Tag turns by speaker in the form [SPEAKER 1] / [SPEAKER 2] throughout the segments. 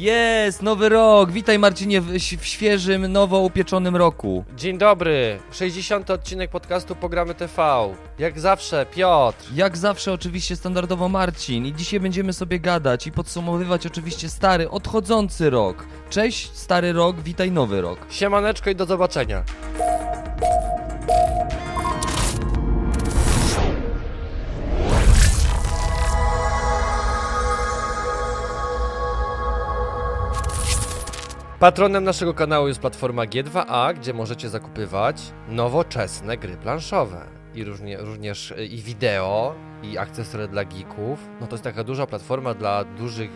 [SPEAKER 1] Jest, nowy rok! Witaj Marcinie w, w świeżym, nowo upieczonym roku.
[SPEAKER 2] Dzień dobry, 60. odcinek podcastu Pogramy TV. Jak zawsze, Piotr.
[SPEAKER 1] Jak zawsze oczywiście standardowo Marcin i dzisiaj będziemy sobie gadać i podsumowywać oczywiście stary, odchodzący rok. Cześć, stary rok, witaj nowy rok.
[SPEAKER 2] Siemaneczko i do zobaczenia. Patronem naszego kanału jest platforma G2A, gdzie możecie zakupywać nowoczesne gry planszowe i różnie, również e, i wideo, i akcesoria dla geeków. No to jest taka duża platforma dla dużych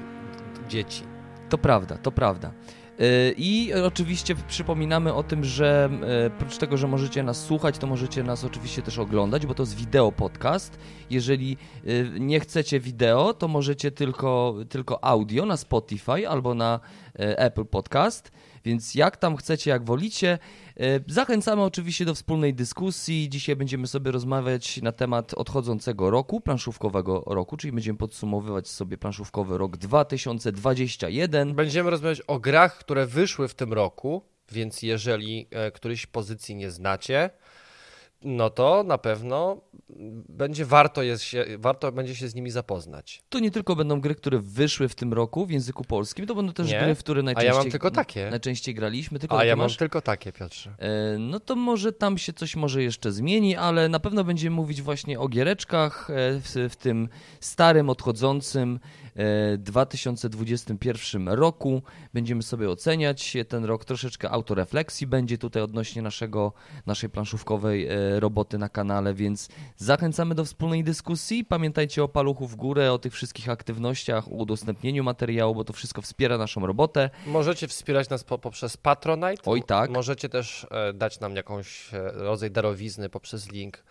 [SPEAKER 2] dzieci.
[SPEAKER 1] To prawda, to prawda. Yy, I oczywiście przypominamy o tym, że oprócz tego, że możecie nas słuchać, to możecie nas oczywiście też oglądać, bo to jest wideo podcast. Jeżeli nie chcecie wideo, to możecie tylko, tylko audio na Spotify albo na Apple Podcast. Więc jak tam chcecie, jak wolicie. E, zachęcamy oczywiście do wspólnej dyskusji. Dzisiaj będziemy sobie rozmawiać na temat odchodzącego roku, planszówkowego roku, czyli będziemy podsumowywać sobie planszówkowy rok 2021.
[SPEAKER 2] Będziemy rozmawiać o grach, które wyszły w tym roku, więc jeżeli e, któryś pozycji nie znacie, no to na pewno będzie warto, jest się, warto będzie się z nimi zapoznać.
[SPEAKER 1] To nie tylko będą gry, które wyszły w tym roku w języku polskim, to będą też nie? gry, w które najczęściej,
[SPEAKER 2] A ja mam tylko takie.
[SPEAKER 1] najczęściej graliśmy. Tylko
[SPEAKER 2] A ja masz? mam tylko takie, Piotrze.
[SPEAKER 1] E, no to może tam się coś może jeszcze zmieni, ale na pewno będziemy mówić właśnie o giereczkach e, w, w tym starym, odchodzącym 2021 roku. Będziemy sobie oceniać ten rok, troszeczkę autorefleksji będzie tutaj odnośnie naszego, naszej planszówkowej e, roboty na kanale, więc zachęcamy do wspólnej dyskusji. Pamiętajcie o paluchu w górę, o tych wszystkich aktywnościach, o udostępnieniu materiału, bo to wszystko wspiera naszą robotę.
[SPEAKER 2] Możecie wspierać nas po, poprzez Patronite.
[SPEAKER 1] Oj tak.
[SPEAKER 2] Możecie też e, dać nam jakąś e, rodzaj darowizny poprzez link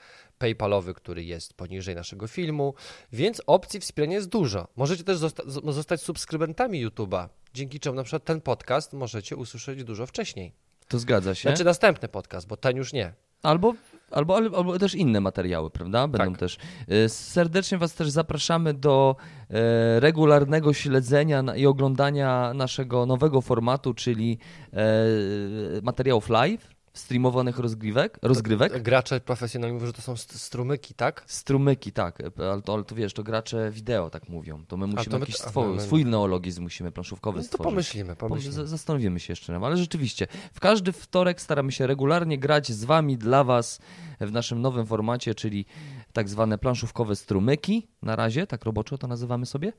[SPEAKER 2] PayPalowy, który jest poniżej naszego filmu, więc opcji wspierania jest dużo. Możecie też zosta zostać subskrybentami YouTube'a, dzięki czemu na przykład ten podcast możecie usłyszeć dużo wcześniej.
[SPEAKER 1] To zgadza się.
[SPEAKER 2] Znaczy następny podcast, bo ten już nie.
[SPEAKER 1] Albo, albo, albo też inne materiały, prawda? Będą tak. też. Y, serdecznie Was też zapraszamy do e, regularnego śledzenia i oglądania naszego nowego formatu, czyli e, materiałów live streamowanych rozgrywek, rozgrywek.
[SPEAKER 2] Gracze profesjonalni mówią, że to są strumyki, tak?
[SPEAKER 1] Strumyki, tak, ale to, ale to wiesz, to gracze wideo tak mówią. To my musimy jakiś my, swój, swój neologizm musimy planszówkowy no stworzyć.
[SPEAKER 2] pomyślimy, pomyślimy.
[SPEAKER 1] Zastanowimy się jeszcze, ale rzeczywiście, w każdy wtorek staramy się regularnie grać z wami, dla was w naszym nowym formacie, czyli tak zwane planszówkowe strumyki, na razie, tak roboczo to nazywamy sobie.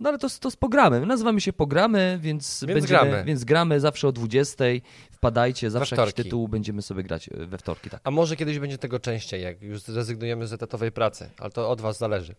[SPEAKER 1] No ale to, to z pogramy. Nazywamy się pogramy, więc,
[SPEAKER 2] więc,
[SPEAKER 1] będziemy,
[SPEAKER 2] gramy.
[SPEAKER 1] więc gramy zawsze o 20. Wpadajcie, zawsze jakiś tytuł będziemy sobie grać e, we wtorki. Tak.
[SPEAKER 2] A może kiedyś będzie tego częściej, jak już zrezygnujemy z etatowej pracy, ale to od was zależy.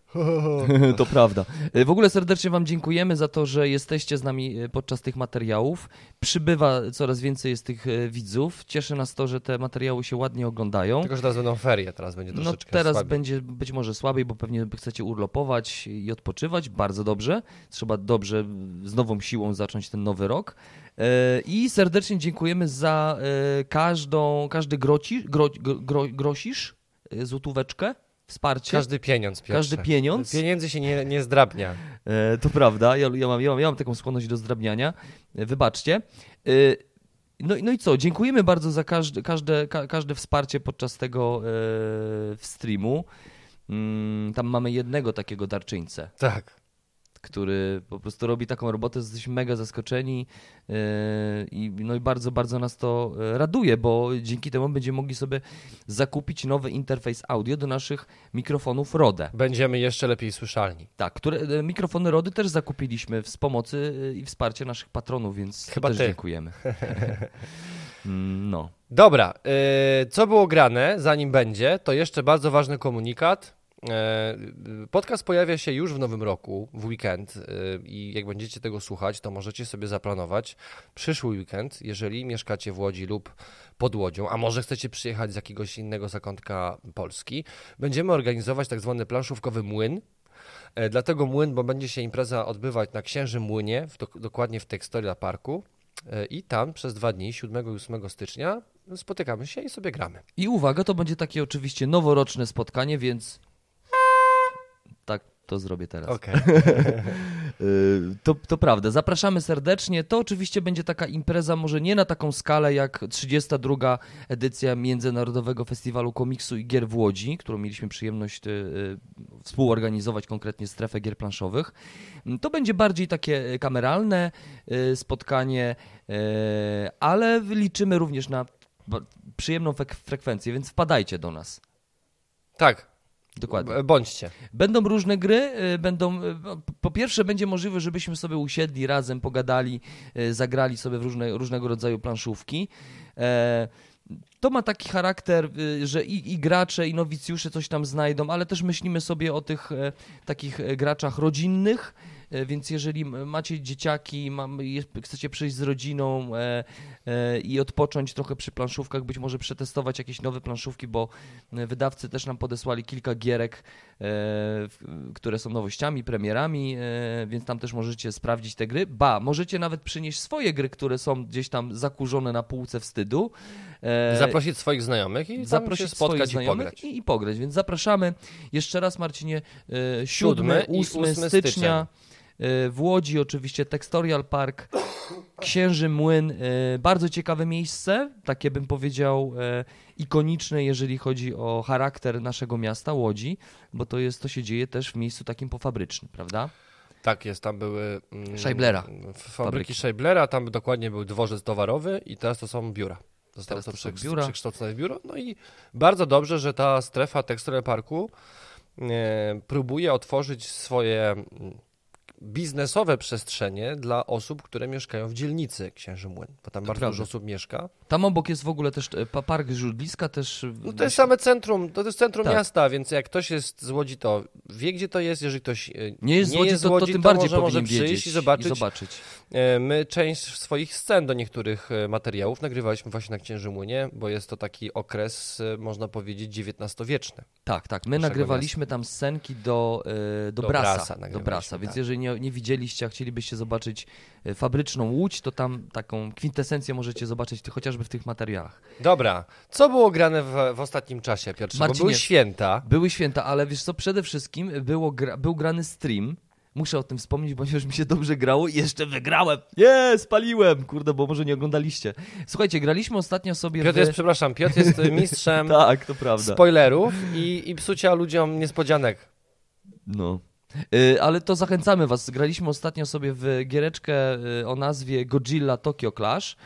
[SPEAKER 1] to prawda. E, w ogóle serdecznie wam dziękujemy za to, że jesteście z nami e, podczas tych materiałów. Przybywa coraz więcej jest tych widzów. Cieszy nas to, że te materiały się ładnie oglądają.
[SPEAKER 2] Tylko, że teraz będą ferie, teraz będzie no troszeczkę
[SPEAKER 1] No teraz
[SPEAKER 2] słabiej.
[SPEAKER 1] będzie być może słabiej, bo pewnie chcecie urlopować i odpoczywać. Bardzo dobrze. Trzeba dobrze z nową siłą zacząć ten nowy rok. E, I serdecznie dziękujemy za e, każdą, każdy groci, gro, gro, grosisz, e, złotóweczkę wsparcie.
[SPEAKER 2] Każdy pieniądz, Piotrze.
[SPEAKER 1] Każdy pieniądz.
[SPEAKER 2] Pieniędzy się nie, nie zdrabnia.
[SPEAKER 1] E, to prawda, ja, ja, mam, ja, mam, ja mam taką skłonność do zdrabniania. E, wybaczcie. E, no, no i co, dziękujemy bardzo za każde, każde, ka, każde wsparcie podczas tego streamu. Mm, tam mamy jednego takiego darczyńcę.
[SPEAKER 2] Tak
[SPEAKER 1] który po prostu robi taką robotę, jesteśmy mega zaskoczeni yy, i no i bardzo, bardzo nas to e, raduje, bo dzięki temu będziemy mogli sobie zakupić nowy interfejs audio do naszych mikrofonów Rode.
[SPEAKER 2] Będziemy jeszcze lepiej słyszalni.
[SPEAKER 1] Tak, które, e, mikrofony Rody też zakupiliśmy z pomocy i wsparcia naszych patronów, więc Chyba też ty. dziękujemy. Mm, no.
[SPEAKER 2] Dobra, yy, co było grane, zanim będzie, to jeszcze bardzo ważny komunikat. E, podcast pojawia się już w nowym roku, w weekend e, i jak będziecie tego słuchać, to możecie sobie zaplanować przyszły weekend, jeżeli mieszkacie w Łodzi lub pod Łodzią, a może chcecie przyjechać z jakiegoś innego zakątka Polski. Będziemy organizować tak zwany planszówkowy młyn, e, Dlatego młyn, bo będzie się impreza odbywać na Księżym Młynie, w, dokładnie w Tekstoria Parku. I tam przez dwa dni, 7 i 8 stycznia, spotykamy się i sobie gramy.
[SPEAKER 1] I uwaga, to będzie takie oczywiście noworoczne spotkanie, więc to zrobię teraz.
[SPEAKER 2] Okay.
[SPEAKER 1] To, to prawda. Zapraszamy serdecznie. To oczywiście będzie taka impreza, może nie na taką skalę jak 32. edycja Międzynarodowego Festiwalu Komiksu i Gier w Łodzi, którą mieliśmy przyjemność współorganizować, konkretnie strefę gier planszowych. To będzie bardziej takie kameralne spotkanie, ale liczymy również na przyjemną frekwencję, więc wpadajcie do nas.
[SPEAKER 2] Tak.
[SPEAKER 1] Dokładnie.
[SPEAKER 2] Bądźcie.
[SPEAKER 1] Będą różne gry, y, będą, y, po pierwsze będzie możliwe, żebyśmy sobie usiedli razem, pogadali, zagrali sobie w różne, różnego rodzaju planszówki. E, to ma taki charakter, że i, i, gracze, i nowicjusze coś tam znajdą, ale też myślimy sobie o tych e, takich e, graczach rodzinnych, E, więc jeżeli macie dzieciaki, chcecie przyjść z rodziną e, e, i odpocząć trochę przy planszówkach, być może przetestować jakieś nowe planszówki, bo wydawcy też nam podesłali kilka gierek, które są nowościami, premierami, więc tam też możecie sprawdzić te gry. Ba, możecie nawet przynieść swoje gry, które są gdzieś tam zakurzone na półce wstydu.
[SPEAKER 2] Zaprosić swoich znajomych i zaprosić się spotkać i pograć.
[SPEAKER 1] I, I pograć, więc zapraszamy. Jeszcze raz Marcinie, 7, 8, 8 stycznia. E, w Łodzi oczywiście Textorial Park, Księży Młyn, e, bardzo ciekawe miejsce, takie bym powiedział e, ikoniczne, jeżeli chodzi o charakter naszego miasta Łodzi, bo to jest, to się dzieje też w miejscu takim pofabrycznym, prawda?
[SPEAKER 2] Tak jest, tam były
[SPEAKER 1] mm, Scheiblera.
[SPEAKER 2] Fabryki Scheiblera, tam dokładnie był dworzec towarowy i teraz to są biura.
[SPEAKER 1] Zostało
[SPEAKER 2] to,
[SPEAKER 1] to biura.
[SPEAKER 2] przekształcone w biuro. No i bardzo dobrze, że ta strefa Textorial Parku e, próbuje otworzyć swoje mm, biznesowe przestrzenie dla osób, które mieszkają w dzielnicy Księży Młyn, bo tam to bardzo prawda. dużo osób mieszka.
[SPEAKER 1] Tam obok jest w ogóle też e, park Żudliska też...
[SPEAKER 2] No to jest same centrum, to jest centrum tak. miasta, więc jak ktoś jest z Łodzi, to wie, gdzie to jest, jeżeli ktoś e, nie jest z Łodzi, jest z Łodzi to, to, tym bardziej może, może przyjść i zobaczyć. i zobaczyć. E, my część swoich scen do niektórych materiałów nagrywaliśmy właśnie na Księży Młynie, bo jest to taki okres, można powiedzieć, XIX-wieczny.
[SPEAKER 1] Tak, tak. My nagrywaliśmy miasta. tam scenki do, do, do Brasa, do Brasa więc tak. jeżeli nie, nie widzieliście, a chcielibyście zobaczyć fabryczną łódź, to tam taką kwintesencję możecie zobaczyć chociażby w tych materiałach.
[SPEAKER 2] Dobra, co było grane w, w ostatnim czasie, Piotrze? Marcinie, Bo były święta.
[SPEAKER 1] Były święta, ale wiesz co, przede wszystkim było gra, był grany stream, Muszę o tym wspomnieć, ponieważ mi się dobrze grało i jeszcze wygrałem. Nie, spaliłem, kurde, bo może nie oglądaliście. Słuchajcie, graliśmy ostatnio sobie
[SPEAKER 2] Piotr w... jest, przepraszam, Piotr jest mistrzem
[SPEAKER 1] tak, to prawda.
[SPEAKER 2] spoilerów i, i psucia ludziom niespodzianek.
[SPEAKER 1] No. Y, ale to zachęcamy Was. Graliśmy ostatnio sobie w giereczkę y, o nazwie Godzilla Tokyo Clash.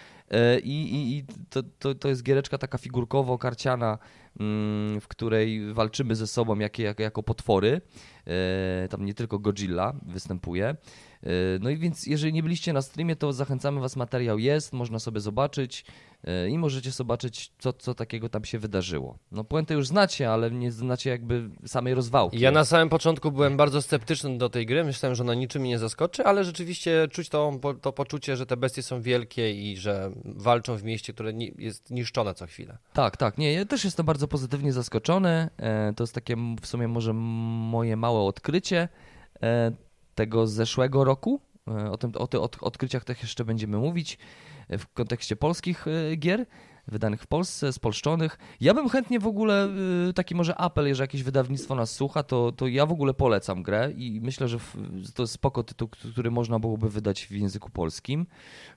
[SPEAKER 1] Y, I, i, i to, to, to jest giereczka taka figurkowo-karciana, mm, w której walczymy ze sobą jak, jak, jako potwory. Tam nie tylko Godzilla występuje. No i więc, jeżeli nie byliście na streamie, to zachęcamy Was, materiał jest, można sobie zobaczyć. E, i możecie zobaczyć, co, co takiego tam się wydarzyło. No puentę już znacie, ale nie znacie jakby samej rozwałki.
[SPEAKER 2] Ja na samym początku byłem bardzo sceptyczny do tej gry, myślałem, że ona niczym mnie nie zaskoczy, ale rzeczywiście czuć to, to poczucie, że te bestie są wielkie i że walczą w mieście, które jest niszczone co chwilę.
[SPEAKER 1] Tak, tak, nie, ja też jestem bardzo pozytywnie zaskoczony, e, to jest takie w sumie może moje małe odkrycie e, tego zeszłego roku, o, tym, o tych odkryciach też jeszcze będziemy mówić w kontekście polskich y, gier wydanych w Polsce, spolszczonych. Ja bym chętnie w ogóle, taki może apel, jeżeli jakieś wydawnictwo nas słucha, to, to ja w ogóle polecam grę i myślę, że to jest spoko tytuł, który można byłoby wydać w języku polskim.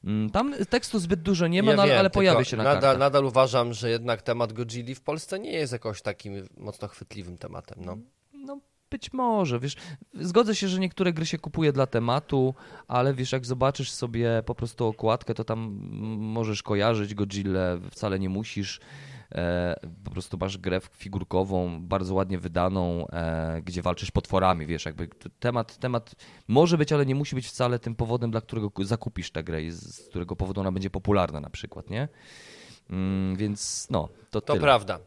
[SPEAKER 1] Mm, tam tekstu zbyt dużo nie ma, ja no, wiem, ale pojawia się na
[SPEAKER 2] nadal,
[SPEAKER 1] kartach.
[SPEAKER 2] Nadal uważam, że jednak temat Godzilli w Polsce nie jest jakoś takim mocno chwytliwym tematem. No.
[SPEAKER 1] Być może, wiesz, zgodzę się, że niektóre gry się kupuje dla tematu, ale wiesz, jak zobaczysz sobie po prostu okładkę, to tam możesz kojarzyć Godzilla, wcale nie musisz. E, po prostu masz grę figurkową, bardzo ładnie wydaną, e, gdzie walczysz potworami, wiesz, jakby temat, temat może być, ale nie musi być wcale tym powodem, dla którego zakupisz tę grę i z którego powodu ona będzie popularna na przykład, nie? Mm, więc no, to
[SPEAKER 2] To
[SPEAKER 1] tyle.
[SPEAKER 2] prawda.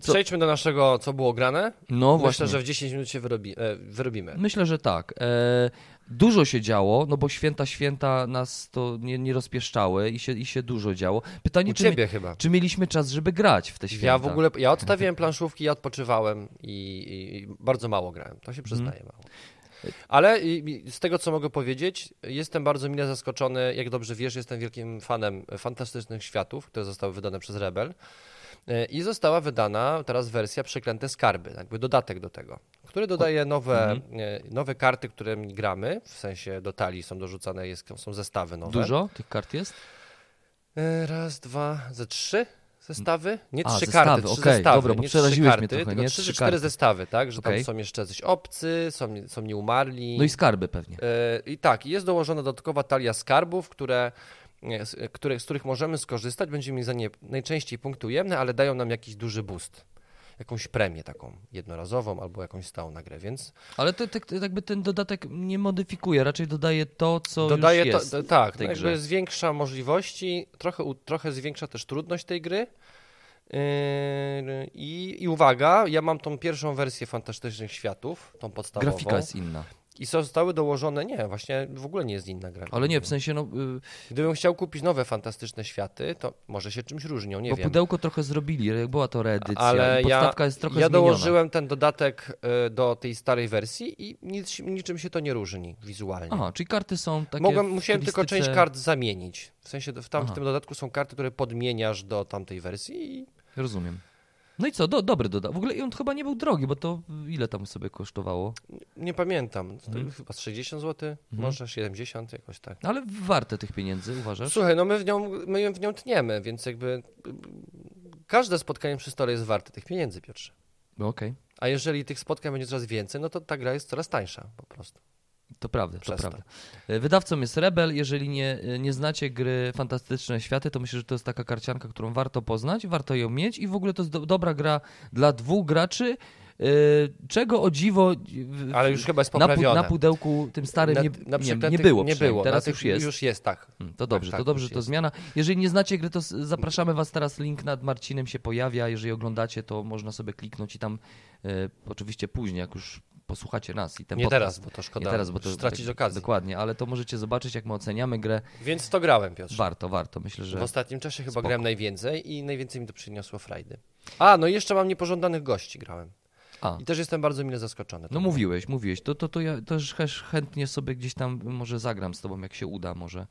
[SPEAKER 2] Co? Przejdźmy do naszego, co było grane.
[SPEAKER 1] No
[SPEAKER 2] Myślę,
[SPEAKER 1] właśnie.
[SPEAKER 2] że w 10 minut się wyrobi, e, wyrobimy.
[SPEAKER 1] Myślę, że tak. E, dużo się działo, no bo święta, święta nas to nie, nie rozpieszczały i się, i się dużo działo. Pytanie,
[SPEAKER 2] U
[SPEAKER 1] czy,
[SPEAKER 2] ciebie chyba.
[SPEAKER 1] czy mieliśmy czas, żeby grać w te święta?
[SPEAKER 2] Ja w ogóle, ja odstawiłem planszówki, ja odpoczywałem i, i bardzo mało grałem. To się przyznaję hmm. mało. Ale z tego, co mogę powiedzieć, jestem bardzo mile zaskoczony. Jak dobrze wiesz, jestem wielkim fanem fantastycznych światów, które zostały wydane przez Rebel. E, I została wydana teraz wersja Przeklęte Skarby, jakby dodatek do tego, który dodaje nowe,
[SPEAKER 1] Mhm.
[SPEAKER 2] e, nowe karty, którymi gramy, w sensie do talii są dorzucane, jest, są zestawy nowe.
[SPEAKER 1] Dużo tych kart jest?
[SPEAKER 2] E, Raz, dwa, ze trzy zestawy? Nie
[SPEAKER 1] A,
[SPEAKER 2] trzy
[SPEAKER 1] zestawy,
[SPEAKER 2] karty, trzy
[SPEAKER 1] okej,
[SPEAKER 2] zestawy.
[SPEAKER 1] dobra, bo
[SPEAKER 2] nie trzy karty,
[SPEAKER 1] trochę,
[SPEAKER 2] tylko
[SPEAKER 1] nie?
[SPEAKER 2] trzy
[SPEAKER 1] Trzy
[SPEAKER 2] czy cztery zestawy, tak? Że
[SPEAKER 1] Okej.
[SPEAKER 2] tam są jeszcze coś obcy, są, są nieumarli.
[SPEAKER 1] No i skarby pewnie.
[SPEAKER 2] I tak, jest dołożona dodatkowa talia skarbów, które, z, które, z których możemy skorzystać. Będziemy mieli za nie najczęściej punkty ujemne, ale dają nam jakiś duży boost. Jakąś premię taką jednorazową albo jakąś stałą na grę, więc
[SPEAKER 1] Ale to, tak jakby ten dodatek nie modyfikuje, raczej dodaje to, co
[SPEAKER 2] dodaje
[SPEAKER 1] już
[SPEAKER 2] to,
[SPEAKER 1] jest.
[SPEAKER 2] to, tak,
[SPEAKER 1] tej grze.
[SPEAKER 2] zwiększa możliwości, trochę, trochę zwiększa też trudność tej gry. Yy, I, I uwaga, ja mam tą pierwszą wersję Fantastycznych Światów, tą podstawową.
[SPEAKER 1] Grafika jest inna.
[SPEAKER 2] I zostały dołożone, nie, właśnie w ogóle nie jest inna gra.
[SPEAKER 1] Ale nie, w sensie, no, y,
[SPEAKER 2] Gdybym chciał kupić nowe Fantastyczne Światy, to może się czymś różnią, nie
[SPEAKER 1] bo
[SPEAKER 2] wiem.
[SPEAKER 1] pudełko trochę zrobili, jak była to reedycja
[SPEAKER 2] Ale
[SPEAKER 1] i
[SPEAKER 2] ja,
[SPEAKER 1] podstawka jest trochę
[SPEAKER 2] ja
[SPEAKER 1] zmieniona.
[SPEAKER 2] dołożyłem ten dodatek y, do tej starej wersji i nic, niczym się to nie różni wizualnie.
[SPEAKER 1] Aha, czyli karty są takie
[SPEAKER 2] Mogłem, musiałem tylko część kart zamienić. W sensie w, tam, w tym dodatku są karty, które podmieniasz do tamtej wersji i
[SPEAKER 1] Rozumiem. No i co, do, dobry dodatek. W ogóle i on chyba nie był drogi, bo to ile tam sobie kosztowało?
[SPEAKER 2] nie pamiętam. To
[SPEAKER 1] Mhm.
[SPEAKER 2] Chyba z 60 zł, może 70, jakoś tak.
[SPEAKER 1] No Ale warte tych pieniędzy, uważasz?
[SPEAKER 2] Słuchaj, no my w nią, my ją w nią tniemy, więc jakby y, każde spotkanie przy stole jest warte tych pieniędzy, Piotrze.
[SPEAKER 1] No Okej,
[SPEAKER 2] A jeżeli tych spotkań będzie coraz więcej, no to ta gra jest coraz tańsza po prostu.
[SPEAKER 1] To prawda,
[SPEAKER 2] Przez to.
[SPEAKER 1] prawda. E, Wydawcą jest Rebel. Jeżeli nie, e, nie znacie gry Fantastyczne Światy, to myślę, że to jest taka karcianka, którą warto poznać, warto ją mieć i w ogóle to jest do, dobra gra dla dwóch graczy, e, czego o dziwo w-
[SPEAKER 2] Ale już chyba jest
[SPEAKER 1] na, pu-
[SPEAKER 2] poprawione.
[SPEAKER 1] na pudełku tym starym
[SPEAKER 2] Na-
[SPEAKER 1] nie,
[SPEAKER 2] na
[SPEAKER 1] nie, nie było.
[SPEAKER 2] Nie było,
[SPEAKER 1] Teraz
[SPEAKER 2] na
[SPEAKER 1] już jest.
[SPEAKER 2] Już jest, tak.
[SPEAKER 1] Mm, To dobrze,
[SPEAKER 2] tak,
[SPEAKER 1] to dobrze, to
[SPEAKER 2] jest.
[SPEAKER 1] zmiana. Jeżeli nie znacie gry, to zapraszamy Was teraz, link nad Marcinem się pojawia. Jeżeli oglądacie, to można sobie kliknąć i tam oczywiście później, jak już posłuchacie nas i ten
[SPEAKER 2] Nie
[SPEAKER 1] podcast.
[SPEAKER 2] teraz, bo to szkoda
[SPEAKER 1] Nie teraz, bo to
[SPEAKER 2] stracić
[SPEAKER 1] tak,
[SPEAKER 2] okazję.
[SPEAKER 1] Dokładnie, ale to możecie zobaczyć, jak my oceniamy grę.
[SPEAKER 2] Więc to grałem, Piotr.
[SPEAKER 1] Warto, warto. Myślę, że
[SPEAKER 2] W ostatnim czasie chyba
[SPEAKER 1] Spoko.
[SPEAKER 2] grałem najwięcej i najwięcej mi to przyniosło frajdy. A, no i jeszcze mam niepożądanych gości grałem.
[SPEAKER 1] A.
[SPEAKER 2] I też jestem bardzo mile zaskoczony.
[SPEAKER 1] No mówiłeś, mówiłeś. To, to, to ja też też chętnie sobie gdzieś tam może zagram z tobą, jak się uda, może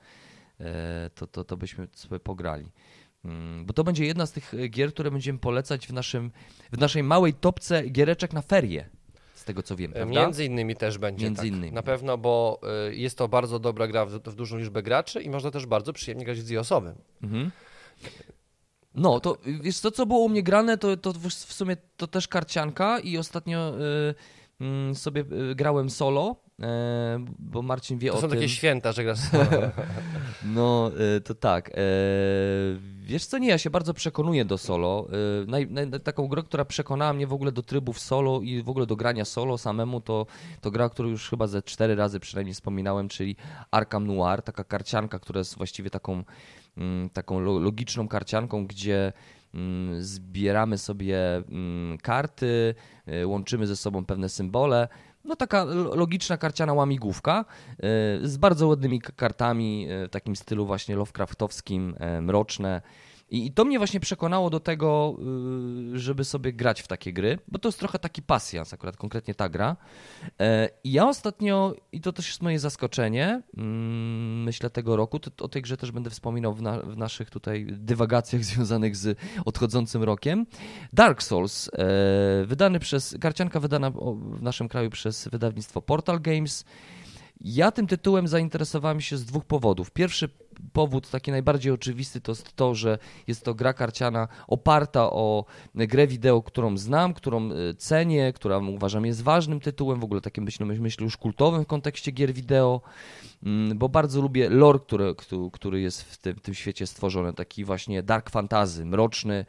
[SPEAKER 1] e, to, to, to byśmy sobie pograli. Mm, Bo to będzie jedna z tych e, gier, które będziemy polecać w, naszym, w naszej małej topce giereczek na ferie, z tego co wiem,
[SPEAKER 2] E,
[SPEAKER 1] prawda?
[SPEAKER 2] Między innymi też będzie.
[SPEAKER 1] Między
[SPEAKER 2] tak.
[SPEAKER 1] innymi.
[SPEAKER 2] Na pewno, bo y, jest to bardzo dobra gra w, w dużą liczbę graczy i można też bardzo przyjemnie grać z osobem.
[SPEAKER 1] Mhm. No, to wiesz co, co było u mnie grane, to, to w w sumie to też karcianka i ostatnio y, mm, sobie y, grałem solo, y, bo Marcin wie
[SPEAKER 2] To
[SPEAKER 1] o
[SPEAKER 2] są
[SPEAKER 1] tym.
[SPEAKER 2] takie święta, że grasz.
[SPEAKER 1] No, y, to tak. e, Wiesz co, nie, ja się bardzo przekonuję do solo. Naj, naj, taką grę, która przekonała mnie w ogóle do trybów solo i w ogóle do grania solo samemu, to, to gra, którą już chyba ze cztery razy przynajmniej wspominałem, czyli Arkham Noir, taka karcianka, która jest właściwie taką, mm, taką lo- logiczną karcianką, gdzie mm, zbieramy sobie mm, karty, y, łączymy ze sobą pewne symbole. No taka lo- logiczna karciana łamigłówka y, z bardzo ładnymi kartami y, w takim stylu właśnie Lovecraftowskim, mroczne. I, to mnie właśnie przekonało do tego, y, żeby sobie grać w takie gry, bo to jest trochę taki pasjans, akurat konkretnie ta gra. E, I ja ostatnio, i to też jest moje zaskoczenie, mm, myślę tego roku, to, o tej grze też będę wspominał w, na, w naszych tutaj dywagacjach związanych z odchodzącym rokiem. Dark Souls, e, wydany przez, karcianka wydana w naszym kraju przez wydawnictwo Portal Games. Ja tym tytułem zainteresowałem się z dwóch powodów. Pierwszy powód, taki najbardziej oczywisty, to jest to, że jest to gra karciana oparta o grę wideo, którą znam, którą y, cenię, która uważam jest ważnym tytułem, w ogóle takim myślę, myślę już kultowym w kontekście gier wideo, mm, bo bardzo lubię lore, który, któ- który jest w tym, tym świecie stworzony, taki właśnie dark fantasy, mroczny,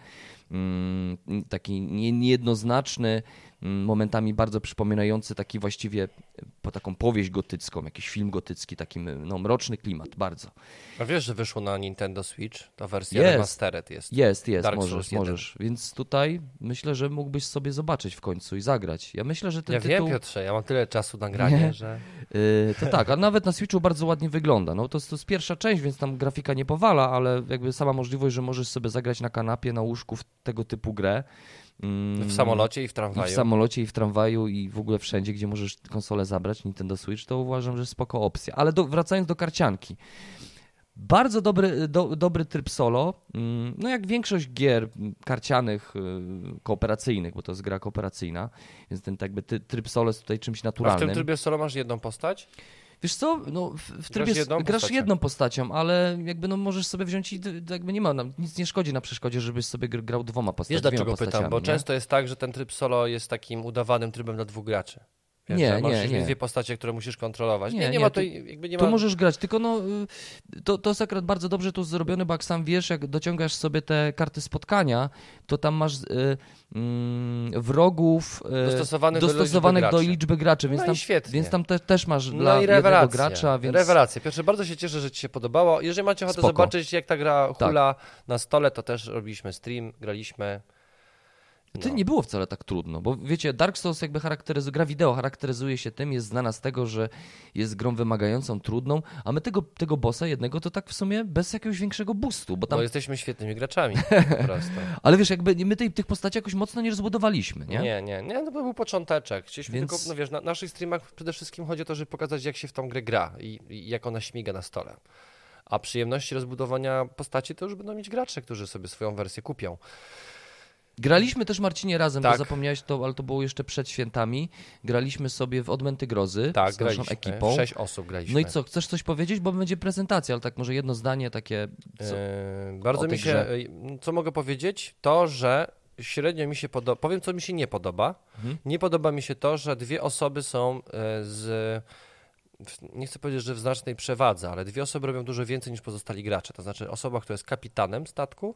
[SPEAKER 1] mm, taki nie- niejednoznaczny, momentami bardzo przypominający taki właściwie po taką powieść gotycką, jakiś film gotycki, taki no, mroczny klimat, bardzo.
[SPEAKER 2] A wiesz, że wyszło na Nintendo Switch? Ta wersja
[SPEAKER 1] Jest.
[SPEAKER 2] remastered jest.
[SPEAKER 1] Jest, jest,
[SPEAKER 2] Dark
[SPEAKER 1] możesz, możesz. Więc tutaj myślę, że mógłbyś sobie zobaczyć w końcu i zagrać. Ja myślę, że ten
[SPEAKER 2] Ja
[SPEAKER 1] tytuł...
[SPEAKER 2] wiem, Piotrze, ja mam tyle czasu na granie,
[SPEAKER 1] Nie.
[SPEAKER 2] że...
[SPEAKER 1] Yy, to tak, a nawet na Switchu bardzo ładnie wygląda. No to, jest- to jest pierwsza część, więc tam grafika nie powala, ale jakby sama możliwość, że możesz sobie zagrać na kanapie, na łóżku w tego typu grę. Mm,
[SPEAKER 2] W samolocie i w
[SPEAKER 1] I
[SPEAKER 2] tramwaju.
[SPEAKER 1] w samolocie, i w tramwaju, i w ogóle wszędzie, gdzie możesz konsolę zabrać, Nintendo Switch, to uważam, że spoko opcja. Ale do, wracając do karcianki. Bardzo dobry, do, dobry tryb solo. Mm, no jak większość gier karcianych, y, kooperacyjnych, bo to jest gra kooperacyjna, więc ten tak jakby tryb solo jest tutaj czymś naturalnym.
[SPEAKER 2] A w tym trybie solo masz jedną postać?
[SPEAKER 1] Wiesz co, no w, w trybie grasz, jedną, grasz postacią. jedną postacią, ale jakby no możesz sobie wziąć i jakby nie ma, nic nie szkodzi na przeszkodzie, żebyś sobie grał dwoma postaciami.
[SPEAKER 2] Wiesz dlaczego pytam, bo nie? często jest tak, że ten tryb solo jest takim udawanym trybem dla dwóch graczy.
[SPEAKER 1] Wiesz, nie,
[SPEAKER 2] nie,
[SPEAKER 1] nie.
[SPEAKER 2] dwie postacie, które musisz kontrolować. Nie, nie, nie, nie ma to, jakby nie ma...
[SPEAKER 1] Tu możesz grać, tylko no, y, to, to jest akurat bardzo dobrze tu zrobione, bo jak sam wiesz, jak dociągasz sobie te karty spotkania, to tam masz y, y, wrogów
[SPEAKER 2] y, dostosowanych,
[SPEAKER 1] dostosowanych
[SPEAKER 2] do,
[SPEAKER 1] liczby do liczby graczy, więc
[SPEAKER 2] no
[SPEAKER 1] tam,
[SPEAKER 2] świetnie.
[SPEAKER 1] więc tam te, też masz no dla jednego gracza. Więc...
[SPEAKER 2] Rewelacja. Pierwsze, bardzo się cieszę, że Ci się podobało. Jeżeli macie ochotę Spoko. zobaczyć, jak ta gra hula tak. na stole, to też robiliśmy stream, graliśmy.
[SPEAKER 1] To no. nie było wcale tak trudno, bo wiecie, Dark Souls jakby charakteryzuje, gra wideo charakteryzuje się tym, jest znana z tego, że jest grą wymagającą, trudną, a my tego, tego bossa jednego to tak w sumie bez jakiegoś większego boostu, bo tam...
[SPEAKER 2] Bo jesteśmy świetnymi graczami po prostu.
[SPEAKER 1] Ale wiesz, jakby my tej, tych postaci jakoś mocno nie rozbudowaliśmy, nie?
[SPEAKER 2] Nie, nie, nie, no to był począteczek. Chcieliśmy Więc... tylko, no wiesz, na naszych streamach przede wszystkim chodzi o to, żeby pokazać, jak się w tą grę gra i, i jak ona śmiga na stole. A przyjemności rozbudowania postaci to już będą mieć gracze, którzy sobie swoją wersję kupią.
[SPEAKER 1] Graliśmy też Marcinie razem, tak. bo zapomniałeś to, ale to było jeszcze przed świętami. Graliśmy sobie w Odmęty Grozy
[SPEAKER 2] tak,
[SPEAKER 1] z naszą ekipą.
[SPEAKER 2] Sześć osób graliśmy.
[SPEAKER 1] No i co, chcesz coś powiedzieć? Bo będzie prezentacja, ale tak może jedno zdanie takie. Co,
[SPEAKER 2] yy, bardzo mi się. Grze. Co mogę powiedzieć? To, że średnio mi się podoba. Powiem, co mi się nie podoba. Mhm. Nie podoba mi się to, że dwie osoby są e, z nie chcę powiedzieć, że w znacznej przewadze, ale dwie osoby robią dużo więcej niż pozostali gracze. To znaczy osoba, która jest kapitanem statku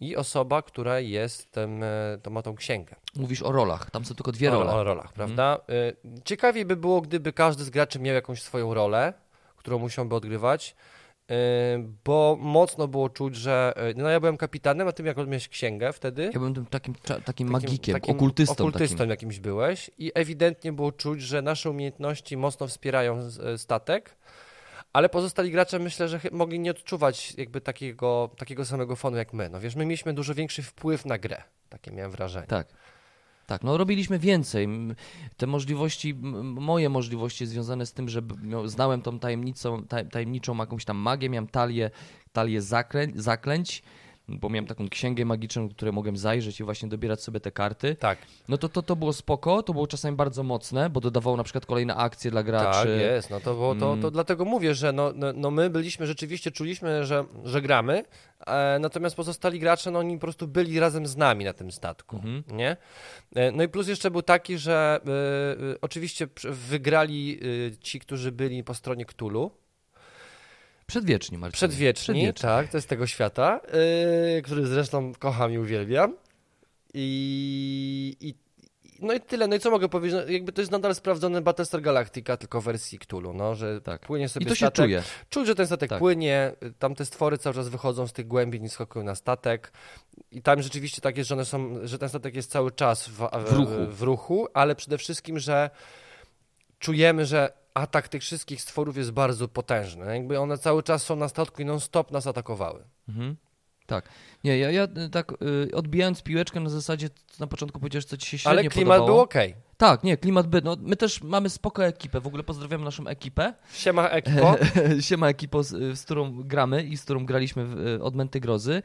[SPEAKER 2] i osoba, która jest, tym, e, to ma tą księgę.
[SPEAKER 1] Mówisz o rolach, tam są tylko dwie role.
[SPEAKER 2] O, o rolach, prawda? Mhm. Ciekawiej by było, gdyby każdy z graczy miał jakąś swoją rolę, którą musiałby odgrywać bo mocno było czuć, że no ja byłem kapitanem, a ty jak miałeś księgę wtedy.
[SPEAKER 1] Ja byłem tym takim, takim, magikiem, takim, okultystą.
[SPEAKER 2] Okultystą
[SPEAKER 1] takim.
[SPEAKER 2] jakimś byłeś i ewidentnie było czuć, że nasze umiejętności mocno wspierają e, statek, ale pozostali gracze myślę, że mogli nie odczuwać jakby takiego, takiego samego fonu jak my. No wiesz, my mieliśmy dużo większy wpływ na grę, takie miałem wrażenie.
[SPEAKER 1] Tak. Tak, no robiliśmy więcej. Te możliwości, moje możliwości związane z tym, że znałem tą tajemnicą, tajemniczą jakąś tam magię, miałem talię, talię zaklęć, zaklęć bo miałem taką księgę magiczną, której mogłem zajrzeć i właśnie dobierać sobie te karty.
[SPEAKER 2] Tak.
[SPEAKER 1] No to, to, to było spoko, to było czasami bardzo mocne, bo dodawało na przykład kolejne akcje dla graczy.
[SPEAKER 2] Tak, jest, no to, było, to, to mm. dlatego mówię, że no, no, no, my byliśmy, rzeczywiście czuliśmy, że, że gramy, e, natomiast pozostali gracze, no oni po prostu byli razem z nami na tym statku, mhm. nie? E, no i plus jeszcze był taki, że e, e oczywiście wygrali e, ci, którzy byli po stronie Ktulu,
[SPEAKER 1] Przedwieczni, Marcin.
[SPEAKER 2] Przedwieczni, Przedwieczni, tak, to jest tego świata, yy, który zresztą kocham i uwielbiam. I, i, no i tyle. No i co mogę powiedzieć? No, jakby to jest nadal sprawdzony Battlestar Galactica, tylko w wersji Cthulhu, no, że tak. płynie sobie
[SPEAKER 1] I to
[SPEAKER 2] statek.
[SPEAKER 1] się czuje.
[SPEAKER 2] Czuć, że ten statek tak. płynie, tam te stwory cały czas wychodzą z tych głębi, nie skakują na statek. I tam rzeczywiście tak jest, że one są, że ten statek jest cały czas w, w,
[SPEAKER 1] w ruchu.
[SPEAKER 2] w ruchu, ale przede wszystkim, że czujemy, że atak tych wszystkich stworów jest bardzo potężny. Jakby one cały czas są na statku i non-stop nas atakowały. Mhm.
[SPEAKER 1] Tak. Nie, ja, ja tak y, odbijając piłeczkę na zasadzie, na początku powiedziałeś, co ci się średnio
[SPEAKER 2] Ale klimat
[SPEAKER 1] podobało.
[SPEAKER 2] był ok.
[SPEAKER 1] Tak, nie, klimat by. No, my też mamy spoko ekipę. W ogóle pozdrawiam naszą ekipę.
[SPEAKER 2] Siema ekipo.
[SPEAKER 1] Siema ekipo, z, z, którą gramy i z którą graliśmy w y, Odmęty Grozy.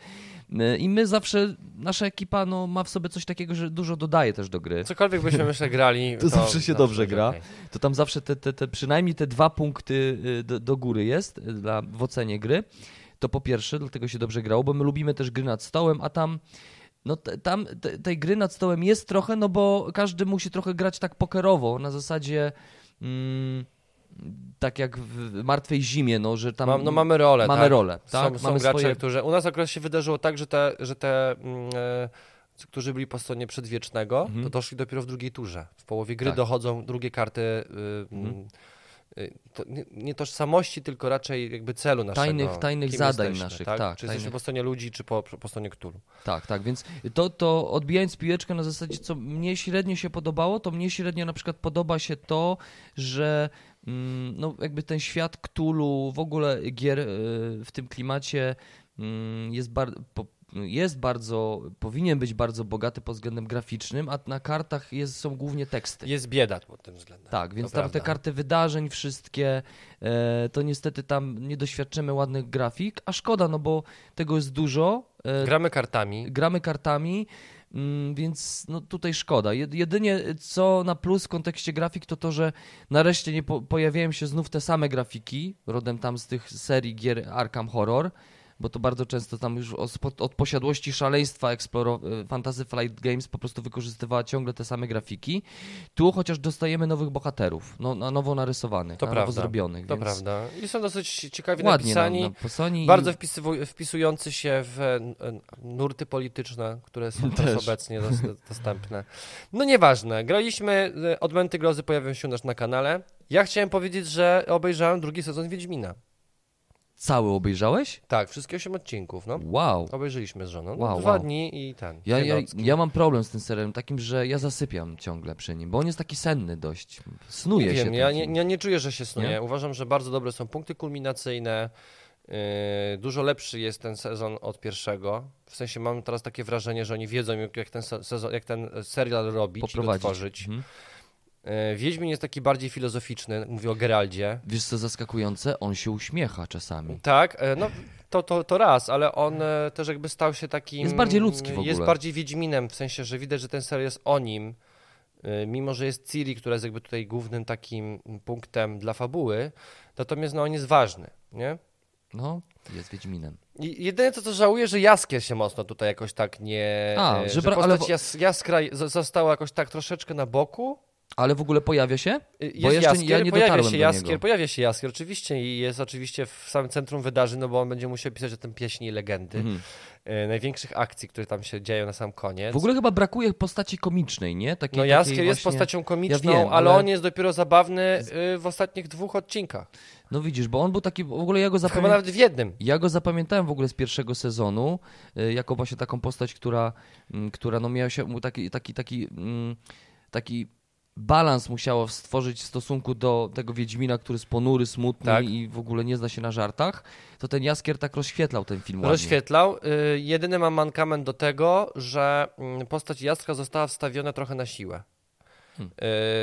[SPEAKER 1] Y, I my zawsze, nasza ekipa no, ma w sobie coś takiego, że dużo dodaje też do gry.
[SPEAKER 2] Cokolwiek byśmy myślę grali.
[SPEAKER 1] to, to zawsze się dobrze gra. Okay. To tam zawsze te, te, te, przynajmniej te dwa punkty do, do góry jest dla, w ocenie gry. To po pierwsze, dlatego się dobrze grało, bo my lubimy też gry nad stołem, a tam no tam te, tej gry nad stołem jest trochę, no bo każdy musi trochę grać tak pokerowo, na zasadzie mm, tak jak w Martwej Zimie, no, że tam...
[SPEAKER 2] no mamy rolę,
[SPEAKER 1] Mamy
[SPEAKER 2] tak?
[SPEAKER 1] rolę, tak?
[SPEAKER 2] Są, są mamy gracze, swoje... którzy... U nas akurat się wydarzyło tak, że te, że te mm, e, którzy byli po stronie przedwiecznego, mhm. to doszli dopiero w drugiej turze. W połowie gry tak. dochodzą drugie karty... Y, mhm. Y, to nie, nie, tożsamości, tylko raczej jakby celu naszego.
[SPEAKER 1] Tajnych, tajnych zadań jesteśmy, naszych, tak. tak
[SPEAKER 2] czy tajnych... jesteśmy po stronie ludzi, czy po, po stronie Ktulu.
[SPEAKER 1] Tak, tak, więc to, to odbijając piłeczkę na zasadzie, co mnie średnio się podobało, to mnie średnio na przykład podoba się to, że mm, no jakby ten świat Ktulu, w ogóle gier y, w tym klimacie mm, jest bardzo jest bardzo, powinien być bardzo bogaty pod względem graficznym, a na kartach jest, są głównie teksty.
[SPEAKER 2] Jest bieda pod tym względem.
[SPEAKER 1] Tak, więc
[SPEAKER 2] To
[SPEAKER 1] tam te
[SPEAKER 2] prawda.
[SPEAKER 1] karty wydarzeń wszystkie, e, to niestety tam nie doświadczymy ładnych grafik, a szkoda, no bo tego jest dużo. E,
[SPEAKER 2] Gramy kartami.
[SPEAKER 1] gramy kartami, mm, więc no tutaj szkoda. Jed- Jedynie co na plus w kontekście grafik to to, że nareszcie nie po pojawiają się znów te same grafiki, rodem tam z tych serii gier Arkham Horror, bo to bardzo często tam już od, od posiadłości szaleństwa Exploro- e, Fantasy Flight Games po prostu wykorzystywała ciągle te same grafiki. Tu chociaż dostajemy nowych bohaterów, no, na nowo narysowanych,
[SPEAKER 2] To
[SPEAKER 1] na
[SPEAKER 2] prawda.
[SPEAKER 1] nowo zrobionych,
[SPEAKER 2] To
[SPEAKER 1] więc
[SPEAKER 2] prawda. I są dosyć ciekawie
[SPEAKER 1] ładnie
[SPEAKER 2] napisani.
[SPEAKER 1] na, na posoni.
[SPEAKER 2] Bardzo
[SPEAKER 1] i-
[SPEAKER 2] wpisujący się w e, n- nurty polityczne, które są też, obecnie dos dostępne. No nieważne. Graliśmy, e, Odmęty Grozy pojawią się też na kanale. Ja chciałem powiedzieć, że obejrzałem drugi sezon Wiedźmina.
[SPEAKER 1] Cały obejrzałeś?
[SPEAKER 2] Tak, wszystkie osiem odcinków, no.
[SPEAKER 1] Wow.
[SPEAKER 2] Obejrzeliśmy z żoną.
[SPEAKER 1] Wow,
[SPEAKER 2] dwa
[SPEAKER 1] wow.
[SPEAKER 2] dni i ten.
[SPEAKER 1] Ja, ja, ja mam problem z tym serialem, takim, że ja zasypiam ciągle przy nim, bo on jest taki senny dość. Snuje
[SPEAKER 2] nie
[SPEAKER 1] się.
[SPEAKER 2] wiem, ja nie, nie, nie czuję, że się snuje.
[SPEAKER 1] Nie?
[SPEAKER 2] Uważam, że bardzo dobre są punkty kulminacyjne. Yy, dużo lepszy jest ten sezon od pierwszego. W sensie mam teraz takie wrażenie, że oni wiedzą, jak ten, se- sezon, jak ten serial robić tworzyć.
[SPEAKER 1] Mhm.
[SPEAKER 2] Yy, Wiedźmin jest taki bardziej filozoficzny, mówię o Geraldzie.
[SPEAKER 1] Wiesz co zaskakujące? On się uśmiecha czasami.
[SPEAKER 2] Tak, e, no to, to, to raz, ale on e, też jakby stał się takim...
[SPEAKER 1] Jest bardziej ludzki w
[SPEAKER 2] Jest
[SPEAKER 1] ogóle.
[SPEAKER 2] bardziej Wiedźminem, w sensie, że widać, że ten serial jest o nim. e, Mimo, że jest Ciri, która jest jakby tutaj głównym takim punktem dla fabuły, natomiast no, on jest ważny, nie?
[SPEAKER 1] No, jest Wiedźminem.
[SPEAKER 2] I jedyne co, co żałuję, że Jaskier się mocno tutaj jakoś tak nie...
[SPEAKER 1] A,
[SPEAKER 2] e,
[SPEAKER 1] że
[SPEAKER 2] że
[SPEAKER 1] ale
[SPEAKER 2] postać jas, Jaskra została jakoś tak troszeczkę na boku.
[SPEAKER 1] Ale w ogóle pojawia się?
[SPEAKER 2] Y, Jest
[SPEAKER 1] Bo jeszcze
[SPEAKER 2] Jaskier,
[SPEAKER 1] ja nie
[SPEAKER 2] pojawia się Jaskier, pojawia się Jaskier oczywiście i jest oczywiście w samym centrum wydarzeń, no bo on będzie musiał pisać o tym pieśni i legendy.
[SPEAKER 1] Mhm.
[SPEAKER 2] e, największych akcji, które tam się dzieją na sam koniec.
[SPEAKER 1] W ogóle chyba brakuje postaci komicznej, nie? Takiej,
[SPEAKER 2] no
[SPEAKER 1] takiej
[SPEAKER 2] Jaskier jest
[SPEAKER 1] właśnie-
[SPEAKER 2] postacią komiczną,
[SPEAKER 1] Ja wiem,
[SPEAKER 2] ale...
[SPEAKER 1] ale-
[SPEAKER 2] on jest dopiero zabawny y, w ostatnich dwóch odcinkach.
[SPEAKER 1] No widzisz, bo on był taki, w ogóle ja go
[SPEAKER 2] Chyba
[SPEAKER 1] zapamiętałem.
[SPEAKER 2] nawet w jednym.
[SPEAKER 1] Ja go zapamiętałem w ogóle z pierwszego sezonu, jako właśnie taką postać, która, mm, która no miała się taki, taki, taki, mm, taki balans musiała stworzyć w stosunku do tego Wiedźmina, który jest ponury, smutny
[SPEAKER 2] Tak.
[SPEAKER 1] i w ogóle nie zna się na żartach, to ten Jaskier tak rozświetlał ten film ładnie.
[SPEAKER 2] Rozświetlał. Y, jedyny mam mankament do tego, że mm, postać Jaskra została wstawiona trochę na siłę.
[SPEAKER 1] Hmm.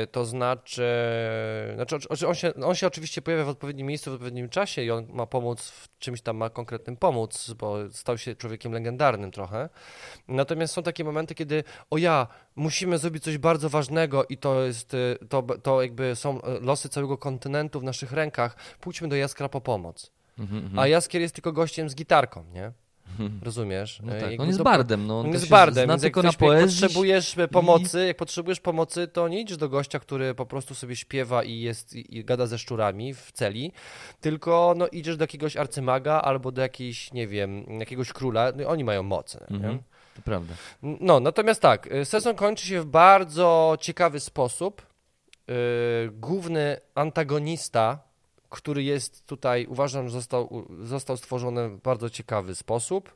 [SPEAKER 2] Y, to znaczy, znaczy on, się, on się oczywiście pojawia w odpowiednim miejscu, w odpowiednim czasie i on ma pomóc w czymś tam, ma konkretnym pomóc, bo stał się człowiekiem legendarnym trochę. Natomiast są takie momenty, kiedy o ja, musimy zrobić coś bardzo ważnego i to jest, y, to, to jakby są losy całego kontynentu w naszych rękach, pójdźmy do Jaskra po pomoc.
[SPEAKER 1] Mhm, mhm.
[SPEAKER 2] A Jaskier jest tylko gościem z gitarką, nie? Rozumiesz?
[SPEAKER 1] No
[SPEAKER 2] E,
[SPEAKER 1] tak, on jest
[SPEAKER 2] to-
[SPEAKER 1] bardem, no.
[SPEAKER 2] On jest bardem,
[SPEAKER 1] Zna
[SPEAKER 2] jak
[SPEAKER 1] tylko na
[SPEAKER 2] ktoś, jak
[SPEAKER 1] poezji.
[SPEAKER 2] potrzebujesz e, pomocy, jak potrzebujesz pomocy, to nie idziesz do gościa, który po prostu sobie śpiewa i jest i, i gada ze szczurami w celi, tylko no idziesz do jakiegoś arcymaga albo do jakiejś, nie wiem, jakiegoś króla, no, i oni mają nie?
[SPEAKER 1] Mhm, to prawda.
[SPEAKER 2] No, natomiast tak, y, sezon kończy się w bardzo ciekawy sposób. Yy, Główny antagonista, który jest tutaj, uważam, że został, został stworzony w bardzo ciekawy sposób.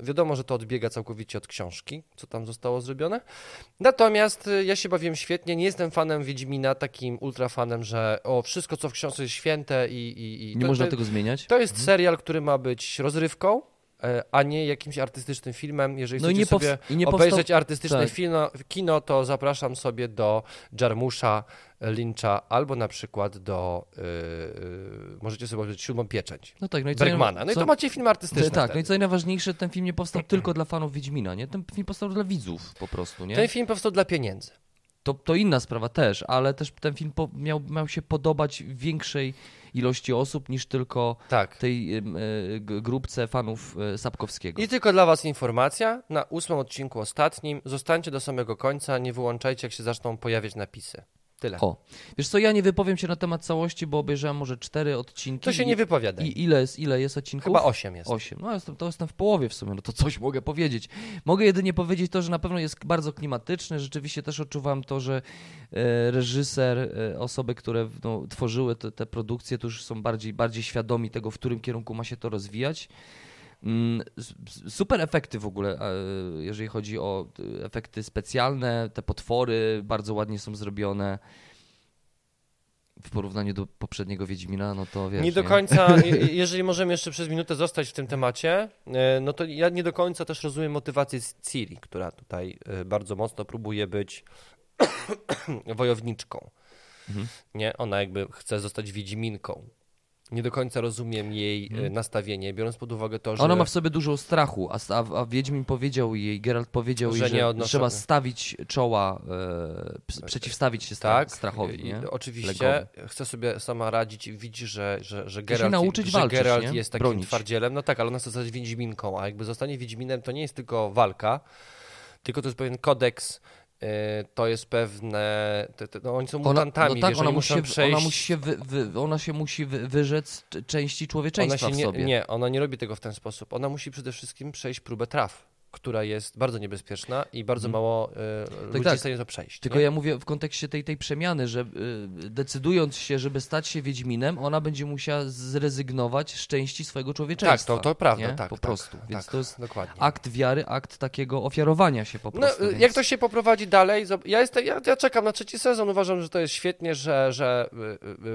[SPEAKER 2] Wiadomo, że to odbiega całkowicie od książki, co tam zostało zrobione. Natomiast y, ja się bawiłem świetnie. Nie jestem fanem Wiedźmina, takim ultrafanem, że o, wszystko co w książce jest święte i. i, i
[SPEAKER 1] Nie
[SPEAKER 2] to,
[SPEAKER 1] można
[SPEAKER 2] to,
[SPEAKER 1] tego zmieniać.
[SPEAKER 2] to jest serial, który ma być rozrywką, a nie jakimś artystycznym filmem. Jeżeli
[SPEAKER 1] No
[SPEAKER 2] chcecie sobie obejrzeć artystyczne
[SPEAKER 1] tak.
[SPEAKER 2] kino, kino, to zapraszam sobie do Jarmusza, Lyncha albo na przykład do, yy, możecie sobie obejrzeć Siódmą Pieczęć,
[SPEAKER 1] No tak, no i
[SPEAKER 2] Bergmana. No i
[SPEAKER 1] co-
[SPEAKER 2] to macie film artystyczny
[SPEAKER 1] Tak, no
[SPEAKER 2] wtedy.
[SPEAKER 1] i co najważniejsze, ten film nie powstał tylko dla fanów Wiedźmina, nie? Ten film powstał dla widzów po prostu, nie?
[SPEAKER 2] Ten film powstał dla pieniędzy.
[SPEAKER 1] To, to inna sprawa też, ale też ten film po, miał, miał się podobać większej ilości osób niż tylko
[SPEAKER 2] Tak.
[SPEAKER 1] tej e, g- grupce fanów e, Sapkowskiego.
[SPEAKER 2] I tylko dla Was informacja, na ósmym odcinku ostatnim, zostańcie do samego końca, nie wyłączajcie jak się zaczną pojawiać napisy. Tyle.
[SPEAKER 1] O, wiesz co, ja nie wypowiem się na temat całości, bo obejrzałem może cztery odcinki.
[SPEAKER 2] To się nie wypowiadaj.
[SPEAKER 1] I ile jest, ile jest odcinków?
[SPEAKER 2] Chyba osiem jest.
[SPEAKER 1] Osiem. No jestem, to jestem w połowie w sumie, no to coś mogę powiedzieć. Mogę jedynie powiedzieć to, że na pewno jest bardzo klimatyczny. Rzeczywiście też odczuwam to, że e, reżyser, e, osoby, które no, tworzyły te, te produkcje, to już są bardziej, bardziej świadomi tego, w którym kierunku ma się to rozwijać. Mm, Super efekty w ogóle, jeżeli chodzi o efekty specjalne, te potwory bardzo ładnie są zrobione. w porównaniu do poprzedniego Wiedźmina, no to wiesz...
[SPEAKER 2] Nie do końca, je- jeżeli możemy jeszcze przez minutę zostać w tym temacie, e, no to ja nie do końca też rozumiem motywację Ciri, która tutaj e, bardzo mocno próbuje być wojowniczką.
[SPEAKER 1] Mhm.
[SPEAKER 2] Nie, ona jakby chce zostać Wiedźminką. Nie do końca rozumiem jej e,
[SPEAKER 1] Mhm.
[SPEAKER 2] nastawienie, biorąc pod uwagę to, że
[SPEAKER 1] Ona ma w sobie dużo strachu, a, a, a Wiedźmin powiedział jej, Geralt powiedział
[SPEAKER 2] Że
[SPEAKER 1] jej, że
[SPEAKER 2] odnoszą-
[SPEAKER 1] trzeba stawić czoła, e, ps- przeciwstawić się stra-
[SPEAKER 2] tak,
[SPEAKER 1] strachowi,
[SPEAKER 2] i-
[SPEAKER 1] nie?
[SPEAKER 2] Oczywiście
[SPEAKER 1] Legowym.
[SPEAKER 2] chce sobie sama radzić, widzi, że, że, że Geralt,
[SPEAKER 1] nauczyć
[SPEAKER 2] że
[SPEAKER 1] walczyć,
[SPEAKER 2] Geralt
[SPEAKER 1] nie?
[SPEAKER 2] jest takim
[SPEAKER 1] Bronić.
[SPEAKER 2] twardzielem. No tak, ale ona chce zostać Wiedźminką, a jakby zostanie Wiedźminem to nie jest tylko walka, tylko to jest pewien kodeks, to jest pewne, te, te, no oni są mutantami,
[SPEAKER 1] no tak,
[SPEAKER 2] wiesz,
[SPEAKER 1] ona musi, się,
[SPEAKER 2] przejść...
[SPEAKER 1] ona musi się, wy, wy, ona się musi wy, wyrzec części
[SPEAKER 2] ona
[SPEAKER 1] człowieczeństwa
[SPEAKER 2] się
[SPEAKER 1] w
[SPEAKER 2] nie,
[SPEAKER 1] sobie.
[SPEAKER 2] nie, ona nie robi tego w ten sposób. Ona musi przede wszystkim przejść próbę traw, która jest bardzo niebezpieczna i bardzo
[SPEAKER 1] Mhm.
[SPEAKER 2] mało y, ludzi
[SPEAKER 1] tak.
[SPEAKER 2] jest w stanie to przejść.
[SPEAKER 1] Tylko
[SPEAKER 2] nie?
[SPEAKER 1] ja mówię w kontekście tej, tej przemiany, że y, decydując się, żeby stać się Wiedźminem, ona będzie musiała zrezygnować z części swojego
[SPEAKER 2] Tak,
[SPEAKER 1] człowieczeństwa.
[SPEAKER 2] to, to prawda,
[SPEAKER 1] nie?
[SPEAKER 2] tak.
[SPEAKER 1] Po
[SPEAKER 2] tak,
[SPEAKER 1] prostu. Więc
[SPEAKER 2] tak,
[SPEAKER 1] to jest
[SPEAKER 2] dokładnie.
[SPEAKER 1] akt wiary, akt takiego ofiarowania się po
[SPEAKER 2] No,
[SPEAKER 1] prostu.
[SPEAKER 2] y,
[SPEAKER 1] więc...
[SPEAKER 2] jak to się poprowadzi dalej? Ja, jestem, ja, ja czekam na trzeci sezon. Uważam, że to jest świetnie, że, że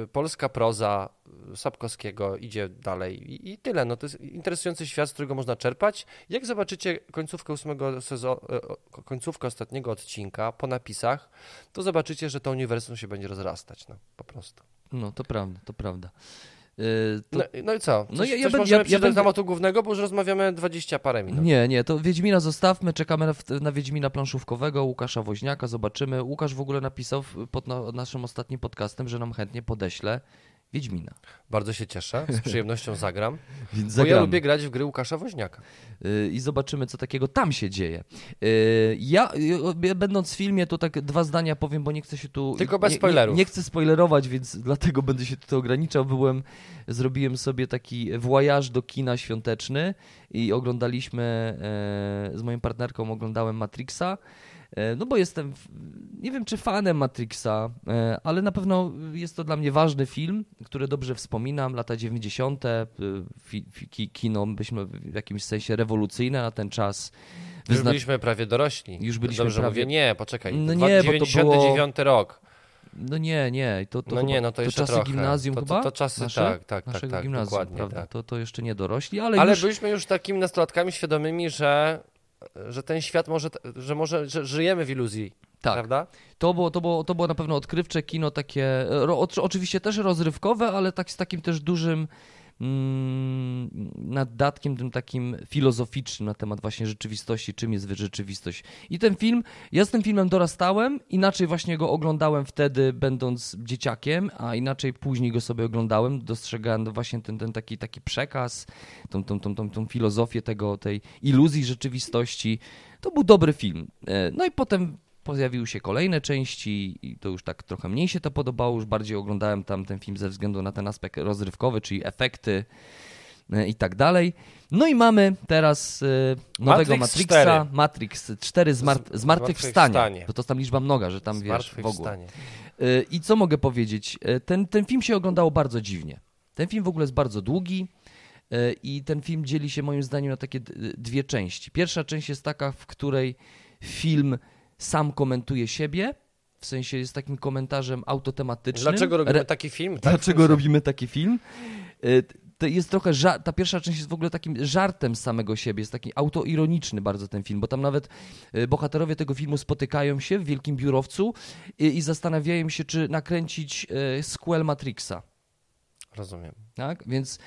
[SPEAKER 2] y, polska proza Sapkowskiego idzie dalej i, i tyle. No, to jest interesujący świat, z którego można czerpać. Jak zobaczycie końcówkę ósmego sezonu, końcówkę ostatniego odcinka po napisach, to zobaczycie, że to uniwersum się będzie rozrastać. No, po prostu.
[SPEAKER 1] No, to prawda, to prawda. Y, to...
[SPEAKER 2] No, no i co? Coś,
[SPEAKER 1] No ja- ja ben- ja- ja będę-
[SPEAKER 2] tematu głównego, bo już rozmawiamy 20 parę minut.
[SPEAKER 1] Nie, nie, to Wiedźmina zostawmy, czekamy na, na Wiedźmina planszówkowego, Łukasza Woźniaka, zobaczymy. Łukasz w ogóle napisał pod na, naszym ostatnim podcastem, że nam chętnie podeśle Wiedźmina.
[SPEAKER 2] Bardzo się cieszę, z przyjemnością zagram,
[SPEAKER 1] Więc
[SPEAKER 2] bo ja lubię grać w gry Łukasza Woźniaka.
[SPEAKER 1] Y, i zobaczymy, co takiego tam się dzieje. Y, Ja, y, będąc w filmie, to tak dwa zdania powiem, bo nie chcę się tu...
[SPEAKER 2] Tylko bez spoilerów.
[SPEAKER 1] Nie, nie chcę spoilerować, więc dlatego będę się tutaj ograniczał. Byłem, zrobiłem sobie taki voyage do kina świąteczny i oglądaliśmy, e, z moją partnerką oglądałem Matrixa, no bo jestem, nie wiem czy fanem Matrixa, e, ale na pewno jest to dla mnie ważny film, który dobrze wspominam, lata 90., e, kino byśmy w jakimś sensie rewolucyjne na ten czas.
[SPEAKER 2] Już byliśmy prawie dorośli.
[SPEAKER 1] Już byliśmy
[SPEAKER 2] Dobrze
[SPEAKER 1] prawie-
[SPEAKER 2] mówię, nie, poczekaj.
[SPEAKER 1] No nie, bo to
[SPEAKER 2] 99 rok.
[SPEAKER 1] No nie, nie, to, to
[SPEAKER 2] No
[SPEAKER 1] chyba,
[SPEAKER 2] nie, no to jeszcze
[SPEAKER 1] czasy
[SPEAKER 2] trochę.
[SPEAKER 1] gimnazjum
[SPEAKER 2] To- to-
[SPEAKER 1] chyba?
[SPEAKER 2] to czasy,
[SPEAKER 1] Nasze?
[SPEAKER 2] tak, tak, tak, tak,
[SPEAKER 1] gimnazjum,
[SPEAKER 2] dokładnie,
[SPEAKER 1] prawda?
[SPEAKER 2] tak.
[SPEAKER 1] To, to jeszcze nie dorośli, ale,
[SPEAKER 2] Ale
[SPEAKER 1] już...
[SPEAKER 2] byliśmy już takimi nastolatkami świadomymi, że, że ten świat może, że może, że żyjemy w iluzji,
[SPEAKER 1] tak,
[SPEAKER 2] prawda?
[SPEAKER 1] to było, to, było, to było na pewno odkrywcze kino takie, ro, oczywiście też rozrywkowe, ale tak z takim też dużym naddatkiem tym takim filozoficznym na temat właśnie rzeczywistości, czym jest rzeczywistość. I ten film, ja z tym filmem dorastałem, inaczej właśnie go oglądałem wtedy będąc dzieciakiem, a inaczej później go sobie oglądałem, dostrzegałem właśnie ten, ten taki, taki przekaz, tą, tą, tą, tą, tą filozofię tego, tej iluzji rzeczywistości. To był dobry film. E, No i potem pojawiły się kolejne części i to już tak trochę mniej się to podobało, już bardziej oglądałem tam ten film ze względu na ten aspekt rozrywkowy, czyli efekty e, i tak dalej. No i mamy teraz e, nowego
[SPEAKER 2] Matrix
[SPEAKER 1] Matrixa,
[SPEAKER 2] 4.
[SPEAKER 1] Matrix 4 zmar-
[SPEAKER 2] Z-
[SPEAKER 1] zmartwychwstania, bo to jest tam liczba mnoga, że tam wiesz w ogóle. E, I co mogę powiedzieć? Ten, ten film się oglądało bardzo dziwnie. Ten film w ogóle jest bardzo długi i ten film dzieli się moim zdaniem na takie dwie części. Pierwsza część jest taka, w której film sam komentuje siebie, w sensie jest takim komentarzem autotematycznym.
[SPEAKER 2] Dlaczego robimy
[SPEAKER 1] Re-
[SPEAKER 2] taki film? Tak,
[SPEAKER 1] Dlaczego robimy taki film? E, To jest trochę, ża- ta pierwsza część jest w ogóle takim żartem z samego siebie, jest taki autoironiczny bardzo ten film, bo tam nawet e, bohaterowie tego filmu spotykają się w wielkim biurowcu i, i zastanawiają się, czy nakręcić e, sequel Matrixa.
[SPEAKER 2] Rozumiem.
[SPEAKER 1] Tak? Więc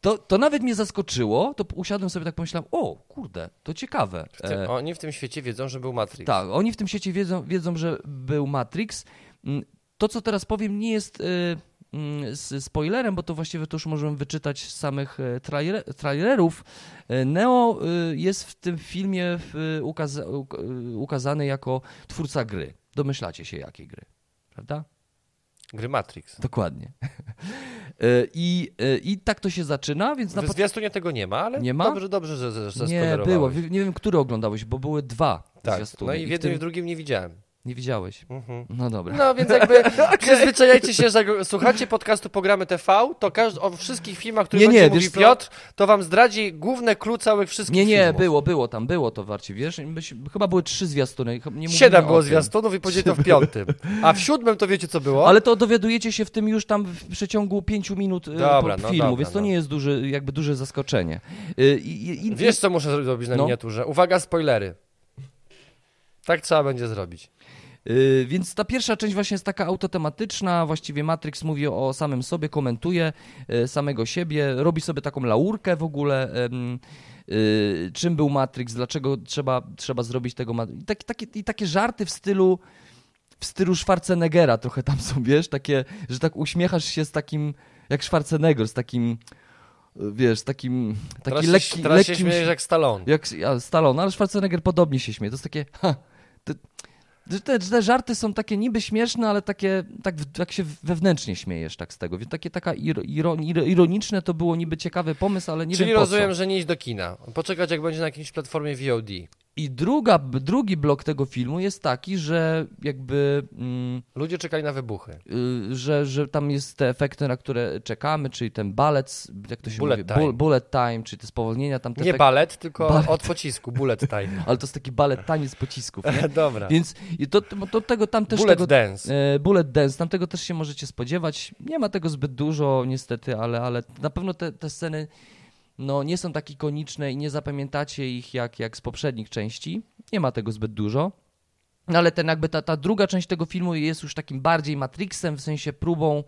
[SPEAKER 1] to, to nawet mnie zaskoczyło. To usiadłem sobie tak pomyślałem, o kurde, to ciekawe.
[SPEAKER 2] W tym,
[SPEAKER 1] E,
[SPEAKER 2] oni w tym świecie wiedzą, że był Matrix.
[SPEAKER 1] tak, oni w tym świecie wiedzą, wiedzą, że był Matrix. Mm, To, co teraz powiem, nie jest y, mm, z spoilerem, bo to właściwie to już możemy wyczytać z samych e, trailer, trailerów. E, Neo jest w tym filmie ukaza, uk- ukazany jako twórca gry. Domyślacie się, jakiej gry, prawda?
[SPEAKER 2] Gry Matrix.
[SPEAKER 1] Dokładnie. E, I, e, I tak to się zaczyna, więc na
[SPEAKER 2] W zwiastunie tego nie ma, ale
[SPEAKER 1] Nie ma?
[SPEAKER 2] dobrze, dobrze, że, że
[SPEAKER 1] Nie było. Nie wiem, który oglądałeś, bo były dwa
[SPEAKER 2] Tak,
[SPEAKER 1] zwiastuny.
[SPEAKER 2] no i w
[SPEAKER 1] w
[SPEAKER 2] jednym i
[SPEAKER 1] tym,
[SPEAKER 2] w drugim nie widziałem.
[SPEAKER 1] Nie widziałeś.
[SPEAKER 2] Mhm.
[SPEAKER 1] No dobra.
[SPEAKER 2] No więc jakby przyzwyczajajcie się, że jak słuchacie podcastu Pogramy TV, to każdy, o wszystkich filmach, które
[SPEAKER 1] Nie,
[SPEAKER 2] będzie
[SPEAKER 1] nie,
[SPEAKER 2] mówi
[SPEAKER 1] wiesz co?
[SPEAKER 2] Piotr, to wam zdradzi główne clue całych wszystkich
[SPEAKER 1] Nie, nie,
[SPEAKER 2] filmów.
[SPEAKER 1] było, było tam, było to warcie, wiesz? Chyba były trzy zwiastuny. Nie
[SPEAKER 2] Siedem było zwiastunów i powiedzieli to w piątym. A w siódmym to wiecie co było?
[SPEAKER 1] Ale to dowiadujecie się w tym już tam w przeciągu pięciu minut e,
[SPEAKER 2] Dobra, no
[SPEAKER 1] filmu,
[SPEAKER 2] dobra,
[SPEAKER 1] więc to
[SPEAKER 2] no.
[SPEAKER 1] nie jest duże, jakby duże zaskoczenie. Y, I, i, i,
[SPEAKER 2] Wiesz co muszę zrobić na
[SPEAKER 1] No.
[SPEAKER 2] miniaturze? Uwaga, spoilery. Tak trzeba będzie zrobić.
[SPEAKER 1] Y, Więc ta pierwsza część właśnie jest taka autotematyczna, właściwie Matrix mówi o samym sobie, komentuje y, samego siebie, robi sobie taką laurkę w ogóle, y, czym był Matrix, dlaczego trzeba, trzeba zrobić tego Ma- I takie, takie, I takie żarty w stylu w stylu Schwarzeneggera trochę tam są, wiesz, takie, że tak uśmiechasz się z takim, jak Schwarzenegger, z takim, wiesz, z takim, taki
[SPEAKER 2] Teraz,
[SPEAKER 1] lekki,
[SPEAKER 2] się, teraz się
[SPEAKER 1] lekkim,
[SPEAKER 2] śmiejesz jak Stallone.
[SPEAKER 1] jak ja, Stallone, ale Schwarzenegger podobnie się śmieje. To jest takie. Ha, to, te, te żarty są takie niby śmieszne, ale takie, tak, tak się wewnętrznie śmiejesz tak z tego. Więc takie taka iro, iro, iro, ironiczne to było niby ciekawy pomysł, ale nie
[SPEAKER 2] Czyli
[SPEAKER 1] wiem po
[SPEAKER 2] rozumiem, że nie iść do kina. Poczekać jak będzie na jakiejś platformie VOD.
[SPEAKER 1] I druga, drugi blok tego filmu jest taki, że jakby... Mm,
[SPEAKER 2] Ludzie czekali na wybuchy.
[SPEAKER 1] y, że, że tam jest te efekty, na które czekamy, czyli ten balec, jak to się
[SPEAKER 2] Bullet
[SPEAKER 1] mówi,
[SPEAKER 2] time.
[SPEAKER 1] Bull, bullet time, czyli te spowolnienia, tam te
[SPEAKER 2] Nie
[SPEAKER 1] efekty,
[SPEAKER 2] balet, tylko od pocisku, bullet time.
[SPEAKER 1] ale to jest taki balet taniec pocisków, nie?
[SPEAKER 2] Dobra.
[SPEAKER 1] Więc i to, to, tego tam też
[SPEAKER 2] bullet
[SPEAKER 1] tego,
[SPEAKER 2] dance.
[SPEAKER 1] E, Bullet Dance, tam tego też się możecie spodziewać. Nie ma tego zbyt dużo niestety, ale, ale na pewno te, te sceny no, nie są tak ikoniczne i nie zapamiętacie ich jak, jak z poprzednich części. Nie ma tego zbyt dużo. No, ale ten jakby ta, ta druga część tego filmu jest już takim bardziej Matrixem, w sensie próbą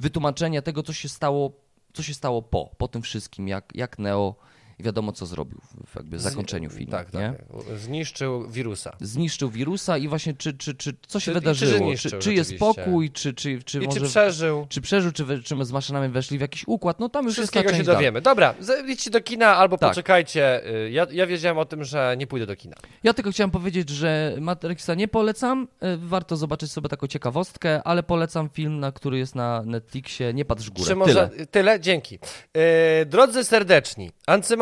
[SPEAKER 1] wytłumaczenia tego, co się stało, co się stało po, po tym wszystkim, jak, jak Neo wiadomo co zrobił w, jakby zakończeniu filmu.
[SPEAKER 2] Tak,
[SPEAKER 1] nie?
[SPEAKER 2] tak. Zniszczył wirusa.
[SPEAKER 1] zniszczył wirusa i właśnie czy, czy, czy co się
[SPEAKER 2] Czy- i czy
[SPEAKER 1] wydarzyło?
[SPEAKER 2] zniszczył
[SPEAKER 1] czy, czy jest spokój, czy, czy, czy
[SPEAKER 2] I
[SPEAKER 1] może...
[SPEAKER 2] czy przeżył?
[SPEAKER 1] czy przeżył, czy, we- czy z maszynami weszli w jakiś układ, no tam już jest
[SPEAKER 2] Wszystkiego się
[SPEAKER 1] część dalej.
[SPEAKER 2] dowiemy. Dobra, idźcie do kina albo
[SPEAKER 1] Tak.
[SPEAKER 2] poczekajcie. Y, Ja, ja wiedziałem o tym, że nie pójdę do kina.
[SPEAKER 1] Ja tylko chciałem powiedzieć, że Matrixa nie polecam, e, warto zobaczyć sobie taką ciekawostkę, ale polecam film, na który jest na Netflixie, Nie patrz w górę.
[SPEAKER 2] Czy może
[SPEAKER 1] Tyle.
[SPEAKER 2] tyle? Dzięki. Yy, drodzy serdeczni,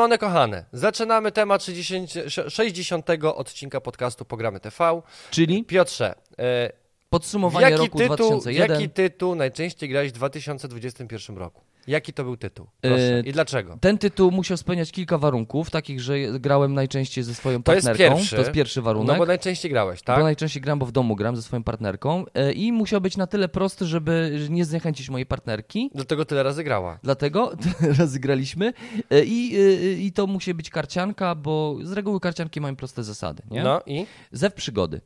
[SPEAKER 2] Ancymone kochane, zaczynamy temat 60, 60 odcinka podcastu Programy TV.
[SPEAKER 1] Czyli
[SPEAKER 2] Piotrze, w
[SPEAKER 1] podsumowanie
[SPEAKER 2] jaki,
[SPEAKER 1] roku
[SPEAKER 2] tytuł,
[SPEAKER 1] 2001.
[SPEAKER 2] jaki tytuł najczęściej grałeś w 2021 roku? Jaki to był tytuł?
[SPEAKER 1] E,
[SPEAKER 2] Proszę. I dlaczego?
[SPEAKER 1] Ten tytuł musiał spełniać kilka warunków, takich, że grałem najczęściej ze swoją
[SPEAKER 2] To jest
[SPEAKER 1] partnerką.
[SPEAKER 2] pierwszy.
[SPEAKER 1] To jest pierwszy warunek.
[SPEAKER 2] No bo najczęściej grałeś,
[SPEAKER 1] Bo
[SPEAKER 2] tak?
[SPEAKER 1] najczęściej gram, bo w domu gram ze swoją partnerką e, i musiał być na tyle prosty, żeby nie zniechęcić mojej partnerki.
[SPEAKER 2] Dlatego tyle razy grała.
[SPEAKER 1] Dlatego razy graliśmy E, I, i to musi być karcianka, bo z reguły karcianki mają proste zasady. Nie?
[SPEAKER 2] No i?
[SPEAKER 1] Zew przygody.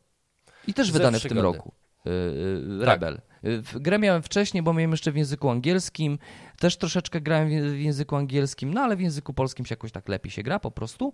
[SPEAKER 1] I też
[SPEAKER 2] Zew
[SPEAKER 1] wydane w tym
[SPEAKER 2] przygody.
[SPEAKER 1] roku.
[SPEAKER 2] Tak.
[SPEAKER 1] Rebel. W- Grę miałem wcześniej, bo miałem jeszcze w języku angielskim. Też troszeczkę grałem w- języku angielskim, no ale w języku polskim się jakoś tak lepiej się gra po prostu.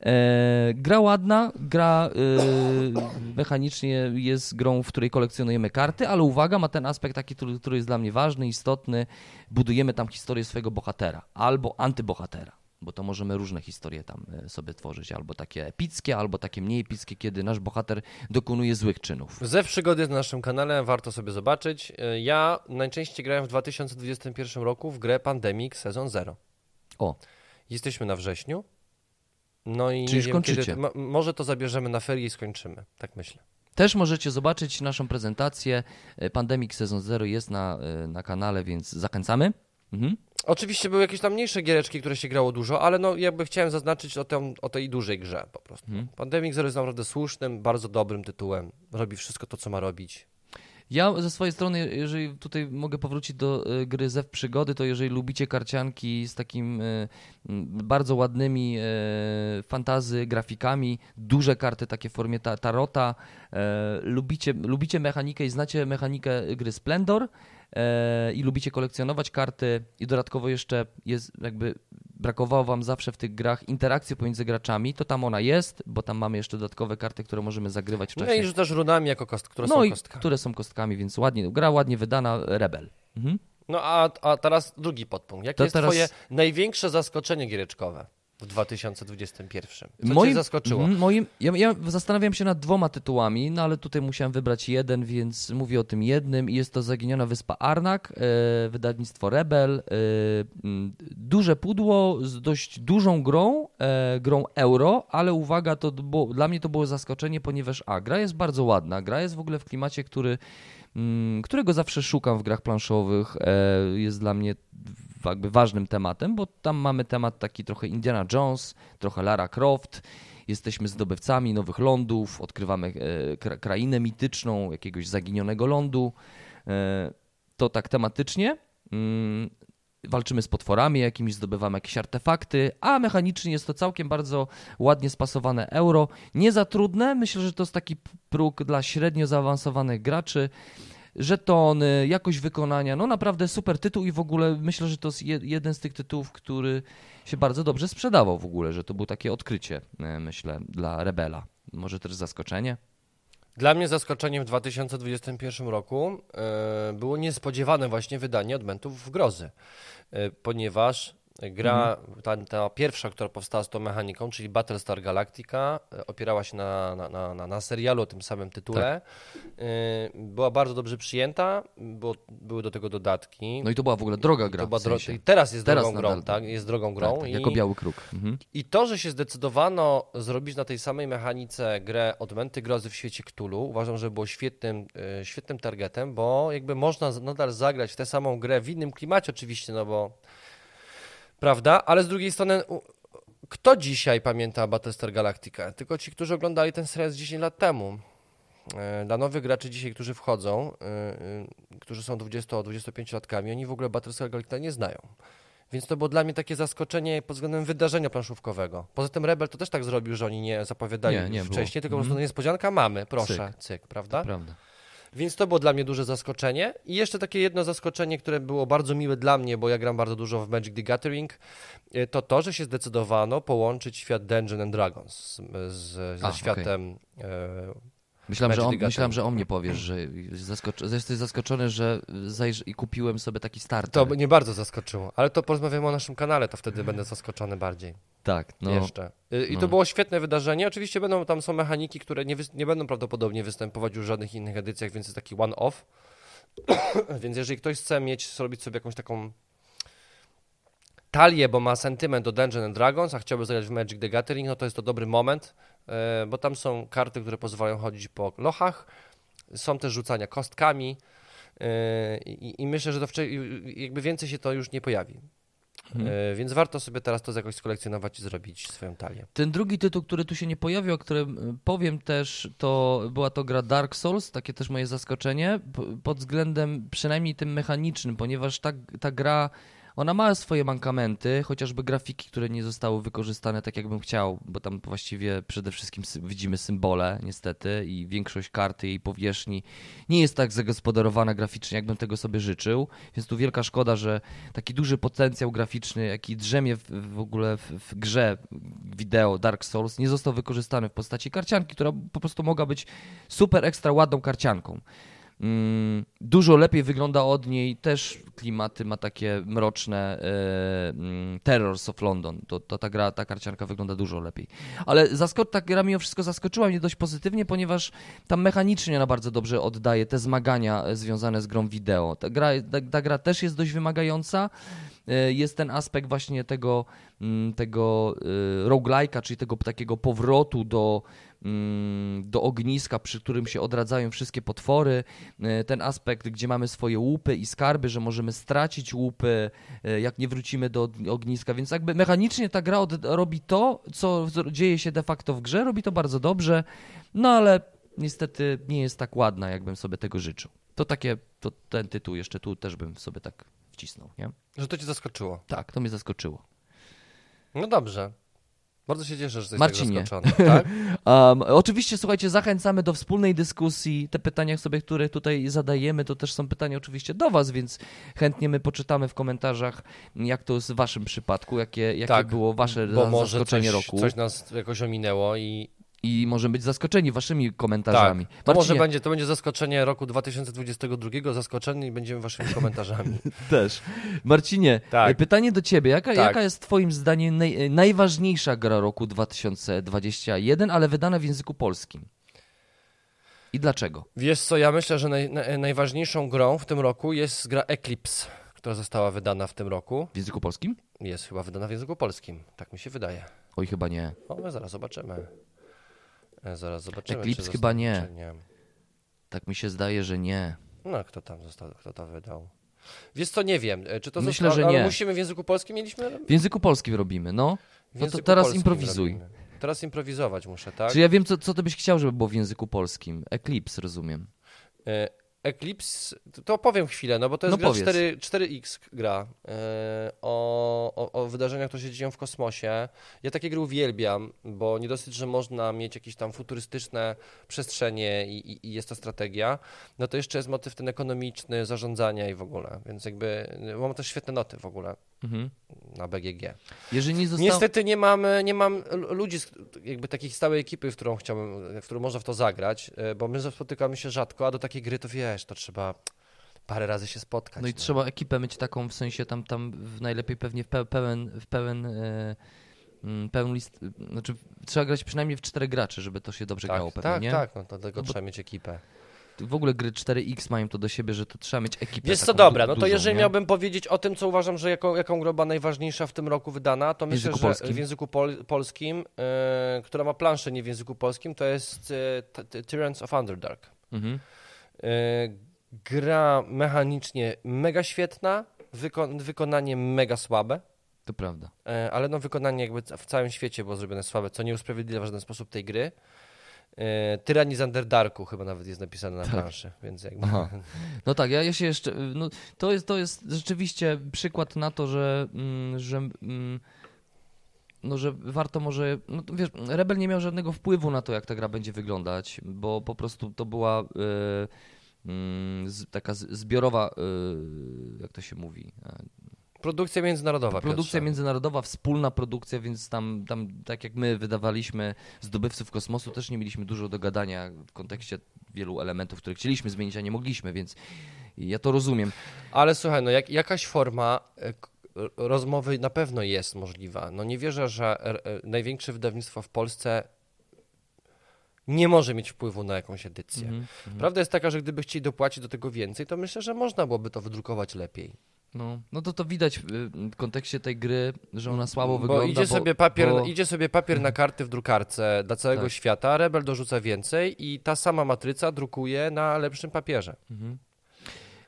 [SPEAKER 1] E, gra ładna, gra e, mechanicznie jest grą, w której kolekcjonujemy karty, ale uwaga, ma ten aspekt taki, który, który jest dla mnie ważny, istotny. Budujemy tam historię swojego bohatera albo antybohatera. Bo to możemy różne historie tam e, sobie tworzyć, albo takie epickie, albo takie mniej epickie, kiedy nasz bohater dokonuje złych czynów.
[SPEAKER 2] Ze przygody na naszym kanale, warto sobie zobaczyć. Y, Ja najczęściej grałem w 2021 roku w grę Pandemic Sezon 0.
[SPEAKER 1] O,
[SPEAKER 2] Jesteśmy na wrześniu. No i
[SPEAKER 1] Czyli już
[SPEAKER 2] wiem,
[SPEAKER 1] kończycie.
[SPEAKER 2] kiedy, może to zabierzemy na ferie i skończymy. Tak myślę.
[SPEAKER 1] Też możecie zobaczyć naszą prezentację. E, Pandemic Sezon 0 jest na, e, na kanale, więc zachęcamy. Mhm.
[SPEAKER 2] Oczywiście były jakieś tam mniejsze giereczki, które się grało dużo, ale no jakby chciałem zaznaczyć o, tem, o tej dużej grze po prostu.
[SPEAKER 1] Mhm.
[SPEAKER 2] Pandemic Zero jest naprawdę słusznym, bardzo dobrym tytułem. Robi wszystko to, co ma robić.
[SPEAKER 1] Ja ze swojej strony, jeżeli tutaj mogę powrócić do e, gry Zew Przygody, to jeżeli lubicie karcianki z takim e, bardzo ładnymi e, fantazy grafikami, duże karty takie w formie ta, tarota, lubicie, lubicie mechanikę i znacie mechanikę gry Splendor i lubicie kolekcjonować karty i dodatkowo jeszcze jest jakby brakowało wam zawsze w tych grach interakcji pomiędzy graczami, to tam ona jest, bo tam mamy jeszcze dodatkowe karty, które możemy zagrywać w
[SPEAKER 2] No
[SPEAKER 1] czasie.
[SPEAKER 2] i rzucasz runami jako kost, które
[SPEAKER 1] No
[SPEAKER 2] są
[SPEAKER 1] i
[SPEAKER 2] kostkami.
[SPEAKER 1] które są kostkami, więc ładnie, gra ładnie wydana, Rebel. Mhm.
[SPEAKER 2] No a, a teraz drugi podpunkt. Jakie
[SPEAKER 1] To
[SPEAKER 2] jest
[SPEAKER 1] teraz-
[SPEAKER 2] twoje największe zaskoczenie giereczkowe? W 2021? Co moim, cię zaskoczyło?
[SPEAKER 1] Moim, ja, ja, zastanawiam się nad dwoma tytułami, no ale tutaj musiałem wybrać jeden, więc mówię o tym jednym i jest to Zaginiona Wyspa Arnak, e, wydawnictwo Rebel. E, duże pudło z dość dużą grą, e, grą euro, ale uwaga, to było, dla mnie to było zaskoczenie, ponieważ a, gra jest bardzo ładna, gra jest w ogóle w klimacie, który którego zawsze szukam w grach planszowych, jest dla mnie jakby ważnym tematem, bo tam mamy temat taki trochę Indiana Jones, trochę Lara Croft. Jesteśmy zdobywcami nowych lądów, odkrywamy e, krainę mityczną jakiegoś zaginionego lądu. E, to tak tematycznie. Mm, walczymy z potworami jakimiś, zdobywamy jakieś artefakty, a mechanicznie jest to całkiem bardzo ładnie spasowane euro. Nie za trudne, myślę, że to jest taki próg dla średnio zaawansowanych graczy żetony, jakość wykonania. No naprawdę super tytuł i w ogóle myślę, że to jest jeden z tych tytułów, który się bardzo dobrze sprzedawał w ogóle, że to było takie odkrycie, e, myślę, dla Rebela. Może też zaskoczenie?
[SPEAKER 2] Dla mnie zaskoczeniem w 2021 roku e, było niespodziewane właśnie wydanie Odmentów w Grozy, e, ponieważ Gra, mhm. ta, ta, pierwsza, która powstała z tą mechaniką, czyli Battlestar Galactica, e, opierała się na, na, na, na serialu o tym samym tytule. Tak. E, była bardzo dobrze przyjęta, bo były do tego dodatki.
[SPEAKER 1] No i to była w ogóle droga gra. W
[SPEAKER 2] sensie. teraz jest teraz drogą nadal. grą, tak? Jest drogą grą. Tak,
[SPEAKER 1] tak, jako biały kruk. Mhm.
[SPEAKER 2] I to, że się zdecydowano zrobić na tej samej mechanice grę Odmęty Grozy w świecie Cthulhu, uważam, że było świetnym, e, świetnym targetem, bo jakby można nadal zagrać w tę samą grę w innym klimacie oczywiście, no bo prawda? Ale z drugiej strony, kto dzisiaj pamięta Battlestar Galactica? Tylko ci, którzy oglądali ten serial z 10 lat temu. E, dla nowych graczy dzisiaj, którzy wchodzą, e, e, którzy są 20-25-latkami, oni w ogóle Battlestar Galactica nie znają. Więc to było dla mnie takie zaskoczenie pod względem wydarzenia planszówkowego. Poza tym Rebel to też tak zrobił, że oni nie zapowiadali nie, nie wcześniej, było. tylko mm. po prostu mhm. niespodzianka mamy, proszę, cyk, cyk prawda?
[SPEAKER 1] To prawda.
[SPEAKER 2] Więc to było dla mnie duże zaskoczenie. I jeszcze takie jedno zaskoczenie, które było bardzo miłe dla mnie, bo ja gram bardzo dużo w Magic the Gathering, e, to to, że się zdecydowano połączyć świat Dungeon and Dragons z, ze A, światem okay.
[SPEAKER 1] Myślałem, że, on, myślałem, że o mnie powiesz, że zaskocz, jesteś zaskoczony, że zajrz i kupiłem sobie taki start.
[SPEAKER 2] To mnie bardzo zaskoczyło, ale to porozmawiamy o naszym kanale, to wtedy będę zaskoczony bardziej.
[SPEAKER 1] Tak, no.
[SPEAKER 2] Jeszcze. I no. to było świetne wydarzenie. Oczywiście będą tam są mechaniki, które nie, nie będą prawdopodobnie występować już w żadnych innych edycjach, więc jest taki one-off. więc jeżeli ktoś chce mieć, zrobić sobie jakąś taką talię, bo ma sentyment do Dungeons and Dragons, a chciałby zagrać w Magic the Gathering, no to jest to dobry moment, bo tam są karty, które pozwalają chodzić po lochach, są też rzucania kostkami e, i, i myślę, że to jakby więcej się to już nie pojawi. Hmm. Więc warto sobie teraz to jakoś skolekcjonować i zrobić swoją talię.
[SPEAKER 1] Ten drugi tytuł, który tu się nie pojawił, o którym powiem też, to była to gra Dark Souls, takie też moje zaskoczenie, pod względem przynajmniej tym mechanicznym, ponieważ ta, ta gra ona ma swoje mankamenty, chociażby grafiki, które nie zostały wykorzystane tak, jakbym chciał, bo tam właściwie przede wszystkim widzimy symbole, niestety, i większość karty jej powierzchni nie jest tak zagospodarowana graficznie, jakbym tego sobie życzył. Więc tu wielka szkoda, że taki duży potencjał graficzny, jaki drzemie w, w ogóle w, w grze wideo Dark Souls, nie został wykorzystany w postaci karcianki, która po prostu mogła być super ekstra ładną karcianką. Mm, dużo lepiej wygląda od niej, też klimaty ma takie mroczne. E, Terrors of London, to, to ta gra, ta karcianka wygląda dużo lepiej. Ale zasko- ta gra mimo wszystko zaskoczyła mnie dość pozytywnie, ponieważ tam mechanicznie ona bardzo dobrze oddaje te zmagania związane z grą wideo. Ta gra, ta, ta gra też jest dość wymagająca. E, jest ten aspekt właśnie tego, mm, tego e, roguelike'a, czyli tego takiego powrotu do Mm, do ogniska, przy którym się odradzają wszystkie potwory. E, ten aspekt, gdzie mamy swoje łupy i skarby, że możemy stracić łupy, e, jak nie wrócimy do ogniska. Więc jakby mechanicznie ta gra robi to, co dzieje się de facto w grze, robi to bardzo dobrze, no ale niestety nie jest tak ładna, jakbym sobie tego życzył. To takie, to ten tytuł jeszcze tu też bym sobie tak wcisnął, nie?
[SPEAKER 2] Że to cię zaskoczyło.
[SPEAKER 1] Tak, to mnie zaskoczyło.
[SPEAKER 2] No dobrze. Bardzo się cieszę, że jesteś
[SPEAKER 1] Marcinie.
[SPEAKER 2] tak Tak?
[SPEAKER 1] um, oczywiście, słuchajcie, zachęcamy do wspólnej dyskusji. Te pytania sobie, które tutaj zadajemy, to też są pytania oczywiście do Was, więc chętnie my poczytamy w komentarzach, jak to jest w Waszym przypadku, jakie, jakie tak, było Wasze bo zaskoczenie
[SPEAKER 2] może coś,
[SPEAKER 1] roku.
[SPEAKER 2] coś nas jakoś ominęło i
[SPEAKER 1] I możemy być zaskoczeni waszymi komentarzami.
[SPEAKER 2] Tak, to może
[SPEAKER 1] Marcinie,
[SPEAKER 2] będzie, to będzie zaskoczenie roku 2022, zaskoczeni będziemy waszymi komentarzami.
[SPEAKER 1] też. Marcinie,
[SPEAKER 2] Tak.
[SPEAKER 1] e, pytanie do ciebie. Jaka,
[SPEAKER 2] Tak.
[SPEAKER 1] jaka jest twoim zdaniem naj, e, najważniejsza gra roku 2021, ale wydana w języku polskim? I dlaczego?
[SPEAKER 2] Wiesz co, ja myślę, że naj, na, najważniejszą grą w tym roku jest gra Eclipse, która została wydana w tym roku.
[SPEAKER 1] W języku polskim?
[SPEAKER 2] Jest chyba wydana w języku polskim, tak mi się wydaje.
[SPEAKER 1] Oj, chyba nie.
[SPEAKER 2] O, my zaraz zobaczymy. E, Zaraz zobaczymy.
[SPEAKER 1] Eclipse
[SPEAKER 2] czy
[SPEAKER 1] chyba nie.
[SPEAKER 2] czy nie.
[SPEAKER 1] Tak mi się zdaje, że nie.
[SPEAKER 2] No, kto tam został, kto to wydał? Wiesz co, nie wiem. e, Czy to
[SPEAKER 1] Myślę,
[SPEAKER 2] zostało,
[SPEAKER 1] że nie.
[SPEAKER 2] musimy w języku polskim mieliśmy?
[SPEAKER 1] W języku polskim robimy, no. No to teraz improwizuj.
[SPEAKER 2] robimy. Teraz improwizować muszę, tak?
[SPEAKER 1] Czy ja wiem, co, co ty byś chciał, żeby było w języku polskim? Eclipse, rozumiem.
[SPEAKER 2] Eclipse, to- opowiem chwilę, no bo to jest
[SPEAKER 1] No
[SPEAKER 2] gra
[SPEAKER 1] powiedz.
[SPEAKER 2] 4, 4X gra e, o, o, o wydarzeniach, które się dzieją w kosmosie. Ja takie gry uwielbiam, bo nie dosyć, że można mieć jakieś tam futurystyczne przestrzenie i, i, i jest to strategia, no to jeszcze jest motyw ten ekonomiczny, zarządzania i w ogóle, więc jakby mam też świetne noty w ogóle
[SPEAKER 1] Mhm.
[SPEAKER 2] na BGG.
[SPEAKER 1] Jeżeli nie zostało...
[SPEAKER 2] Niestety nie mam, nie mam ludzi, z- jakby takiej stałej ekipy, w którą chciałbym, w którą można w to zagrać, e, bo my spotykamy się rzadko, a do takiej gry to wiesz, to trzeba parę razy się spotkać.
[SPEAKER 1] No i trzeba ekipę mieć taką, w sensie tam, tam w najlepiej pewnie w pe- pełen, w pełen, e, mm, pełen list, znaczy trzeba grać przynajmniej w czterech graczy, żeby to się dobrze
[SPEAKER 2] tak,
[SPEAKER 1] grało pewnie,
[SPEAKER 2] tak,
[SPEAKER 1] nie?
[SPEAKER 2] tak, no to tego
[SPEAKER 1] No
[SPEAKER 2] trzeba mieć ekipę.
[SPEAKER 1] W ogóle gry 4X mają to do siebie, że to trzeba mieć ekipę
[SPEAKER 2] co,
[SPEAKER 1] taką
[SPEAKER 2] dobra, no to
[SPEAKER 1] dużą,
[SPEAKER 2] jeżeli
[SPEAKER 1] nie?
[SPEAKER 2] miałbym powiedzieć o tym, co uważam, że jaką, jaką gra była najważniejsza w tym roku wydana, to myślę, że
[SPEAKER 1] polskim?
[SPEAKER 2] w języku pol, polskim, e, która ma planszę nie w języku polskim, to jest e, T- Tyrants of Underdark.
[SPEAKER 1] Mhm.
[SPEAKER 2] E, Gra mechanicznie mega świetna, wyko wykonanie mega słabe,
[SPEAKER 1] To prawda.
[SPEAKER 2] e, ale no wykonanie jakby w całym świecie było zrobione słabe, co nie usprawiedliwia w żaden sposób tej gry. E, Tyranii z Underdarku chyba nawet jest napisane na
[SPEAKER 1] Tak.
[SPEAKER 2] planszy, więc jakby...
[SPEAKER 1] Aha. No tak, ja, się jeszcze. No, to, jest, to jest rzeczywiście przykład na to, że. Mm, że mm, no, że warto może. No, wiesz, Rebel nie miał żadnego wpływu na to, jak ta gra będzie wyglądać, bo po prostu to była mm, z, taka zbiorowa, e, jak to się mówi,
[SPEAKER 2] Produkcja międzynarodowa,
[SPEAKER 1] produkcja
[SPEAKER 2] Piotrze.
[SPEAKER 1] międzynarodowa, wspólna produkcja, więc tam, tam tak jak my wydawaliśmy zdobywców kosmosu, też nie mieliśmy dużo do gadania w kontekście wielu elementów, które chcieliśmy zmienić, a nie mogliśmy, więc ja to rozumiem.
[SPEAKER 2] Ale słuchaj, no jak, jakaś forma e, k- rozmowy na pewno jest możliwa. No nie wierzę, że e, e, największe wydawnictwo w Polsce nie może mieć wpływu na jakąś edycję.
[SPEAKER 1] Mhm.
[SPEAKER 2] Prawda jest taka, że gdyby chcieli dopłacić do tego więcej, to myślę, że można byłoby to wydrukować lepiej.
[SPEAKER 1] No, no to to widać w, w kontekście tej gry, że ona słabo
[SPEAKER 2] bo
[SPEAKER 1] wygląda.
[SPEAKER 2] idzie, sobie papier,
[SPEAKER 1] bo-
[SPEAKER 2] idzie sobie papier na karty w drukarce dla całego
[SPEAKER 1] Tak.
[SPEAKER 2] świata, Rebel dorzuca więcej i ta sama matryca drukuje na lepszym papierze.
[SPEAKER 1] Mhm.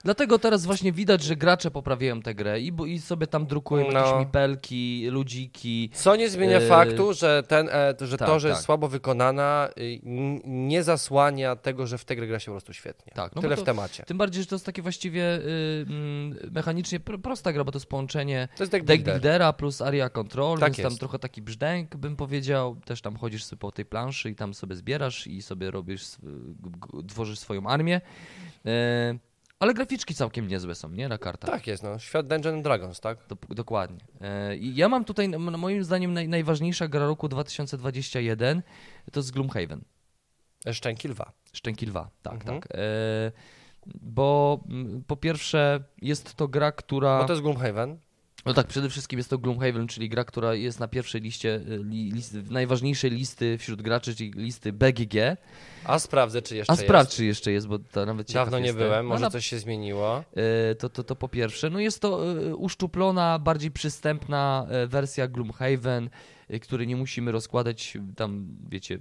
[SPEAKER 1] Dlatego teraz właśnie widać, że gracze poprawiają tę grę i, i sobie tam drukują
[SPEAKER 2] No.
[SPEAKER 1] jakieś mipelki, ludziki.
[SPEAKER 2] Co nie zmienia
[SPEAKER 1] Yy,
[SPEAKER 2] faktu, że, ten, e, że
[SPEAKER 1] tak,
[SPEAKER 2] to, że
[SPEAKER 1] tak.
[SPEAKER 2] jest słabo wykonana, y, nie zasłania tego, że w tę grę gra się po prostu świetnie.
[SPEAKER 1] Tak, no
[SPEAKER 2] Tyle
[SPEAKER 1] bo
[SPEAKER 2] w
[SPEAKER 1] to-
[SPEAKER 2] temacie.
[SPEAKER 1] Tym bardziej, że to jest takie właściwie y, mm, mechanicznie pr- prosta gra, bo to jest połączenie
[SPEAKER 2] To jest deck
[SPEAKER 1] deck
[SPEAKER 2] builder.
[SPEAKER 1] buildera plus area control,
[SPEAKER 2] Tak
[SPEAKER 1] więc tam
[SPEAKER 2] jest.
[SPEAKER 1] trochę taki brzdęk bym powiedział. Też tam chodzisz sobie po tej planszy i tam sobie zbierasz i sobie robisz, tworzysz swoją armię. E, ale graficzki całkiem niezłe są, nie? Na kartach.
[SPEAKER 2] Tak jest, no. Świat Dungeons and Dragons, tak?
[SPEAKER 1] Do, dokładnie. E, I ja mam tutaj, moim zdaniem, naj, najważniejsza gra roku 2021 to jest Gloomhaven.
[SPEAKER 2] Szczęki lwa.
[SPEAKER 1] Szczęki lwa, tak,
[SPEAKER 2] Mhm.
[SPEAKER 1] tak. E, bo po pierwsze jest to gra, która...
[SPEAKER 2] Bo to jest Gloomhaven.
[SPEAKER 1] No tak, przede wszystkim jest to Gloomhaven, czyli gra, która jest na pierwszej liście, y, li, listy, najważniejszej listy wśród graczy, czyli listy BGG.
[SPEAKER 2] A sprawdzę, czy jeszcze
[SPEAKER 1] A sprawdź,
[SPEAKER 2] jest.
[SPEAKER 1] czy jeszcze jest, bo to nawet ciekaw
[SPEAKER 2] Dawno nie
[SPEAKER 1] jestem.
[SPEAKER 2] byłem, może
[SPEAKER 1] no,
[SPEAKER 2] coś się zmieniło.
[SPEAKER 1] y, to, to, to po pierwsze. No jest to y, uszczuplona, bardziej przystępna wersja Gloomhaven, który nie musimy rozkładać tam, wiecie,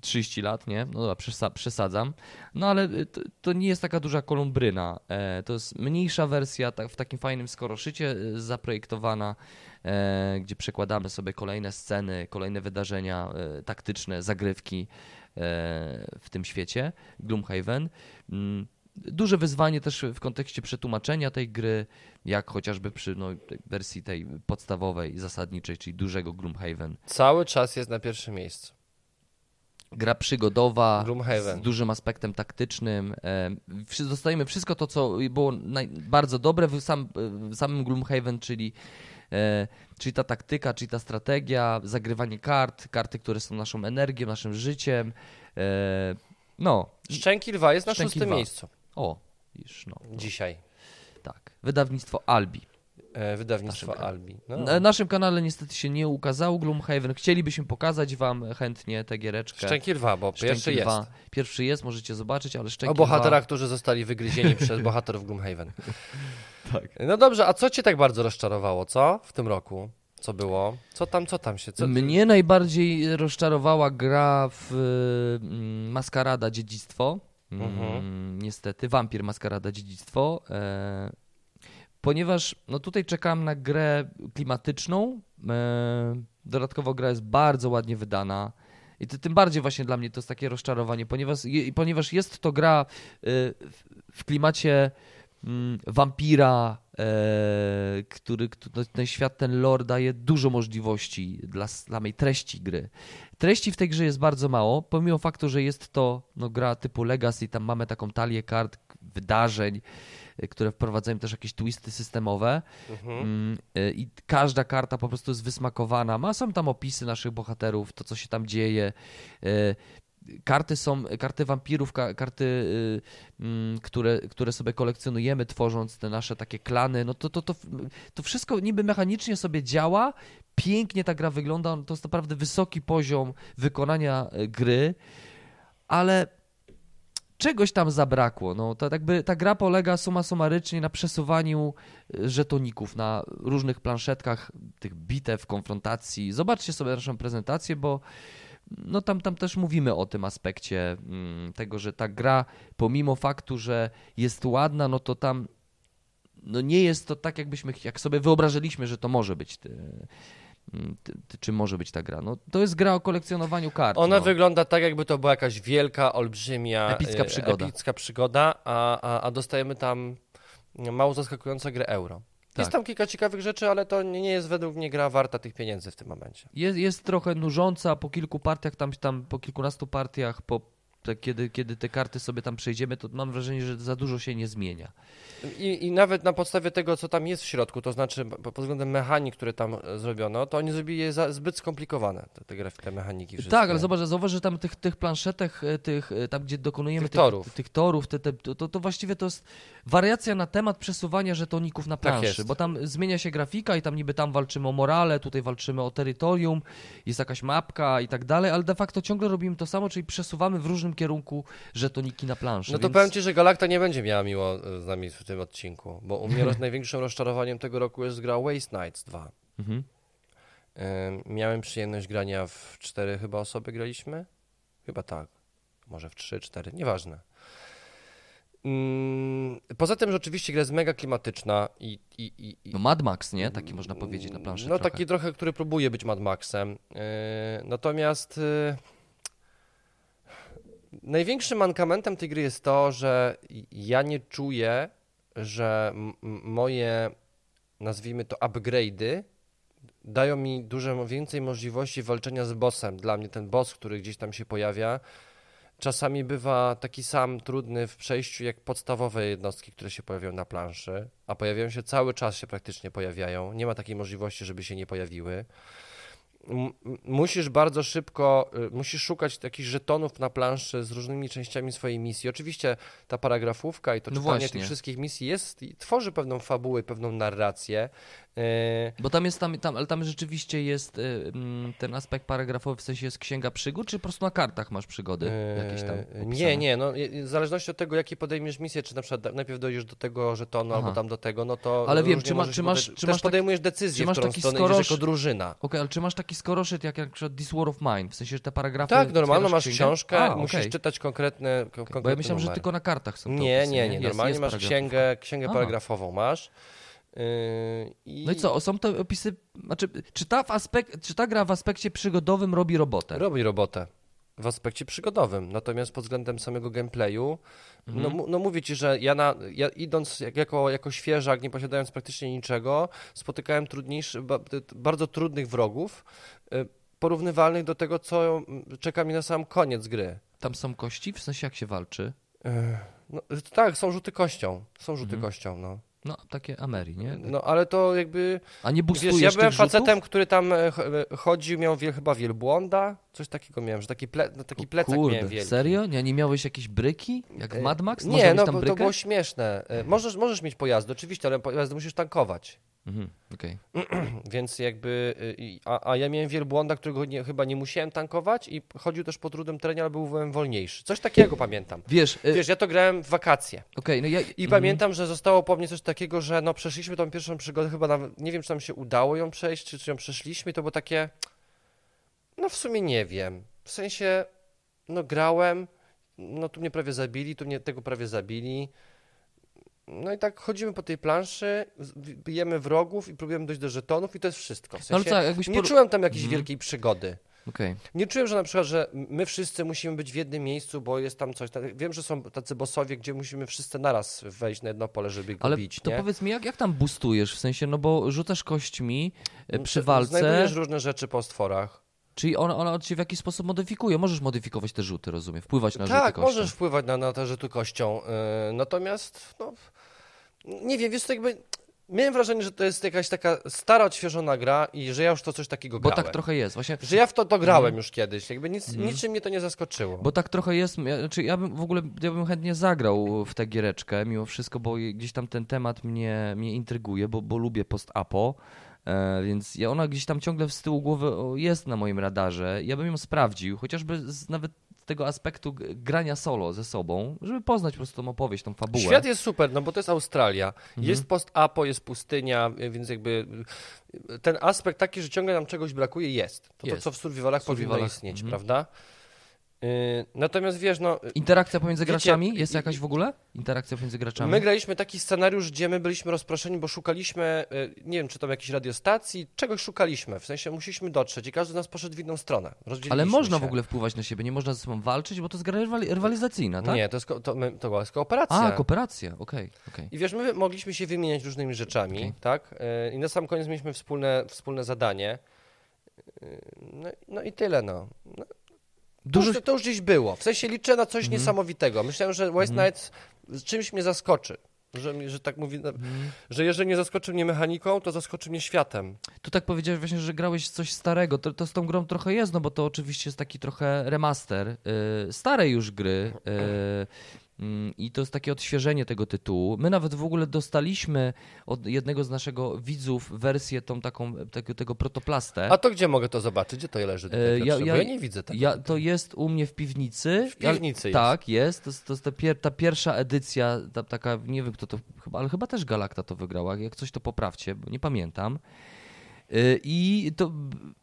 [SPEAKER 1] 30 lat, nie? No dobra, przesa- przesadzam. No ale y, to, to nie jest taka duża kolumbryna. E, to jest mniejsza wersja, tak, w takim fajnym skoroszycie y, zaprojektowana, e, gdzie przekładamy sobie kolejne sceny, kolejne wydarzenia e, taktyczne, zagrywki e, w tym świecie, Gloomhaven. Mm, Duże wyzwanie też w kontekście przetłumaczenia tej gry, jak chociażby przy no, wersji tej podstawowej, zasadniczej, czyli dużego Gloomhaven.
[SPEAKER 2] Cały czas jest na pierwszym miejscu.
[SPEAKER 1] Gra przygodowa,
[SPEAKER 2] Gloomhaven.
[SPEAKER 1] z dużym aspektem taktycznym. E, dostajemy wszystko to, co było naj, bardzo dobre w, sam, w samym Gloomhaven, czyli E, czyli ta taktyka, czyli ta strategia, zagrywanie kart, karty, które są naszą energią, naszym życiem. E, no.
[SPEAKER 2] Szczęki Lwa jest na
[SPEAKER 1] Szczęki
[SPEAKER 2] szóstym miejscu
[SPEAKER 1] O, już no.
[SPEAKER 2] dzisiaj.
[SPEAKER 1] Tak. Wydawnictwo Albi.
[SPEAKER 2] E, wydawnictwo
[SPEAKER 1] Naszym
[SPEAKER 2] Albi. No.
[SPEAKER 1] Na naszym kanale niestety się nie ukazało Gloomhaven. Chcielibyśmy pokazać wam chętnie tę giereczkę.
[SPEAKER 2] Szczęki Lwa, bo
[SPEAKER 1] Szczęki
[SPEAKER 2] pierwszy
[SPEAKER 1] Lwa.
[SPEAKER 2] jest.
[SPEAKER 1] Pierwszy jest, możecie zobaczyć, ale Szczęki
[SPEAKER 2] O bohaterach,
[SPEAKER 1] Lwa...
[SPEAKER 2] którzy zostali wygryzieni przez bohaterów Gloomhaven.
[SPEAKER 1] Tak.
[SPEAKER 2] No dobrze, a co cię tak bardzo rozczarowało, co? W tym roku? Co było? Co tam, co tam się? Co...
[SPEAKER 1] Mnie najbardziej rozczarowała gra w mm, Maskarada Dziedzictwo. Mm,
[SPEAKER 2] Mhm.
[SPEAKER 1] Niestety, Wampir Maskarada Dziedzictwo. E, ponieważ no tutaj czekam na grę klimatyczną. E, dodatkowo gra jest bardzo ładnie wydana. I to, tym bardziej właśnie dla mnie to jest takie rozczarowanie, ponieważ, ponieważ jest to gra e, w, w klimacie mm, wampira, e, który, który ten świat, ten lore daje dużo możliwości dla samej treści gry. Treści w tej grze jest bardzo mało, pomimo faktu, że jest to no, gra typu Legacy, tam mamy taką talię kart, wydarzeń, które wprowadzają też jakieś twisty systemowe
[SPEAKER 2] Mhm.
[SPEAKER 1] Mm, e, i każda karta po prostu jest wysmakowana. Ma są tam opisy naszych bohaterów, to co się tam dzieje. E, Karty są, karty wampirów, ka- karty, y, mm, które, które sobie kolekcjonujemy, tworząc te nasze takie klany, no to, to, to, to wszystko niby mechanicznie sobie działa, pięknie ta gra wygląda, to jest naprawdę wysoki poziom wykonania gry, ale czegoś tam zabrakło. No, to jakby ta gra polega suma summarycznie na przesuwaniu e, żetoników na różnych planszetkach tych bitew, konfrontacji. Zobaczcie sobie naszą prezentację, bo no tam, tam też mówimy o tym aspekcie mm, tego, że ta gra pomimo faktu, że jest ładna, no to tam no nie jest to tak, jakbyśmy, jak sobie wyobrażaliśmy, że to może być. Ty, ty, czym może być ta gra? No, to jest gra o kolekcjonowaniu kart.
[SPEAKER 2] Ona
[SPEAKER 1] no.
[SPEAKER 2] wygląda tak, jakby to była jakaś wielka, olbrzymia,
[SPEAKER 1] Epicka
[SPEAKER 2] e,
[SPEAKER 1] przygoda.
[SPEAKER 2] epicka przygoda a, a, a dostajemy tam mało zaskakującą grę euro. Jest
[SPEAKER 1] Tak.
[SPEAKER 2] tam kilka ciekawych rzeczy, ale to nie nie jest według mnie gra warta tych pieniędzy w tym momencie.
[SPEAKER 1] Jest, jest trochę nużąca po kilku partiach, tam, tam po kilkunastu partiach, po, te, kiedy, kiedy te karty sobie tam przejdziemy, to mam wrażenie, że za dużo się nie zmienia.
[SPEAKER 2] I, I nawet na podstawie tego, co tam jest w środku, to znaczy po- pod względem mechanik, które tam e, zrobiono, to oni zrobili je za, zbyt skomplikowane, te, te, graf- te mechaniki wszystkie.
[SPEAKER 1] Tak, ale zobacz, zauważ, że tam tych, tych planszetek, tych, e, tam gdzie dokonujemy
[SPEAKER 2] Tych
[SPEAKER 1] tych,
[SPEAKER 2] torów.
[SPEAKER 1] tych torów te, te, to, to, właściwie to jest wariacja na temat przesuwania żetoników na
[SPEAKER 2] Tak
[SPEAKER 1] planszy,
[SPEAKER 2] jest.
[SPEAKER 1] bo tam zmienia się grafika i tam niby tam walczymy o morale, tutaj walczymy o terytorium, jest jakaś mapka i tak dalej, ale de facto ciągle robimy to samo, czyli przesuwamy w różnym kierunku żetoniki na planszy.
[SPEAKER 2] No to
[SPEAKER 1] więc...
[SPEAKER 2] powiem Ci, że Galakta nie będzie miała miło e, z nami w tym odcinku, bo u mnie największym rozczarowaniem tego roku jest gra Waste Nights 2.
[SPEAKER 1] Mhm.
[SPEAKER 2] Miałem przyjemność grania w cztery chyba osoby graliśmy? Chyba tak. Może w trzy, cztery, nieważne. Ym, Poza tym, że oczywiście gra jest mega klimatyczna i, i, i, i
[SPEAKER 1] No Mad Max, nie? Taki można powiedzieć na planszy
[SPEAKER 2] No
[SPEAKER 1] trochę.
[SPEAKER 2] taki trochę, który próbuje być Mad Maxem. Yy, natomiast yy, największym mankamentem tej gry jest to, że ja nie czuję, że moje, nazwijmy to, upgrade'y dają mi dużo więcej możliwości walczenia z bossem. Dla mnie ten boss, który gdzieś tam się pojawia, czasami bywa taki sam trudny w przejściu jak podstawowe jednostki, które się pojawiają na planszy, a pojawiają się cały czas się praktycznie pojawiają. Nie ma takiej możliwości, żeby się nie pojawiły. Musisz bardzo szybko, y, musisz szukać takich żetonów na planszy z różnymi częściami swojej misji. Oczywiście ta paragrafówka i to
[SPEAKER 1] No
[SPEAKER 2] czytanie
[SPEAKER 1] właśnie.
[SPEAKER 2] tych wszystkich misji jest, tworzy pewną fabułę, pewną narrację. Y,
[SPEAKER 1] Bo tam jest, tam, tam, ale tam rzeczywiście jest mm, ten aspekt paragrafowy, w sensie jest księga przygód, czy po prostu na kartach masz przygody jakieś tam opisane?
[SPEAKER 2] Nie, nie, no w zależności od tego, jakie podejmiesz misję, czy na przykład najpierw dojdziesz do tego żetonu,
[SPEAKER 1] Aha.
[SPEAKER 2] albo tam do tego, no to
[SPEAKER 1] Ale wiem, czy ma- czy masz-
[SPEAKER 2] podejść-
[SPEAKER 1] czy masz
[SPEAKER 2] podejmujesz decyzję,
[SPEAKER 1] czy masz
[SPEAKER 2] którą
[SPEAKER 1] taki skorosz-
[SPEAKER 2] jako drużyna.
[SPEAKER 1] Okej, ale czy masz taki skoroszyt jak, jak na przykład This War of Mine? W sensie, że te paragrafy...
[SPEAKER 2] Tak, normalnie masz
[SPEAKER 1] księgę?
[SPEAKER 2] książkę,
[SPEAKER 1] A,
[SPEAKER 2] musisz
[SPEAKER 1] okej.
[SPEAKER 2] czytać konkretne, ko- konkretny
[SPEAKER 1] Bo ja myślałem, że
[SPEAKER 2] numer.
[SPEAKER 1] tylko na kartach są
[SPEAKER 2] Nie, nie, nie,
[SPEAKER 1] Jest-
[SPEAKER 2] normalnie
[SPEAKER 1] jest
[SPEAKER 2] masz księgę, księgę paragrafową masz. Yy, i
[SPEAKER 1] No i co, są te opisy... Znaczy, czy ta, w aspek, czy ta gra w aspekcie przygodowym robi robotę?
[SPEAKER 2] Robi robotę w aspekcie przygodowym, natomiast pod względem samego gameplayu,
[SPEAKER 1] Mhm.
[SPEAKER 2] no, no mówię ci, że ja, na, ja idąc jak, jako, jako świeżak, nie posiadając praktycznie niczego, spotykałem trudniejszy, bardzo trudnych wrogów, y, porównywalnych do tego, co czeka mi na sam koniec gry.
[SPEAKER 1] Tam są kości? W sensie, jak się walczy?
[SPEAKER 2] No, tak, są rzuty kością, są rzuty
[SPEAKER 1] Mhm.
[SPEAKER 2] kością, no.
[SPEAKER 1] No, takie Ameri, nie?
[SPEAKER 2] No ale to jakby.
[SPEAKER 1] A nie
[SPEAKER 2] Wiesz, ja byłem
[SPEAKER 1] rzutów?
[SPEAKER 2] facetem, który tam e, e, chodził, miał wiel, chyba wielbłąda, coś takiego miałem, że taki, ple, no, taki plecak
[SPEAKER 1] Kurde,
[SPEAKER 2] miałem wielki.
[SPEAKER 1] serio? Nie, nie miałeś jakieś bryki? Jak w
[SPEAKER 2] E,
[SPEAKER 1] Mad Max? Można
[SPEAKER 2] Nie, no to było śmieszne. Możesz, możesz mieć pojazdy, oczywiście, ale pojazdy musisz tankować.
[SPEAKER 1] Mhm, okej.
[SPEAKER 2] Więc jakby, y, a, a ja miałem wielbłąda, którego nie, chyba nie musiałem tankować i chodził też po trudnym terenie, ale byłem wolniejszy. Coś takiego pamiętam.
[SPEAKER 1] Wiesz, e,
[SPEAKER 2] Wiesz, ja to grałem w wakacje.
[SPEAKER 1] okej, no ja...
[SPEAKER 2] I
[SPEAKER 1] mhm.
[SPEAKER 2] pamiętam, że zostało po mnie coś takiego, że no przeszliśmy tą pierwszą przygodę, chyba nawet, nie wiem, czy nam się udało ją przejść, czy, czy ją przeszliśmy, to było takie, no w sumie nie wiem. W sensie, no grałem, no tu mnie prawie zabili, tu mnie tego prawie zabili. No i tak chodzimy po tej planszy, bijemy wrogów i próbujemy dojść do żetonów i to jest wszystko. W
[SPEAKER 1] No ale
[SPEAKER 2] sensie,
[SPEAKER 1] co, jakbyś...
[SPEAKER 2] nie
[SPEAKER 1] por-
[SPEAKER 2] czułem tam jakiejś
[SPEAKER 1] Mhm.
[SPEAKER 2] wielkiej przygody.
[SPEAKER 1] Okej.
[SPEAKER 2] Nie czułem, że na przykład, że my wszyscy musimy być w jednym miejscu, bo jest tam coś. tak- Wiem, że są tacy bossowie, gdzie musimy wszyscy naraz wejść na jedno pole, żeby go
[SPEAKER 1] Ale
[SPEAKER 2] bić,
[SPEAKER 1] to
[SPEAKER 2] nie?
[SPEAKER 1] powiedz mi, jak, jak tam boostujesz? W sensie, no bo rzucasz kośćmi e, przy
[SPEAKER 2] Z-
[SPEAKER 1] walce,
[SPEAKER 2] Znajdujesz różne rzeczy po stworach.
[SPEAKER 1] czyli ona, ona cię w jakiś sposób modyfikuje. Możesz modyfikować te rzuty, rozumiem, wpływać na rzuty
[SPEAKER 2] tak,
[SPEAKER 1] kością.
[SPEAKER 2] możesz wpływać na, na te rzuty kością. Yy, natomiast, no, nie wiem, wiesz, to jakby. Miałem wrażenie, że to jest jakaś taka stara, odświeżona gra i że ja już to coś takiego
[SPEAKER 1] Bo
[SPEAKER 2] grałem.
[SPEAKER 1] tak trochę jest, właśnie.
[SPEAKER 2] Że ja w to, to grałem
[SPEAKER 1] Mhm.
[SPEAKER 2] już kiedyś. Jakby nic,
[SPEAKER 1] Mhm.
[SPEAKER 2] niczym mnie to nie zaskoczyło.
[SPEAKER 1] Bo tak trochę jest, ja, znaczy ja bym w ogóle, ja bym chętnie zagrał w tę giereczkę mimo wszystko, bo gdzieś tam ten temat mnie, mnie intryguje, bo, bo lubię post-apo, e, więc ja, ona gdzieś tam ciągle z tyłu głowy jest na moim radarze. Ja bym ją sprawdził, chociażby z, nawet tego aspektu grania solo ze sobą, żeby poznać po prostu tą opowieść, tą fabułę.
[SPEAKER 2] Świat jest super, no bo to jest Australia.
[SPEAKER 1] Mhm.
[SPEAKER 2] Jest post-apo, jest pustynia, więc jakby ten aspekt taki, że ciągle nam czegoś brakuje, jest. To, to
[SPEAKER 1] Jest.
[SPEAKER 2] co w survivalach powinno istnieć,
[SPEAKER 1] mhm.
[SPEAKER 2] prawda? Yy, natomiast wiesz, no,
[SPEAKER 1] Interakcja pomiędzy
[SPEAKER 2] Wiecie,
[SPEAKER 1] graczami? Jest jakaś w ogóle? Interakcja pomiędzy graczami?
[SPEAKER 2] my graliśmy taki scenariusz, gdzie my byliśmy rozproszeni, bo szukaliśmy, yy, nie wiem, czy tam jakiejś radiostacji, czegoś szukaliśmy, w sensie musieliśmy dotrzeć i każdy z nas poszedł w inną stronę.
[SPEAKER 1] Ale można
[SPEAKER 2] się.
[SPEAKER 1] w ogóle wpływać na siebie, nie można ze sobą walczyć, bo to jest gra rywali- rywalizacyjna, tak?
[SPEAKER 2] Nie, to, jest, to, my, to była kooperacja.
[SPEAKER 1] A, kooperacja, okej, okej.
[SPEAKER 2] I wiesz, my mogliśmy się wymieniać różnymi rzeczami,
[SPEAKER 1] Okej.
[SPEAKER 2] tak? I na sam koniec mieliśmy wspólne, wspólne zadanie. No, no i tyle, no. no
[SPEAKER 1] Dużo
[SPEAKER 2] już, to już gdzieś było. W sensie liczę na coś
[SPEAKER 1] Mhm.
[SPEAKER 2] niesamowitego. Myślałem, że West
[SPEAKER 1] Mhm.
[SPEAKER 2] Nights czymś mnie zaskoczy. Że, że tak mówi,
[SPEAKER 1] Mhm.
[SPEAKER 2] że jeżeli nie zaskoczy mnie mechaniką, to zaskoczy mnie światem.
[SPEAKER 1] Tu tak powiedziałeś właśnie, że grałeś coś starego. To, to z tą grą trochę jest, no bo to oczywiście jest taki trochę remaster y, starej już gry. y, mm, I to jest takie odświeżenie tego tytułu. My nawet w ogóle dostaliśmy od jednego z naszego widzów wersję tą taką, tego, tego protoplastę.
[SPEAKER 2] A to gdzie mogę to zobaczyć? Gdzie to leży? Tutaj,
[SPEAKER 1] E, ja- ja-
[SPEAKER 2] Bo ja nie widzę tego.
[SPEAKER 1] Ja, to jest u mnie w piwnicy.
[SPEAKER 2] W piwnicy
[SPEAKER 1] ja,
[SPEAKER 2] jest.
[SPEAKER 1] Tak, jest. To, jest- to jest ta, pier, ta pierwsza edycja, ta, taka, nie wiem kto to, chyba, ale chyba też Galakta to wygrała. Jak coś to poprawcie, bo nie pamiętam. Y, I to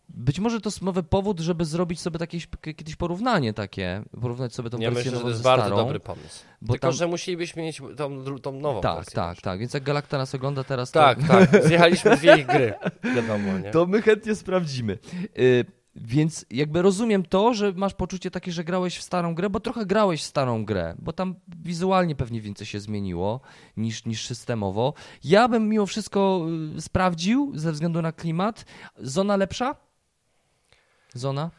[SPEAKER 1] być może to jest nowy powód, żeby zrobić sobie takie kiedyś porównanie takie, porównać sobie tą
[SPEAKER 2] Ja
[SPEAKER 1] wersję
[SPEAKER 2] myślę, że
[SPEAKER 1] nową
[SPEAKER 2] to jest bardzo
[SPEAKER 1] starą.
[SPEAKER 2] dobry pomysł.
[SPEAKER 1] bo
[SPEAKER 2] Tylko,
[SPEAKER 1] tam-
[SPEAKER 2] że musielibyśmy mieć tą, tą nową
[SPEAKER 1] Tak,
[SPEAKER 2] wersję.
[SPEAKER 1] tak, tak. Więc jak Galakta nas ogląda teraz, to...
[SPEAKER 2] Tak, tak. Zjechaliśmy dwie ich gry. Wiadomo, nie?
[SPEAKER 1] To my chętnie sprawdzimy. Y, więc jakby rozumiem to, że masz poczucie takie, że grałeś w starą grę, bo trochę grałeś w starą grę, bo tam wizualnie pewnie więcej się zmieniło niż, niż systemowo. Ja bym mimo wszystko y, sprawdził ze względu na klimat. Zona lepsza? Zona?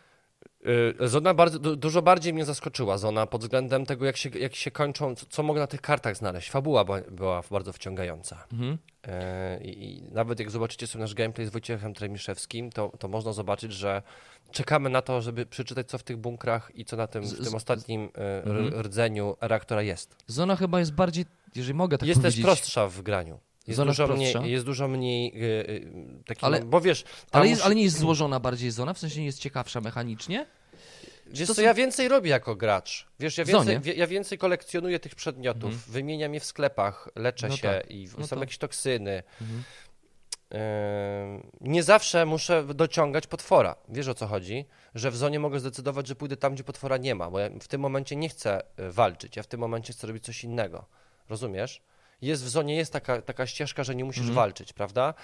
[SPEAKER 2] Y, Zona bardzo, du, dużo bardziej mnie zaskoczyła, Zona, pod względem tego, jak się, jak się kończą, co, co mogę na tych kartach znaleźć. Fabuła była, bardzo wciągająca.
[SPEAKER 1] Mhm.
[SPEAKER 2] E, I, I nawet jak zobaczycie sobie nasz gameplay z Wojciechem Tremiszewskim, to, to można zobaczyć, że czekamy na to, żeby przeczytać, co w tych bunkrach i co na tym, w tym ostatnim r-
[SPEAKER 1] Mhm.
[SPEAKER 2] rdzeniu reaktora jest.
[SPEAKER 1] Zona chyba jest bardziej, jeżeli mogę tak
[SPEAKER 2] jest też
[SPEAKER 1] powiedzieć.
[SPEAKER 2] prostsza w graniu. Jest dużo, mniej, jest dużo mniej e, e, taki,
[SPEAKER 1] Ale-
[SPEAKER 2] no, bo wiesz,
[SPEAKER 1] Ale, jest,
[SPEAKER 2] musi-
[SPEAKER 1] ale nie jest złożona bardziej zona, w sensie nie jest ciekawsza mechanicznie?
[SPEAKER 2] Wiesz
[SPEAKER 1] to
[SPEAKER 2] co,
[SPEAKER 1] są-
[SPEAKER 2] ja więcej robię jako gracz. Wiesz, ja więcej, wie- ja więcej kolekcjonuję tych przedmiotów,
[SPEAKER 1] Mhm.
[SPEAKER 2] wymieniam je w sklepach, leczę
[SPEAKER 1] No
[SPEAKER 2] się
[SPEAKER 1] tak.
[SPEAKER 2] i
[SPEAKER 1] No
[SPEAKER 2] są
[SPEAKER 1] to-
[SPEAKER 2] jakieś toksyny.
[SPEAKER 1] Mhm.
[SPEAKER 2] Nie zawsze muszę dociągać potwora. Wiesz o co chodzi? Że w zonie mogę zdecydować, że pójdę tam, gdzie potwora nie ma, bo ja w tym momencie nie chcę y, walczyć, ja w tym momencie chcę robić coś innego. Rozumiesz? Jest w zonie jest taka, taka ścieżka, że nie musisz
[SPEAKER 1] Mhm.
[SPEAKER 2] walczyć, prawda?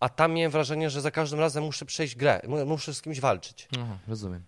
[SPEAKER 2] A tam miałem wrażenie, że za każdym razem muszę przejść grę, mu- muszę z kimś walczyć.
[SPEAKER 1] Aha, rozumiem.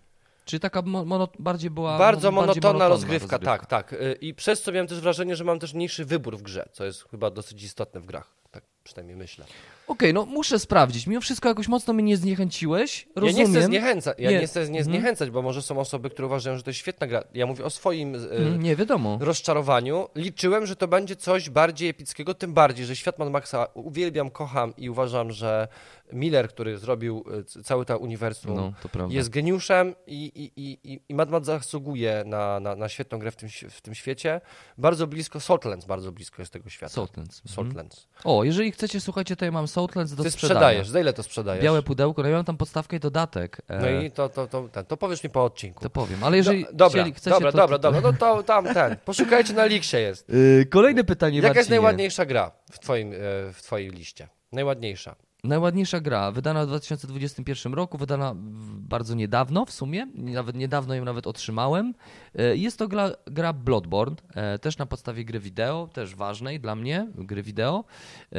[SPEAKER 1] Czyli taka mo, mono, bardziej była.
[SPEAKER 2] Bardzo
[SPEAKER 1] bardziej
[SPEAKER 2] monotonna rozgrywka, tak, tak. Y, I przez co miałem też wrażenie, że mam też mniejszy wybór w grze, co jest chyba dosyć istotne w grach. Tak. Przynajmniej myślę.
[SPEAKER 1] Okej, no muszę sprawdzić. Mimo wszystko jakoś mocno mnie nie zniechęciłeś.
[SPEAKER 2] Ja
[SPEAKER 1] Rozumiem.
[SPEAKER 2] nie chcę zniechęcać, ja
[SPEAKER 1] Nie.
[SPEAKER 2] nie, chcę nie
[SPEAKER 1] Mhm.
[SPEAKER 2] zniechęcać, bo może są osoby, które uważają, że to jest świetna gra. Ja mówię o swoim e,
[SPEAKER 1] Mhm, Nie, wiadomo.
[SPEAKER 2] rozczarowaniu. Liczyłem, że to będzie coś bardziej epickiego, tym bardziej, że Świat Mad Maxa uwielbiam, kocham i uważam, że Miller, który zrobił e, c- cały to uniwersum,
[SPEAKER 1] No, to
[SPEAKER 2] jest geniuszem i, i, i, i- i Mad Max zasługuje na, na, na świetną grę w tym, w tym świecie. Bardzo blisko, Saltlands bardzo blisko jest tego świata.
[SPEAKER 1] Saltlands. Mhm.
[SPEAKER 2] Saltlands.
[SPEAKER 1] O, jeżeli chcecie, słuchajcie, to ja mam Saltlands do
[SPEAKER 2] Ty
[SPEAKER 1] sprzedania.
[SPEAKER 2] sprzedajesz, za ile to sprzedajesz?
[SPEAKER 1] Białe pudełko, no ja mam tam podstawkę i dodatek. E,
[SPEAKER 2] No i to, to, to, ten, to powiesz mi po odcinku.
[SPEAKER 1] To powiem, ale jeżeli
[SPEAKER 2] Do, dobra,
[SPEAKER 1] chcieli, chcecie,
[SPEAKER 2] dobra,
[SPEAKER 1] to,
[SPEAKER 2] dobra,
[SPEAKER 1] to,
[SPEAKER 2] dobra, no to tam ten. Poszukajcie na Liksie jest.
[SPEAKER 1] Yy, kolejne pytanie,
[SPEAKER 2] Jaka jest
[SPEAKER 1] Marcinie.
[SPEAKER 2] najładniejsza gra w, twoim, e, w twojej liście? Najładniejsza.
[SPEAKER 1] Najładniejsza gra, wydana w 2021 roku, wydana bardzo niedawno w sumie, nawet niedawno ją nawet otrzymałem. E, Jest to gra, gra Bloodborne, e, też na podstawie gry wideo, też ważnej dla mnie, gry wideo. E,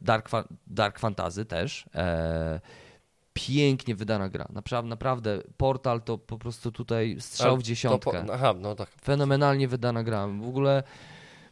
[SPEAKER 1] Dark, Dark Fantasy też. Pięknie wydana gra, naprawdę, naprawdę. Portal to po prostu tutaj strzał w dziesiątkę.
[SPEAKER 2] Po, aha, no tak.
[SPEAKER 1] Fenomenalnie wydana gra. W ogóle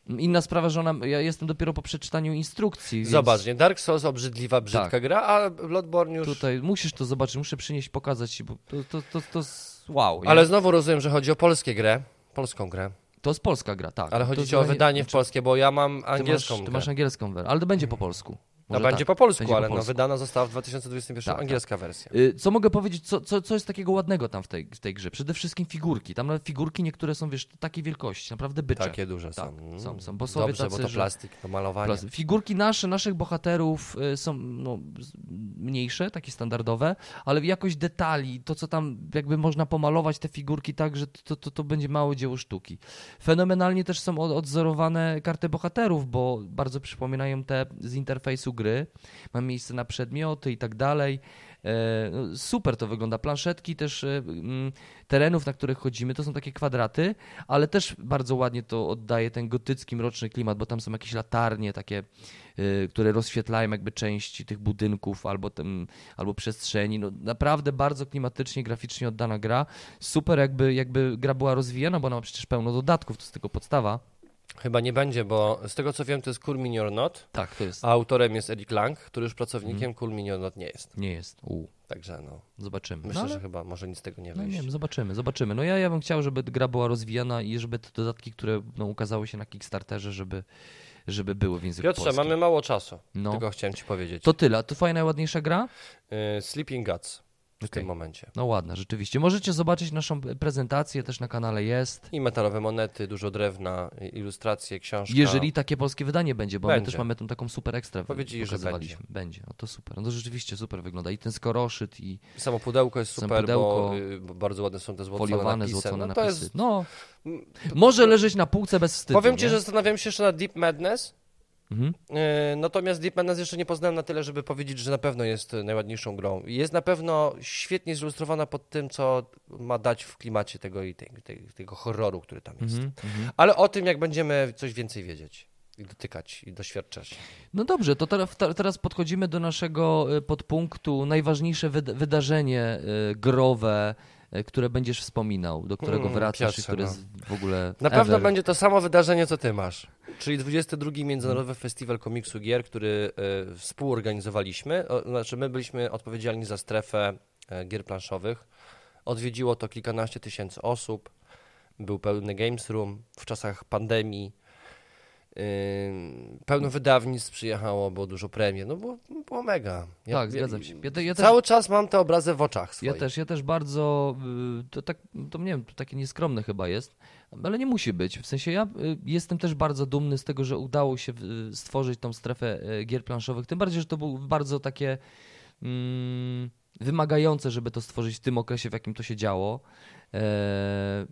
[SPEAKER 1] inna sprawa, że ona, ja jestem dopiero po przeczytaniu instrukcji. więc-
[SPEAKER 2] Zobacz, nie? Dark Souls obrzydliwa, brzydka
[SPEAKER 1] Tak.
[SPEAKER 2] gra, a Bloodborne już...
[SPEAKER 1] Tutaj musisz to zobaczyć, muszę przynieść, pokazać ci, bo to, to, to, to jest wow. Nie?
[SPEAKER 2] Ale znowu rozumiem, że chodzi o polskie grę. Polską grę.
[SPEAKER 1] To jest polska gra, tak.
[SPEAKER 2] Ale
[SPEAKER 1] to
[SPEAKER 2] chodzi
[SPEAKER 1] jest
[SPEAKER 2] ci o
[SPEAKER 1] wydanie-
[SPEAKER 2] w
[SPEAKER 1] znaczy,
[SPEAKER 2] polskie, bo ja mam
[SPEAKER 1] Ty
[SPEAKER 2] angielską
[SPEAKER 1] masz, ty masz angielską wersję, ale to będzie po polsku.
[SPEAKER 2] No będzie
[SPEAKER 1] tak.
[SPEAKER 2] po polsku,
[SPEAKER 1] Będzie po
[SPEAKER 2] ale no,
[SPEAKER 1] polsku.
[SPEAKER 2] wydana została w 2021
[SPEAKER 1] Tak,
[SPEAKER 2] angielska wersja.
[SPEAKER 1] Y, Co mogę powiedzieć, co, co, co jest takiego ładnego tam w tej, w tej grze? Przede wszystkim figurki. Tam nawet figurki niektóre są, wiesz, takiej wielkości, naprawdę bycze.
[SPEAKER 2] Takie duże
[SPEAKER 1] Tak,
[SPEAKER 2] są. Mm.
[SPEAKER 1] są, są, bo
[SPEAKER 2] Dobrze,
[SPEAKER 1] tacy,
[SPEAKER 2] bo to plastik, to malowanie.
[SPEAKER 1] Plus, Figurki nasze, naszych bohaterów y, są no, mniejsze, takie standardowe, ale jakość detali, to co tam jakby można pomalować te figurki tak, że to, to, to będzie małe dzieło sztuki. Fenomenalnie też są od- odzorowane karty bohaterów, bo bardzo przypominają te z interfejsu gry. Ma miejsce na przedmioty i tak dalej. E, no, Super to wygląda. Planszetki też e, mm, terenów, na których chodzimy, to są takie kwadraty, ale też bardzo ładnie to oddaje ten gotycki, mroczny klimat, bo tam są jakieś latarnie takie, y, które rozświetlają jakby części tych budynków albo, albo przestrzeni. No, naprawdę bardzo klimatycznie, graficznie oddana gra. Super jakby, jakby gra była rozwijana, bo ona ma przecież pełno dodatków, to jest tylko podstawa.
[SPEAKER 2] Chyba nie będzie, bo z tego co wiem, to jest Cool or Not,
[SPEAKER 1] Tak, to jest.
[SPEAKER 2] a autorem jest Eric Lang, który już pracownikiem
[SPEAKER 1] Mhm.
[SPEAKER 2] Cool or Not nie jest.
[SPEAKER 1] Nie jest. U,
[SPEAKER 2] Także no,
[SPEAKER 1] zobaczymy.
[SPEAKER 2] myślę,
[SPEAKER 1] no, ale...
[SPEAKER 2] że chyba może nic z tego nie
[SPEAKER 1] No
[SPEAKER 2] wyjść.
[SPEAKER 1] nie wiem, zobaczymy, zobaczymy. No ja, ja bym chciał, żeby gra była rozwijana i żeby te dodatki, które no, ukazały się na Kickstarterze, żeby, żeby były w języku
[SPEAKER 2] Piotrze,
[SPEAKER 1] polskim.
[SPEAKER 2] mamy mało czasu,
[SPEAKER 1] No.
[SPEAKER 2] tego chciałem ci powiedzieć.
[SPEAKER 1] To tyle. A To twoja najładniejsza gra?
[SPEAKER 2] Y, Sleeping Guts w
[SPEAKER 1] Okej.
[SPEAKER 2] tym momencie.
[SPEAKER 1] No ładna, rzeczywiście. Możecie zobaczyć naszą prezentację, też na kanale jest.
[SPEAKER 2] I metalowe monety, dużo drewna, i- ilustracje, książka.
[SPEAKER 1] Jeżeli takie polskie wydanie będzie, bo my
[SPEAKER 2] Będzie.
[SPEAKER 1] też mamy tą taką super ekstra.
[SPEAKER 2] Powiedzieli, że
[SPEAKER 1] pokazywaliśmy. będzie. No to super. No to rzeczywiście super wygląda. I ten skoroszyt, i
[SPEAKER 2] Samo pudełko jest super,
[SPEAKER 1] pudełko.
[SPEAKER 2] bo, y, bo bardzo ładne są te złocone
[SPEAKER 1] foliowane,
[SPEAKER 2] napisy.
[SPEAKER 1] złocone
[SPEAKER 2] no,
[SPEAKER 1] napisy.
[SPEAKER 2] jest,
[SPEAKER 1] No, może leżeć na półce bez wstydu.
[SPEAKER 2] Powiem ci,
[SPEAKER 1] nie?
[SPEAKER 2] że zastanawiam się jeszcze na Deep Madness,
[SPEAKER 1] Mhm.
[SPEAKER 2] Yy, Natomiast Deep Madness jeszcze nie poznałem na tyle, żeby powiedzieć, że na pewno jest najładniejszą grą. Jest na pewno świetnie zilustrowana pod tym, co ma dać w klimacie tego i tej, tego horroru, który tam jest.
[SPEAKER 1] Mhm, mhm.
[SPEAKER 2] Ale o tym, jak będziemy coś więcej wiedzieć i dotykać i doświadczać.
[SPEAKER 1] No dobrze, to teraz, teraz podchodzimy do naszego y, podpunktu. Najważniejsze wyd- wydarzenie y, growe, które będziesz wspominał, do którego
[SPEAKER 2] Mm,
[SPEAKER 1] wracasz i
[SPEAKER 2] Piotrze,
[SPEAKER 1] które
[SPEAKER 2] no.
[SPEAKER 1] jest w ogóle.
[SPEAKER 2] Na pewno
[SPEAKER 1] ever.
[SPEAKER 2] będzie to samo wydarzenie, co ty masz. Czyli 22 Międzynarodowy Festiwal Komiksu Gier, który y, współorganizowaliśmy. O, znaczy, my byliśmy odpowiedzialni za strefę e, gier planszowych. Odwiedziło to kilkanaście tysięcy osób. Był pełny Games Room w czasach pandemii. Pełno wydawnictw przyjechało, było dużo premier. No było, było mega. Ja-
[SPEAKER 1] Tak, zgadzam się. Ja, te, ja też
[SPEAKER 2] Cały czas mam te obrazy w oczach swoich.
[SPEAKER 1] Ja też, ja też bardzo, y, to tak, to nie wiem, to takie nieskromne chyba jest, ale nie musi być. W sensie ja y, jestem też bardzo dumny z tego, że udało się y, stworzyć tą strefę gier planszowych, tym bardziej, że to było bardzo takie mm, wymagające, żeby to stworzyć w tym okresie, w jakim to się działo. E,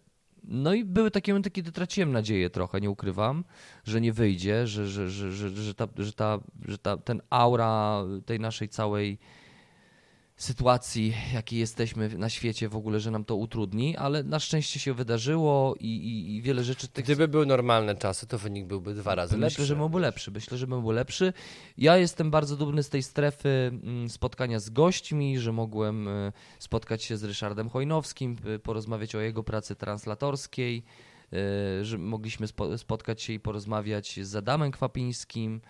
[SPEAKER 1] no i były takie momenty, kiedy traciłem nadzieję trochę, nie ukrywam, że nie wyjdzie, że, że, że, że, że, ta, że, ta, że ta, ten aura tej naszej całej sytuacji, jakiej jesteśmy na świecie w ogóle, że nam to utrudni, ale na szczęście się wydarzyło i, i, i wiele rzeczy tych...
[SPEAKER 2] Gdyby były normalne czasy, to wynik byłby dwa razy lepszy.
[SPEAKER 1] Myślę, że byłby lepszy. Myślę, że byłby lepszy. Ja jestem bardzo dumny z tej strefy mm, spotkania z gośćmi, że mogłem y, spotkać się z Ryszardem Chojnowskim, y, porozmawiać o jego pracy translatorskiej, y, że mogliśmy spo, spotkać się i porozmawiać z Adamem Kwapińskim.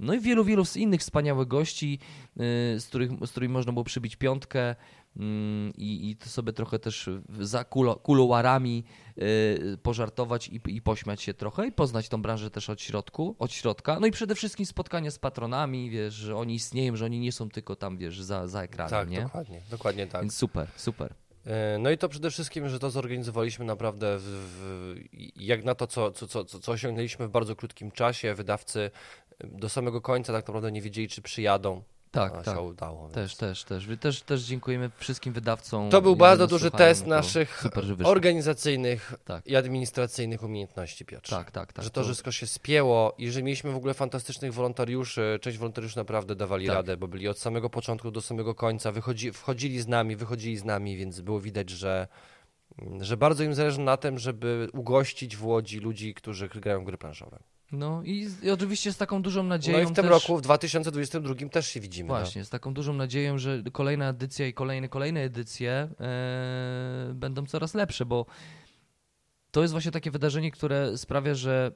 [SPEAKER 1] No i wielu, wielu z innych wspaniałych gości, y, z, których, z którymi można było przybić piątkę mm, i, i to sobie trochę też za kuluarami y, pożartować i, i pośmiać się trochę i poznać tą branżę też od środku, od środka. No i przede wszystkim spotkania z patronami, wiesz, że oni istnieją, że oni nie są tylko tam, wiesz, za, za ekranem,
[SPEAKER 2] Tak,
[SPEAKER 1] nie?
[SPEAKER 2] dokładnie, dokładnie tak.
[SPEAKER 1] Więc super, super.
[SPEAKER 2] E, No i to przede wszystkim, że to zorganizowaliśmy naprawdę w, w, jak na to, co, co, co, co osiągnęliśmy w bardzo krótkim czasie. Wydawcy do samego końca tak naprawdę nie wiedzieli, czy przyjadą.
[SPEAKER 1] Tak,
[SPEAKER 2] a
[SPEAKER 1] tak.
[SPEAKER 2] się udało. więc-
[SPEAKER 1] Też, też, też. Też. Też dziękujemy wszystkim wydawcom.
[SPEAKER 2] To był bardzo duży test
[SPEAKER 1] to
[SPEAKER 2] naszych
[SPEAKER 1] super,
[SPEAKER 2] organizacyjnych
[SPEAKER 1] Tak.
[SPEAKER 2] i administracyjnych umiejętności, Piotr.
[SPEAKER 1] Tak, tak, tak.
[SPEAKER 2] że to wszystko się spięło i że mieliśmy w ogóle fantastycznych wolontariuszy. Część wolontariuszy naprawdę dawali
[SPEAKER 1] Tak.
[SPEAKER 2] radę, bo byli od samego początku do samego końca, wychodzi, wchodzili z nami, wychodzili z nami, więc było widać, że, że bardzo im zależy na tym, żeby ugościć w Łodzi ludzi, którzy grają gry planszowe.
[SPEAKER 1] No i, i oczywiście z taką dużą nadzieją
[SPEAKER 2] No i w tym
[SPEAKER 1] też,
[SPEAKER 2] roku, w 2022 też się widzimy. no.
[SPEAKER 1] Właśnie, z taką dużą nadzieją, że kolejna edycja i kolejne, kolejne edycje e, będą coraz lepsze, bo to jest właśnie takie wydarzenie, które sprawia, że,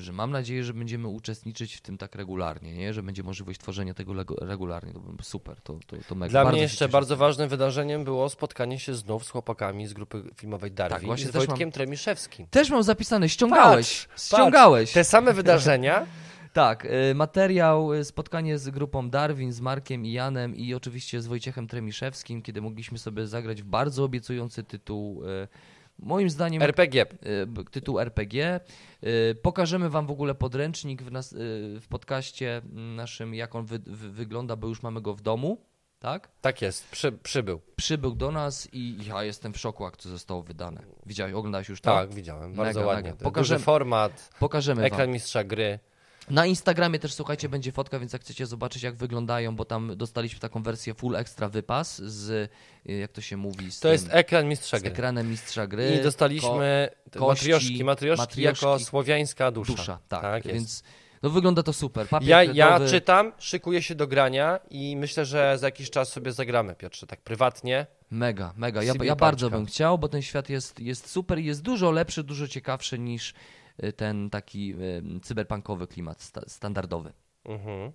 [SPEAKER 1] że mam nadzieję, że będziemy uczestniczyć w tym tak regularnie, nie? że będzie możliwość tworzenia tego regularnie. To super, to, to, to mega.
[SPEAKER 2] Dla
[SPEAKER 1] Bardzo
[SPEAKER 2] mnie jeszcze bardzo ważnym wydarzeniem było spotkanie się znów z chłopakami z grupy filmowej Darwin
[SPEAKER 1] Tak, właśnie
[SPEAKER 2] z
[SPEAKER 1] też
[SPEAKER 2] Wojtkiem Tremiszewskim.
[SPEAKER 1] Też mam zapisane, ściągałeś,
[SPEAKER 2] Patrz,
[SPEAKER 1] ściągałeś.
[SPEAKER 2] Te same wydarzenia
[SPEAKER 1] Tak, y, materiał, y, spotkanie z grupą Darwin, z Markiem i Janem i oczywiście z Wojciechem Tremiszewskim, kiedy mogliśmy sobie zagrać w bardzo obiecujący tytuł, y, moim zdaniem
[SPEAKER 2] RPG.
[SPEAKER 1] y, tytuł RPG. Y, Pokażemy wam w ogóle podręcznik w, nas, y, w podcaście naszym, jak on wy, wy, wygląda, bo już mamy go w domu, tak?
[SPEAKER 2] Tak jest, przy, przybył.
[SPEAKER 1] Przybył do nas i ja jestem w szoku, jak to zostało wydane. Widziałeś, oglądałeś już to?
[SPEAKER 2] Tak, widziałem. Bardzo
[SPEAKER 1] Mega,
[SPEAKER 2] ładnie.
[SPEAKER 1] mega.
[SPEAKER 2] Duży
[SPEAKER 1] Pokażemy-
[SPEAKER 2] format,
[SPEAKER 1] Pokażemy wam.
[SPEAKER 2] ekran mistrza gry.
[SPEAKER 1] Na Instagramie też słuchajcie, będzie fotka, więc jak chcecie zobaczyć, jak wyglądają, bo tam dostaliśmy taką wersję full extra wypas z, y, jak to się mówi, z,
[SPEAKER 2] To
[SPEAKER 1] tym,
[SPEAKER 2] jest ekran mistrza
[SPEAKER 1] z
[SPEAKER 2] gry.
[SPEAKER 1] ekranem mistrza gry.
[SPEAKER 2] I dostaliśmy
[SPEAKER 1] kości,
[SPEAKER 2] matrioszki, matrioszki,
[SPEAKER 1] matrioszki,
[SPEAKER 2] jako słowiańska
[SPEAKER 1] ko-
[SPEAKER 2] dusza.
[SPEAKER 1] dusza. Tak,
[SPEAKER 2] Tak
[SPEAKER 1] więc no, wygląda to super. Papier
[SPEAKER 2] Ja, ja czytam, szykuję się do grania i myślę, że za jakiś czas sobie zagramy, Piotrze, tak prywatnie.
[SPEAKER 1] Mega, mega. Ja, ja bardzo bym chciał, bo ten świat jest, jest super i jest dużo lepszy, dużo ciekawszy niż ten taki y, cyberpunkowy klimat sta standardowy.
[SPEAKER 2] Mhm.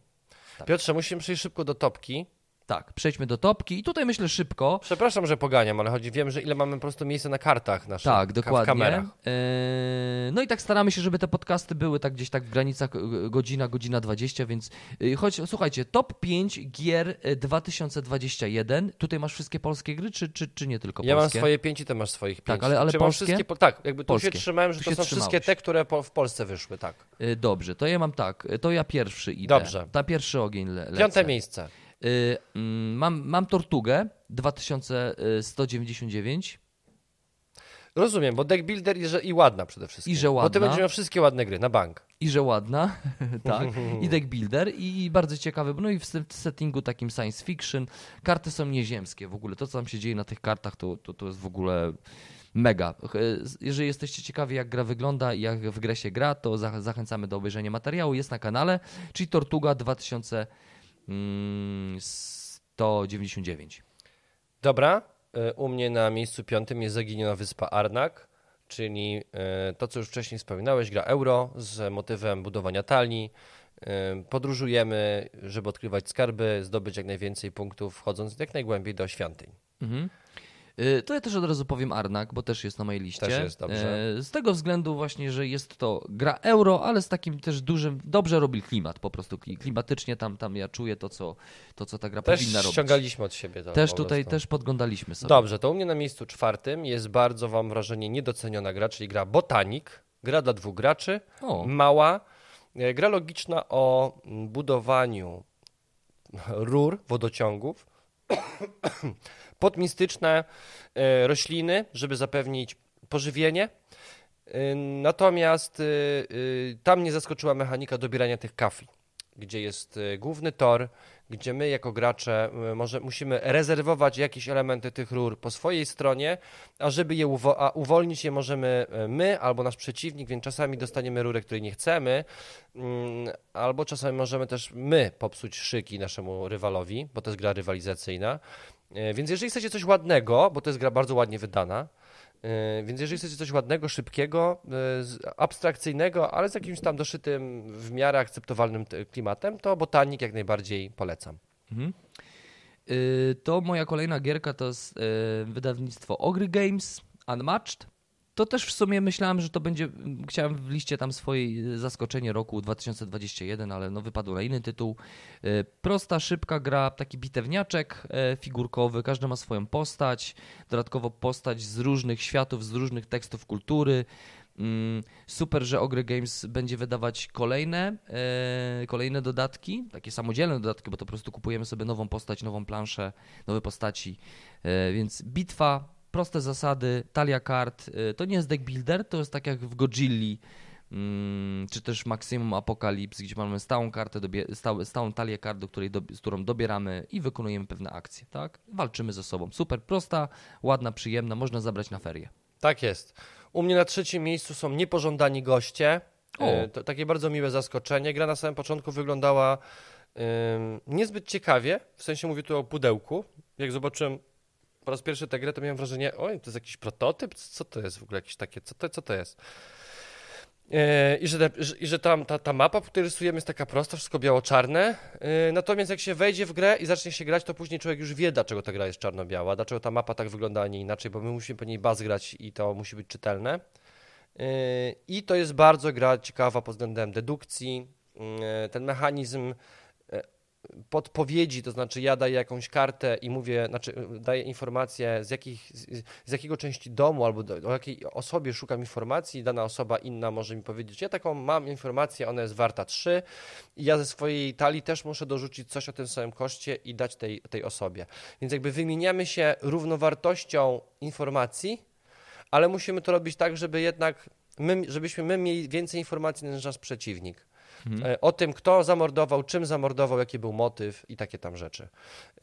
[SPEAKER 1] Tak.
[SPEAKER 2] Piotrze, musimy przejść szybko do topki.
[SPEAKER 1] Tak, przejdźmy do topki i tutaj myślę szybko,
[SPEAKER 2] Przepraszam, że poganiam, ale chodzi, wiem, że ile mamy po prostu miejsca na kartach naszych,
[SPEAKER 1] Tak, dokładnie.
[SPEAKER 2] kamerach.
[SPEAKER 1] Eee, No i tak staramy się, żeby te podcasty były tak gdzieś tak w granicach e, godzina, godzina 20, więc e, choć słuchajcie, top 5 gier e, 2021. Tutaj masz wszystkie polskie gry, czy, czy, czy nie tylko
[SPEAKER 2] Ja mam
[SPEAKER 1] polskie?
[SPEAKER 2] swoje pięć i ty masz swoich pięć.
[SPEAKER 1] Tak, ale- ale
[SPEAKER 2] Czy
[SPEAKER 1] polskie?
[SPEAKER 2] wszystkie? po- Tak, jakby tu
[SPEAKER 1] Polskie.
[SPEAKER 2] się trzymałem, że
[SPEAKER 1] Tu
[SPEAKER 2] to są wszystkie
[SPEAKER 1] trzymałeś.
[SPEAKER 2] te, które po, w Polsce wyszły, tak.
[SPEAKER 1] E, Dobrze, to ja mam tak, e, to ja pierwszy idę.
[SPEAKER 2] Dobrze.
[SPEAKER 1] Ta pierwszy ogień le lecę.
[SPEAKER 2] Piąte miejsce.
[SPEAKER 1] Y, mm, mam, mam Tortugę 2199.
[SPEAKER 2] Rozumiem, bo deck builder i, że, i ładna przede wszystkim.
[SPEAKER 1] I że ładna.
[SPEAKER 2] Bo ty będziesz miał wszystkie ładne gry na bank.
[SPEAKER 1] I że ładna, tak. I deck builder i, i bardzo ciekawy, no i w settingu takim science fiction. Karty są nieziemskie w ogóle. To, co tam się dzieje na tych kartach, to, to, to jest w ogóle mega. E, jeżeli jesteście ciekawi, jak gra wygląda i jak w grę się gra, to zachęcamy do obejrzenia materiału. Jest na kanale, czyli Tortuga 2000 199.
[SPEAKER 2] Dobra. Y, u mnie na miejscu piątym jest zaginiona wyspa Arnak, czyli y, to, co już wcześniej wspominałeś, gra euro z motywem budowania talii. Y, podróżujemy, żeby odkrywać skarby, zdobyć jak najwięcej punktów, wchodząc jak najgłębiej do świątyń.
[SPEAKER 1] Mhm. Y, To ja też od razu powiem Arnak, bo też jest na mojej liście.
[SPEAKER 2] Też jest, dobrze.
[SPEAKER 1] Y, Z tego względu właśnie, że jest to gra euro, ale z takim też dużym, dobrze robi klimat po prostu. Kli- Klimatycznie tam, tam ja czuję to, co, to, co ta gra
[SPEAKER 2] Też
[SPEAKER 1] powinna robić.
[SPEAKER 2] ściągaliśmy od siebie to.
[SPEAKER 1] Też tutaj,
[SPEAKER 2] prostu.
[SPEAKER 1] też podglądaliśmy sobie.
[SPEAKER 2] Dobrze, to u mnie na miejscu czwartym jest bardzo, wam wrażenie, niedoceniona gra, czyli gra Botanik. Gra dla dwóch graczy,
[SPEAKER 1] O,
[SPEAKER 2] mała. e, Gra logiczna o budowaniu rur, wodociągów pod mistyczne e, rośliny, żeby zapewnić pożywienie. E, Natomiast e, tam mnie zaskoczyła mechanika dobierania tych kafli, gdzie jest główny tor, gdzie my jako gracze może musimy rezerwować jakieś elementy tych rur po swojej stronie, a żeby je uwo- a uwolnić je możemy my albo nasz przeciwnik, więc czasami dostaniemy rurę, której nie chcemy, mm, albo czasami możemy też my popsuć szyki naszemu rywalowi, bo to jest gra rywalizacyjna. E, Więc jeżeli chcecie coś ładnego, bo to jest gra bardzo ładnie wydana, E, Więc jeżeli chcecie coś ładnego, szybkiego, e, abstrakcyjnego, ale z jakimś tam doszytym w miarę akceptowalnym te- klimatem, to botanik jak najbardziej polecam.
[SPEAKER 1] Mhm. To moja kolejna gierka to jest wydawnictwo Ogry Games, Unmatched. To też w sumie myślałem, że to będzie, chciałem w liście tam swojej y, zaskoczenie roku 2021, ale no wypadło na inny tytuł. Y, Prosta, szybka gra, taki bitewniaczek y, figurkowy, każdy ma swoją postać, dodatkowo postać z różnych światów, z różnych tekstów kultury. Mm, Super, że Ogry Games będzie wydawać kolejne, kolejne dodatki, takie samodzielne dodatki, bo to po prostu kupujemy sobie nową postać, nową planszę, nowe postaci. Więc bitwa, proste zasady, talia kart. E, to nie jest deck builder, to jest tak jak w Godzilli, mm, czy też Maximum Apocalypse, gdzie mamy stałą kartę, stałe, stałą talię kart, do której, z którą dobieramy i wykonujemy pewne akcje. Tak? Walczymy ze sobą. Super prosta, ładna, przyjemna, można zabrać na ferie.
[SPEAKER 2] Tak jest. U mnie na trzecim miejscu są niepożądani goście.
[SPEAKER 1] O.
[SPEAKER 2] E, To takie bardzo miłe zaskoczenie. Gra na samym początku wyglądała ym, niezbyt ciekawie, w sensie mówię tu o pudełku. Jak zobaczyłem po raz pierwszy tę grę, to miałem wrażenie, oj, to jest jakiś prototyp? Co to jest w ogóle jakieś takie, co to, co to jest? E, I że, i że tam ta, ta mapa, której rysujemy, jest taka prosta, wszystko biało-czarne. E, Natomiast jak się wejdzie w grę i zacznie się grać, to później człowiek już wie, dlaczego ta gra jest czarno-biała, dlaczego ta mapa tak wygląda, a nie inaczej, bo my musimy po niej baz grać i to musi być czytelne. E, I to jest bardzo gra ciekawa pod względem dedukcji. Ten mechanizm podpowiedzi, to znaczy ja daję jakąś kartę i mówię, znaczy e, daję informację z, jakich, z jakiego części domu albo do, o jakiej osobie szukam informacji, dana osoba inna może mi powiedzieć, ja taką mam informację, ona jest warta 3 i ja ze swojej talii też muszę dorzucić coś o tym samym koszcie i dać tej, tej osobie. Więc jakby wymieniamy się równowartością informacji, ale musimy to robić tak, żeby jednak my, żebyśmy my mieli więcej informacji niż nasz przeciwnik.
[SPEAKER 1] Mhm.
[SPEAKER 2] E, O tym, kto zamordował, czym zamordował, jaki był motyw i takie tam rzeczy.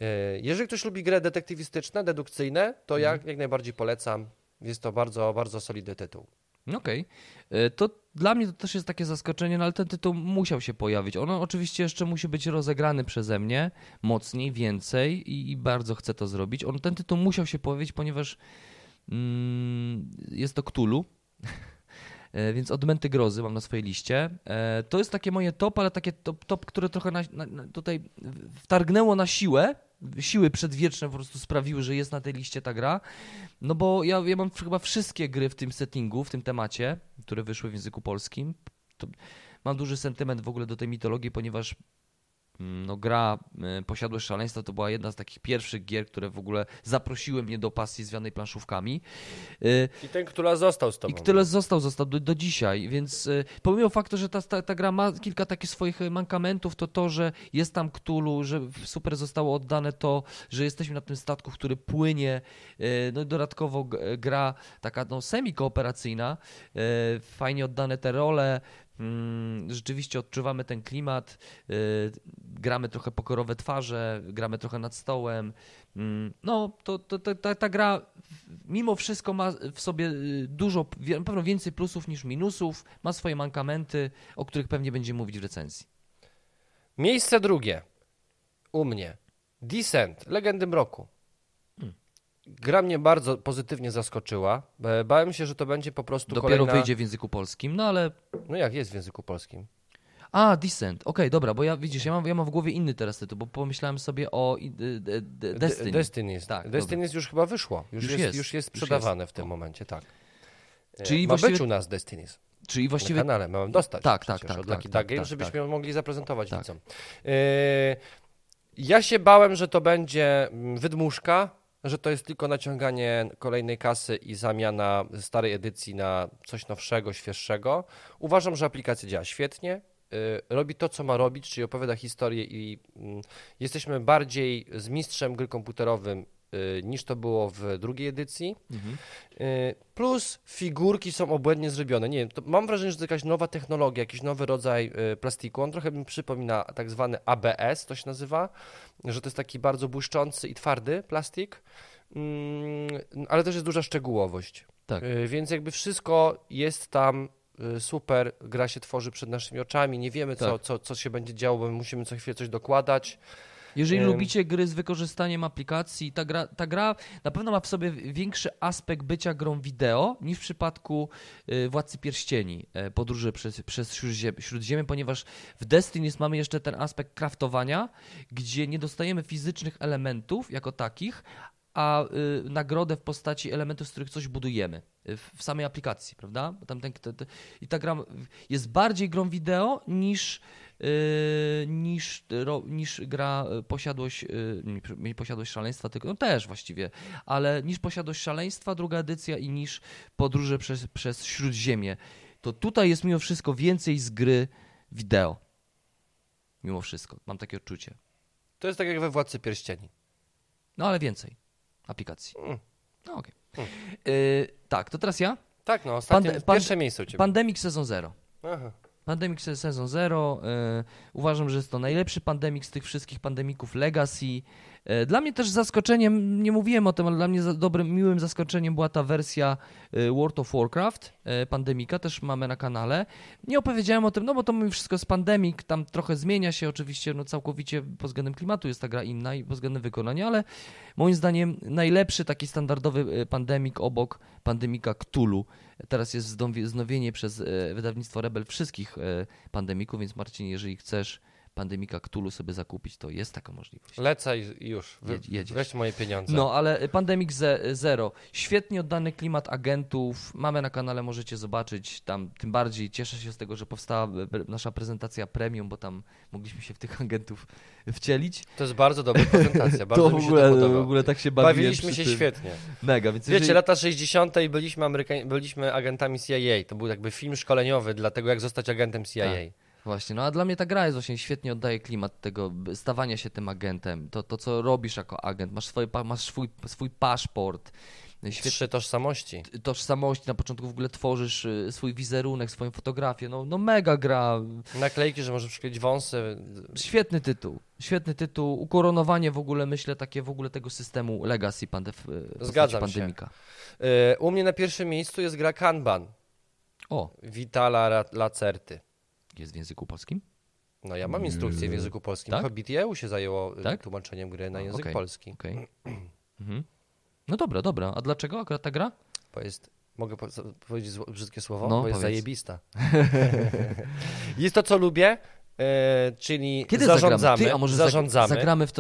[SPEAKER 2] E, Jeżeli ktoś lubi grę detektywistyczne, dedukcyjne, to ja jak najbardziej polecam. Jest to bardzo, bardzo solidny tytuł.
[SPEAKER 1] Okej. E, To dla mnie to też jest takie zaskoczenie, no ale ten tytuł musiał się pojawić. On oczywiście jeszcze musi być rozegrany przeze mnie mocniej, więcej i, i bardzo chcę to zrobić. On, ten tytuł musiał się pojawić, ponieważ mm, jest to Cthulhu. E, Więc odmęty grozy mam na swojej liście. E, To jest takie moje top, ale takie top, top które trochę na, na, tutaj wtargnęło na siłę. Siły przedwieczne po prostu sprawiły, że jest na tej liście ta gra. No bo ja, ja mam chyba wszystkie gry w tym settingu, w tym temacie, które wyszły w języku polskim. To mam duży sentyment w ogóle do tej mitologii, ponieważ no, gra y, Posiadłość Szaleństwa to była jedna z takich pierwszych gier, które w ogóle zaprosiły mnie do pasji związanej planszówkami. Y,
[SPEAKER 2] I ten, który został z tobą.
[SPEAKER 1] i tyle został, został do, do dzisiaj, więc y, pomimo faktu, że ta, ta, ta gra ma kilka takich swoich mankamentów, to to, że jest tam Cthulhu, że super zostało oddane to, że jesteśmy na tym statku, który płynie, no i dodatkowo gra taka no, semi-kooperacyjna, fajnie oddane te role, rzeczywiście odczuwamy ten klimat, y, gramy trochę pokorowe twarze, gramy trochę nad stołem, Mm, No, to, to, to, ta, ta gra mimo wszystko ma w sobie y, dużo, na pewno więcej plusów niż minusów, ma swoje mankamenty, o których pewnie będziemy mówić w recenzji.
[SPEAKER 2] Miejsce drugie. U mnie. Descent. Legendy Mroku. Gra mnie bardzo pozytywnie zaskoczyła. E, Bałem się, że to będzie po prostu
[SPEAKER 1] Dopiero
[SPEAKER 2] kolejna...
[SPEAKER 1] wyjdzie w języku polskim, no ale...
[SPEAKER 2] No jak jest w języku polskim?
[SPEAKER 1] A, Descent, okej, dobra, bo ja, widzisz, ja mam, ja mam w głowie inny teraz tytuł, bo pomyślałem sobie o Destiny.
[SPEAKER 2] D- Destinies.
[SPEAKER 1] Tak,
[SPEAKER 2] Destinies już chyba wyszło. Już,
[SPEAKER 1] Już
[SPEAKER 2] jest,
[SPEAKER 1] jest,
[SPEAKER 2] już jest
[SPEAKER 1] już
[SPEAKER 2] sprzedawane
[SPEAKER 1] jest.
[SPEAKER 2] w tym momencie, tak. E,
[SPEAKER 1] Czyli
[SPEAKER 2] Ma
[SPEAKER 1] właściwie-
[SPEAKER 2] być u nas Destinies.
[SPEAKER 1] Czyli
[SPEAKER 2] Na
[SPEAKER 1] właściwie...
[SPEAKER 2] kanale mamy dostać.
[SPEAKER 1] Tak, tak, tak,
[SPEAKER 2] Od
[SPEAKER 1] tak,
[SPEAKER 2] Lucky
[SPEAKER 1] tak,
[SPEAKER 2] Games,
[SPEAKER 1] tak,
[SPEAKER 2] żebyśmy ją mogli zaprezentować
[SPEAKER 1] Tak.
[SPEAKER 2] widzom. E, Ja się bałem, że to będzie mm, wydmuszka, że to jest tylko naciąganie kolejnej kasy i zamiana starej edycji na coś nowszego, świeższego. Uważam, że aplikacja działa świetnie. y, Robi to, co ma robić, czyli opowiada historię i mm, jesteśmy bardziej z mistrzem gry komputerowym niż to było w drugiej edycji.
[SPEAKER 1] Mhm.
[SPEAKER 2] Y, Plus figurki są obłędnie zrobione. Nie wiem, mam wrażenie, że to jakaś nowa technologia, jakiś nowy rodzaj y, plastiku. On trochę mi przypomina tak zwany ABS, to się nazywa, że to jest taki bardzo błyszczący i twardy plastik, Mm, ale też jest duża szczegółowość.
[SPEAKER 1] Tak.
[SPEAKER 2] Y, Więc jakby wszystko jest tam y, super, gra się tworzy przed naszymi oczami, nie wiemy co,
[SPEAKER 1] Tak.
[SPEAKER 2] co, co się będzie działo, bo my musimy co chwilę coś dokładać.
[SPEAKER 1] Jeżeli
[SPEAKER 2] Em.
[SPEAKER 1] lubicie gry z wykorzystaniem aplikacji, ta gra, ta gra na pewno ma w sobie większy aspekt bycia grą wideo niż w przypadku y, Władcy Pierścieni, e, podróży przez, przez śródziemie, śródziemie, ponieważ w Destiny mamy jeszcze ten aspekt craftowania, gdzie nie dostajemy fizycznych elementów jako takich, a y, nagrodę w postaci elementów, z których coś budujemy y, w, w samej aplikacji, prawda? Tam ten, te, te, I ta gra jest bardziej grą wideo niż, niż, ro, niż gra y, posiadłość, y, nie, posiadłość szaleństwa, tylko no też właściwie, ale niż posiadłość szaleństwa, druga edycja i niż podróże przez, przez śródziemie. To tutaj jest mimo wszystko więcej z gry wideo. Mimo wszystko, mam takie odczucie.
[SPEAKER 2] To jest tak jak we Władcy Pierścieni.
[SPEAKER 1] No ale więcej aplikacji.
[SPEAKER 2] Mm.
[SPEAKER 1] No okej. Y, tak, to teraz ja.
[SPEAKER 2] Tak, no, ostatnie,
[SPEAKER 1] Pande- pan-
[SPEAKER 2] pierwsze miejsce u Ciebie.
[SPEAKER 1] Pandemic Sezon Zero.
[SPEAKER 2] Aha.
[SPEAKER 1] Pandemic se- Sezon Zero. y, uważam, że jest to najlepszy pandemik z tych wszystkich pandemików Legacy. Y, Dla mnie też zaskoczeniem, nie mówiłem o tym, ale dla mnie dobrym, miłym zaskoczeniem była ta wersja y, World of Warcraft, y, pandemika, też mamy na kanale. Nie opowiedziałem o tym, no bo to mówię wszystko z pandemik, tam trochę zmienia się oczywiście, no całkowicie pod względem klimatu jest ta gra inna i pod względem wykonania, ale moim zdaniem najlepszy taki standardowy pandemik obok pandemika Cthulhu. Teraz jest wznowie- wznowienie przez e, wydawnictwo Rebel wszystkich e, pandemików, więc Marcin, jeżeli chcesz pandemika Cthulhu sobie zakupić, to jest taka możliwość.
[SPEAKER 2] Lecę i już. Wy,
[SPEAKER 1] jedziesz.
[SPEAKER 2] weź moje pieniądze.
[SPEAKER 1] No, ale Pandemic Ze- Zero, świetnie oddany klimat agentów, mamy na kanale, możecie zobaczyć, tam tym bardziej cieszę się z tego, że powstała nasza prezentacja premium, bo tam mogliśmy się w tych agentów wcielić.
[SPEAKER 2] To jest bardzo dobra prezentacja, bardzo
[SPEAKER 1] to
[SPEAKER 2] mi
[SPEAKER 1] w
[SPEAKER 2] się
[SPEAKER 1] ogóle,
[SPEAKER 2] to
[SPEAKER 1] w
[SPEAKER 2] podoba.
[SPEAKER 1] ogóle tak się bawiłem
[SPEAKER 2] Bawiliśmy się
[SPEAKER 1] tym.
[SPEAKER 2] świetnie.
[SPEAKER 1] Mega, więc
[SPEAKER 2] Wiecie,
[SPEAKER 1] jeżeli...
[SPEAKER 2] lata 60. i byliśmy, Ameryka... byliśmy agentami CIA. To był jakby film szkoleniowy dla tego, jak zostać agentem CIA.
[SPEAKER 1] Tak. Właśnie, no a dla mnie ta gra jest właśnie świetnie oddaje klimat tego stawania się tym agentem. To, to co robisz jako agent, masz, swoje, masz swój, swój paszport, świetnie
[SPEAKER 2] Trzy tożsamości.
[SPEAKER 1] tożsamości, na początku w ogóle tworzysz y, swój wizerunek, swoją fotografię, no, no mega gra,
[SPEAKER 2] Naklejki, że możesz przykleić wąsy.
[SPEAKER 1] świetny tytuł, świetny tytuł, ukoronowanie w ogóle, myślę, takie w ogóle tego systemu Legacy pande, w postaci
[SPEAKER 2] Zgadzam się.
[SPEAKER 1] Pandemika.
[SPEAKER 2] E, U mnie na pierwszym miejscu jest gra Kanban.
[SPEAKER 1] O,
[SPEAKER 2] Vitala Lacerty.
[SPEAKER 1] Jest w języku polskim?
[SPEAKER 2] No ja mam instrukcję w języku polskim.
[SPEAKER 1] Tak?
[SPEAKER 2] EU się zajęło e,
[SPEAKER 1] Tak?
[SPEAKER 2] tłumaczeniem gry na język
[SPEAKER 1] okej.
[SPEAKER 2] polski.
[SPEAKER 1] Okej. Mhm. No dobra, dobra, a dlaczego akurat ta gra?
[SPEAKER 2] Bo jest, mogę po, powiedzieć brzydkie słowo?
[SPEAKER 1] No,
[SPEAKER 2] Bo jest
[SPEAKER 1] powiedz.
[SPEAKER 2] zajebista. jest to, co lubię, e, czyli
[SPEAKER 1] Kiedy
[SPEAKER 2] zarządzamy.
[SPEAKER 1] zagramy? Ty, a może
[SPEAKER 2] zarządzamy.
[SPEAKER 1] zagramy w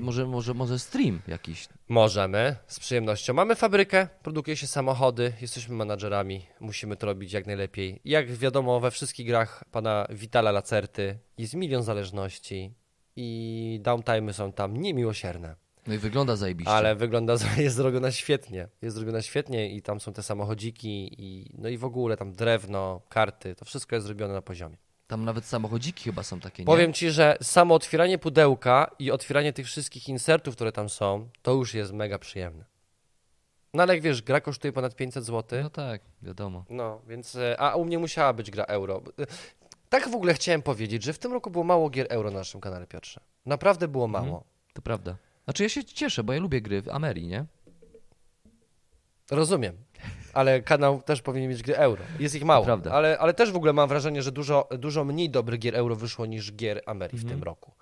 [SPEAKER 1] może, może, może stream jakiś.
[SPEAKER 2] Możemy, z przyjemnością. Mamy fabrykę, produkuje się samochody, jesteśmy menadżerami, musimy to robić jak najlepiej. Jak wiadomo, we wszystkich grach pana Vitala Lacerty jest milion zależności i downtime'y są tam niemiłosierne.
[SPEAKER 1] No i wygląda zajebiście.
[SPEAKER 2] Ale wygląda, jest zrobiona świetnie. Jest zrobiona świetnie i tam są te samochodziki i no i w ogóle tam drewno, karty, to wszystko jest zrobione na poziomie.
[SPEAKER 1] Tam nawet samochodziki chyba są takie, nie?
[SPEAKER 2] Powiem ci, że samo otwieranie pudełka i otwieranie tych wszystkich insertów, które tam są, to już jest mega przyjemne. No ale jak wiesz, gra kosztuje ponad 500 zł.
[SPEAKER 1] No tak, wiadomo.
[SPEAKER 2] No, więc. e, A u mnie musiała być gra euro. E, Tak w ogóle chciałem powiedzieć, że w tym roku było mało gier euro na naszym kanale, Piotrze. Naprawdę było mało.
[SPEAKER 1] Mhm. To prawda. Znaczy ja się cieszę, bo ja lubię gry w Amerii, nie?
[SPEAKER 2] Rozumiem. Ale kanał też powinien mieć gry euro. Jest ich mało.
[SPEAKER 1] prawda.
[SPEAKER 2] Ale, ale też w ogóle mam wrażenie, że dużo, dużo mniej dobrych gier euro wyszło niż gier Amerii
[SPEAKER 1] Mhm.
[SPEAKER 2] w tym roku.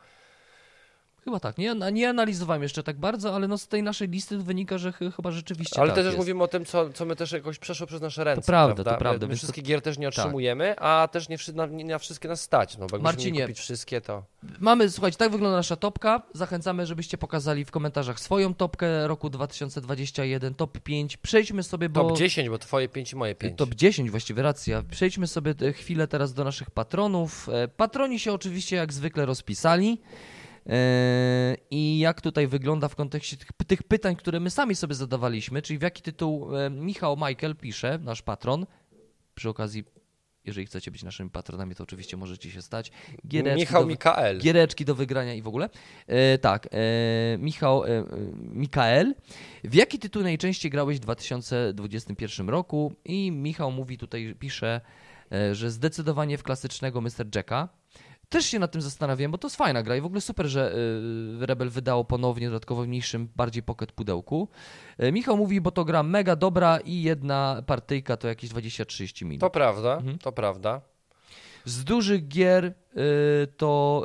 [SPEAKER 1] Chyba tak. Nie, nie analizowałem jeszcze tak bardzo, ale no z tej naszej listy wynika, że ch- chyba rzeczywiście
[SPEAKER 2] Ale
[SPEAKER 1] tak
[SPEAKER 2] też
[SPEAKER 1] jest.
[SPEAKER 2] mówimy o tym, co, co my też jakoś przeszło przez nasze ręce.
[SPEAKER 1] prawda, to
[SPEAKER 2] prawda?
[SPEAKER 1] prawda,
[SPEAKER 2] My, my
[SPEAKER 1] więc to-
[SPEAKER 2] gier też nie
[SPEAKER 1] tak.
[SPEAKER 2] otrzymujemy, a też nie, na, nie na wszystkie nas stać. No, bo
[SPEAKER 1] Marcinie,
[SPEAKER 2] mieli kupić wszystkie, to...
[SPEAKER 1] Mamy, słuchajcie, tak wygląda nasza topka. Zachęcamy, żebyście pokazali w komentarzach swoją topkę roku 2021, top 5. Przejdźmy sobie, bo...
[SPEAKER 2] Top 10, bo twoje 5 i moje 5.
[SPEAKER 1] Top 10 właściwie, racja. Przejdźmy sobie te- chwilę teraz do naszych patronów. E, Patroni się oczywiście jak zwykle rozpisali. E, I jak tutaj wygląda w kontekście tych, tych pytań, które my sami sobie zadawaliśmy, czyli w jaki tytuł e, Michał Michael pisze, nasz patron. Przy okazji, jeżeli chcecie być naszymi patronami, to oczywiście możecie się stać. Giereczki
[SPEAKER 2] Michał
[SPEAKER 1] do,
[SPEAKER 2] Mikael.
[SPEAKER 1] Giereczki do wygrania i w ogóle. E, tak, e, Michał, e, Mikael. W jaki tytuł najczęściej grałeś w 2021 roku? I Michał mówi tutaj, pisze, e, że zdecydowanie w klasycznego Mr. Jacka. Też się nad tym zastanawiałem, bo to jest fajna gra i w ogóle super, że y, Rebel wydało ponownie dodatkowo w mniejszym, bardziej pocket pudełku. E, Michał mówi, bo to gra mega dobra i jedna partyjka to jakieś 20-30 minut.
[SPEAKER 2] To prawda,
[SPEAKER 1] Mhm.
[SPEAKER 2] to prawda.
[SPEAKER 1] Z dużych gier y, to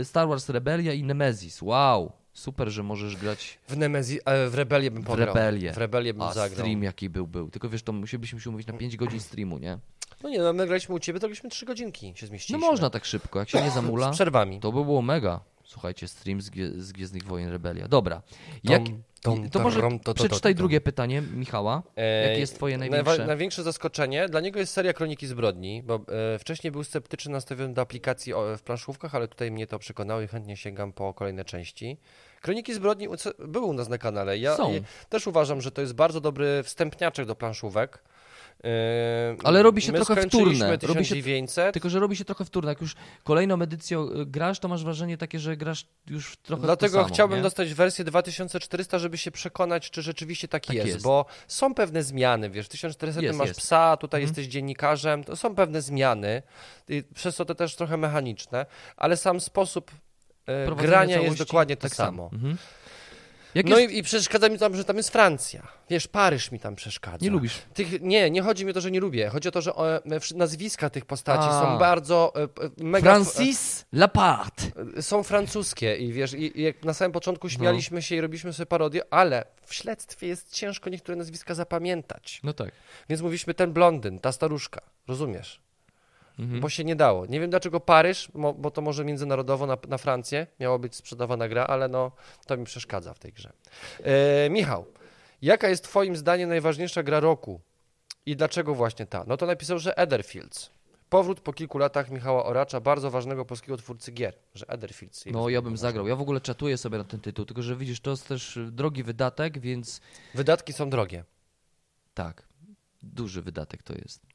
[SPEAKER 1] y, Star Wars Rebellia i Nemesis. Wow, super, że możesz grać
[SPEAKER 2] W Nemezi, e, w Rebelię bym
[SPEAKER 1] w
[SPEAKER 2] pograł.
[SPEAKER 1] Rebellię.
[SPEAKER 2] W Rebelię bym
[SPEAKER 1] A
[SPEAKER 2] zagrał.
[SPEAKER 1] stream jaki był, był. Tylko wiesz, to musielibyśmy się umówić na 5 godzin streamu, nie?
[SPEAKER 2] No nie, no my graliśmy u ciebie, to graliśmy 3 godzinki się
[SPEAKER 1] No
[SPEAKER 2] zmieściliśmy.
[SPEAKER 1] można tak szybko, jak się nie zamula,
[SPEAKER 2] Z przerwami.
[SPEAKER 1] to by było mega. Słuchajcie, stream z, Gwie- z Gwiezdnych Wojen Rebellia. Dobra, jak,
[SPEAKER 2] tom,
[SPEAKER 1] to może
[SPEAKER 2] tom, to, to,
[SPEAKER 1] przeczytaj drugie pytanie Michała.
[SPEAKER 2] E,
[SPEAKER 1] Jakie jest twoje największe?
[SPEAKER 2] Największe zaskoczenie dla niego jest seria Kroniki Zbrodni, bo e, wcześniej był sceptycznie nastawiony do aplikacji w planszówkach, ale tutaj mnie to przekonało i chętnie sięgam po kolejne części. Kroniki Zbrodni były u nas na kanale. Ja
[SPEAKER 1] Są.
[SPEAKER 2] też uważam, że to jest bardzo dobry wstępniaczek do planszówek.
[SPEAKER 1] Ale robi się
[SPEAKER 2] my
[SPEAKER 1] trochę wtórne. Robi się-
[SPEAKER 2] 1900.
[SPEAKER 1] Tylko, że robi się trochę wtórne. Jak już kolejną edycją grasz, to masz wrażenie takie, że grasz już trochę
[SPEAKER 2] Dlatego
[SPEAKER 1] samo,
[SPEAKER 2] chciałbym
[SPEAKER 1] nie?
[SPEAKER 2] dostać wersję 2400, żeby się przekonać, czy rzeczywiście tak,
[SPEAKER 1] Tak
[SPEAKER 2] jest,
[SPEAKER 1] jest.
[SPEAKER 2] bo są pewne zmiany, wiesz, w 1400
[SPEAKER 1] Jest,
[SPEAKER 2] masz
[SPEAKER 1] jest.
[SPEAKER 2] psa, tutaj
[SPEAKER 1] Mhm.
[SPEAKER 2] jesteś dziennikarzem, to są pewne zmiany, przez to też trochę mechaniczne, ale sam sposób e,
[SPEAKER 1] Prowadzenie
[SPEAKER 2] grania jest dokładnie to
[SPEAKER 1] tak
[SPEAKER 2] samo.
[SPEAKER 1] Mhm. Jak
[SPEAKER 2] No
[SPEAKER 1] jest...
[SPEAKER 2] i, i przeszkadza mi tam, że tam jest Francja. Wiesz, Paryż mi tam przeszkadza.
[SPEAKER 1] Nie lubisz.
[SPEAKER 2] Tych, nie, nie chodzi mi o to, że nie lubię. Chodzi o to, że e, wsz- nazwiska tych postaci
[SPEAKER 1] A.
[SPEAKER 2] są bardzo e, p- mega...
[SPEAKER 1] Francis Lapart.
[SPEAKER 2] są francuskie i wiesz, i, i na samym
[SPEAKER 1] No.
[SPEAKER 2] początku śmialiśmy się i robiliśmy sobie parodię, ale w śledztwie jest ciężko niektóre nazwiska zapamiętać.
[SPEAKER 1] No tak.
[SPEAKER 2] Więc mówiliśmy ten blondyn, ta staruszka, rozumiesz?
[SPEAKER 1] Mhm.
[SPEAKER 2] Bo się nie dało. Nie wiem dlaczego Paryż, bo to może międzynarodowo na, na Francję miała być sprzedawana gra, ale no to mi przeszkadza w tej grze. E, Michał, jaka jest twoim zdaniem najważniejsza gra roku i dlaczego właśnie ta? No to napisał, że Etherfields. Powrót po kilku latach Michała Oracza, bardzo ważnego polskiego twórcy gier, że Etherfields.
[SPEAKER 1] No ja bym zagrał. Ja w ogóle czatuję sobie na ten tytuł, tylko że widzisz, to jest też drogi wydatek, więc
[SPEAKER 2] Wydatki są drogie.
[SPEAKER 1] tak, duży wydatek to jest.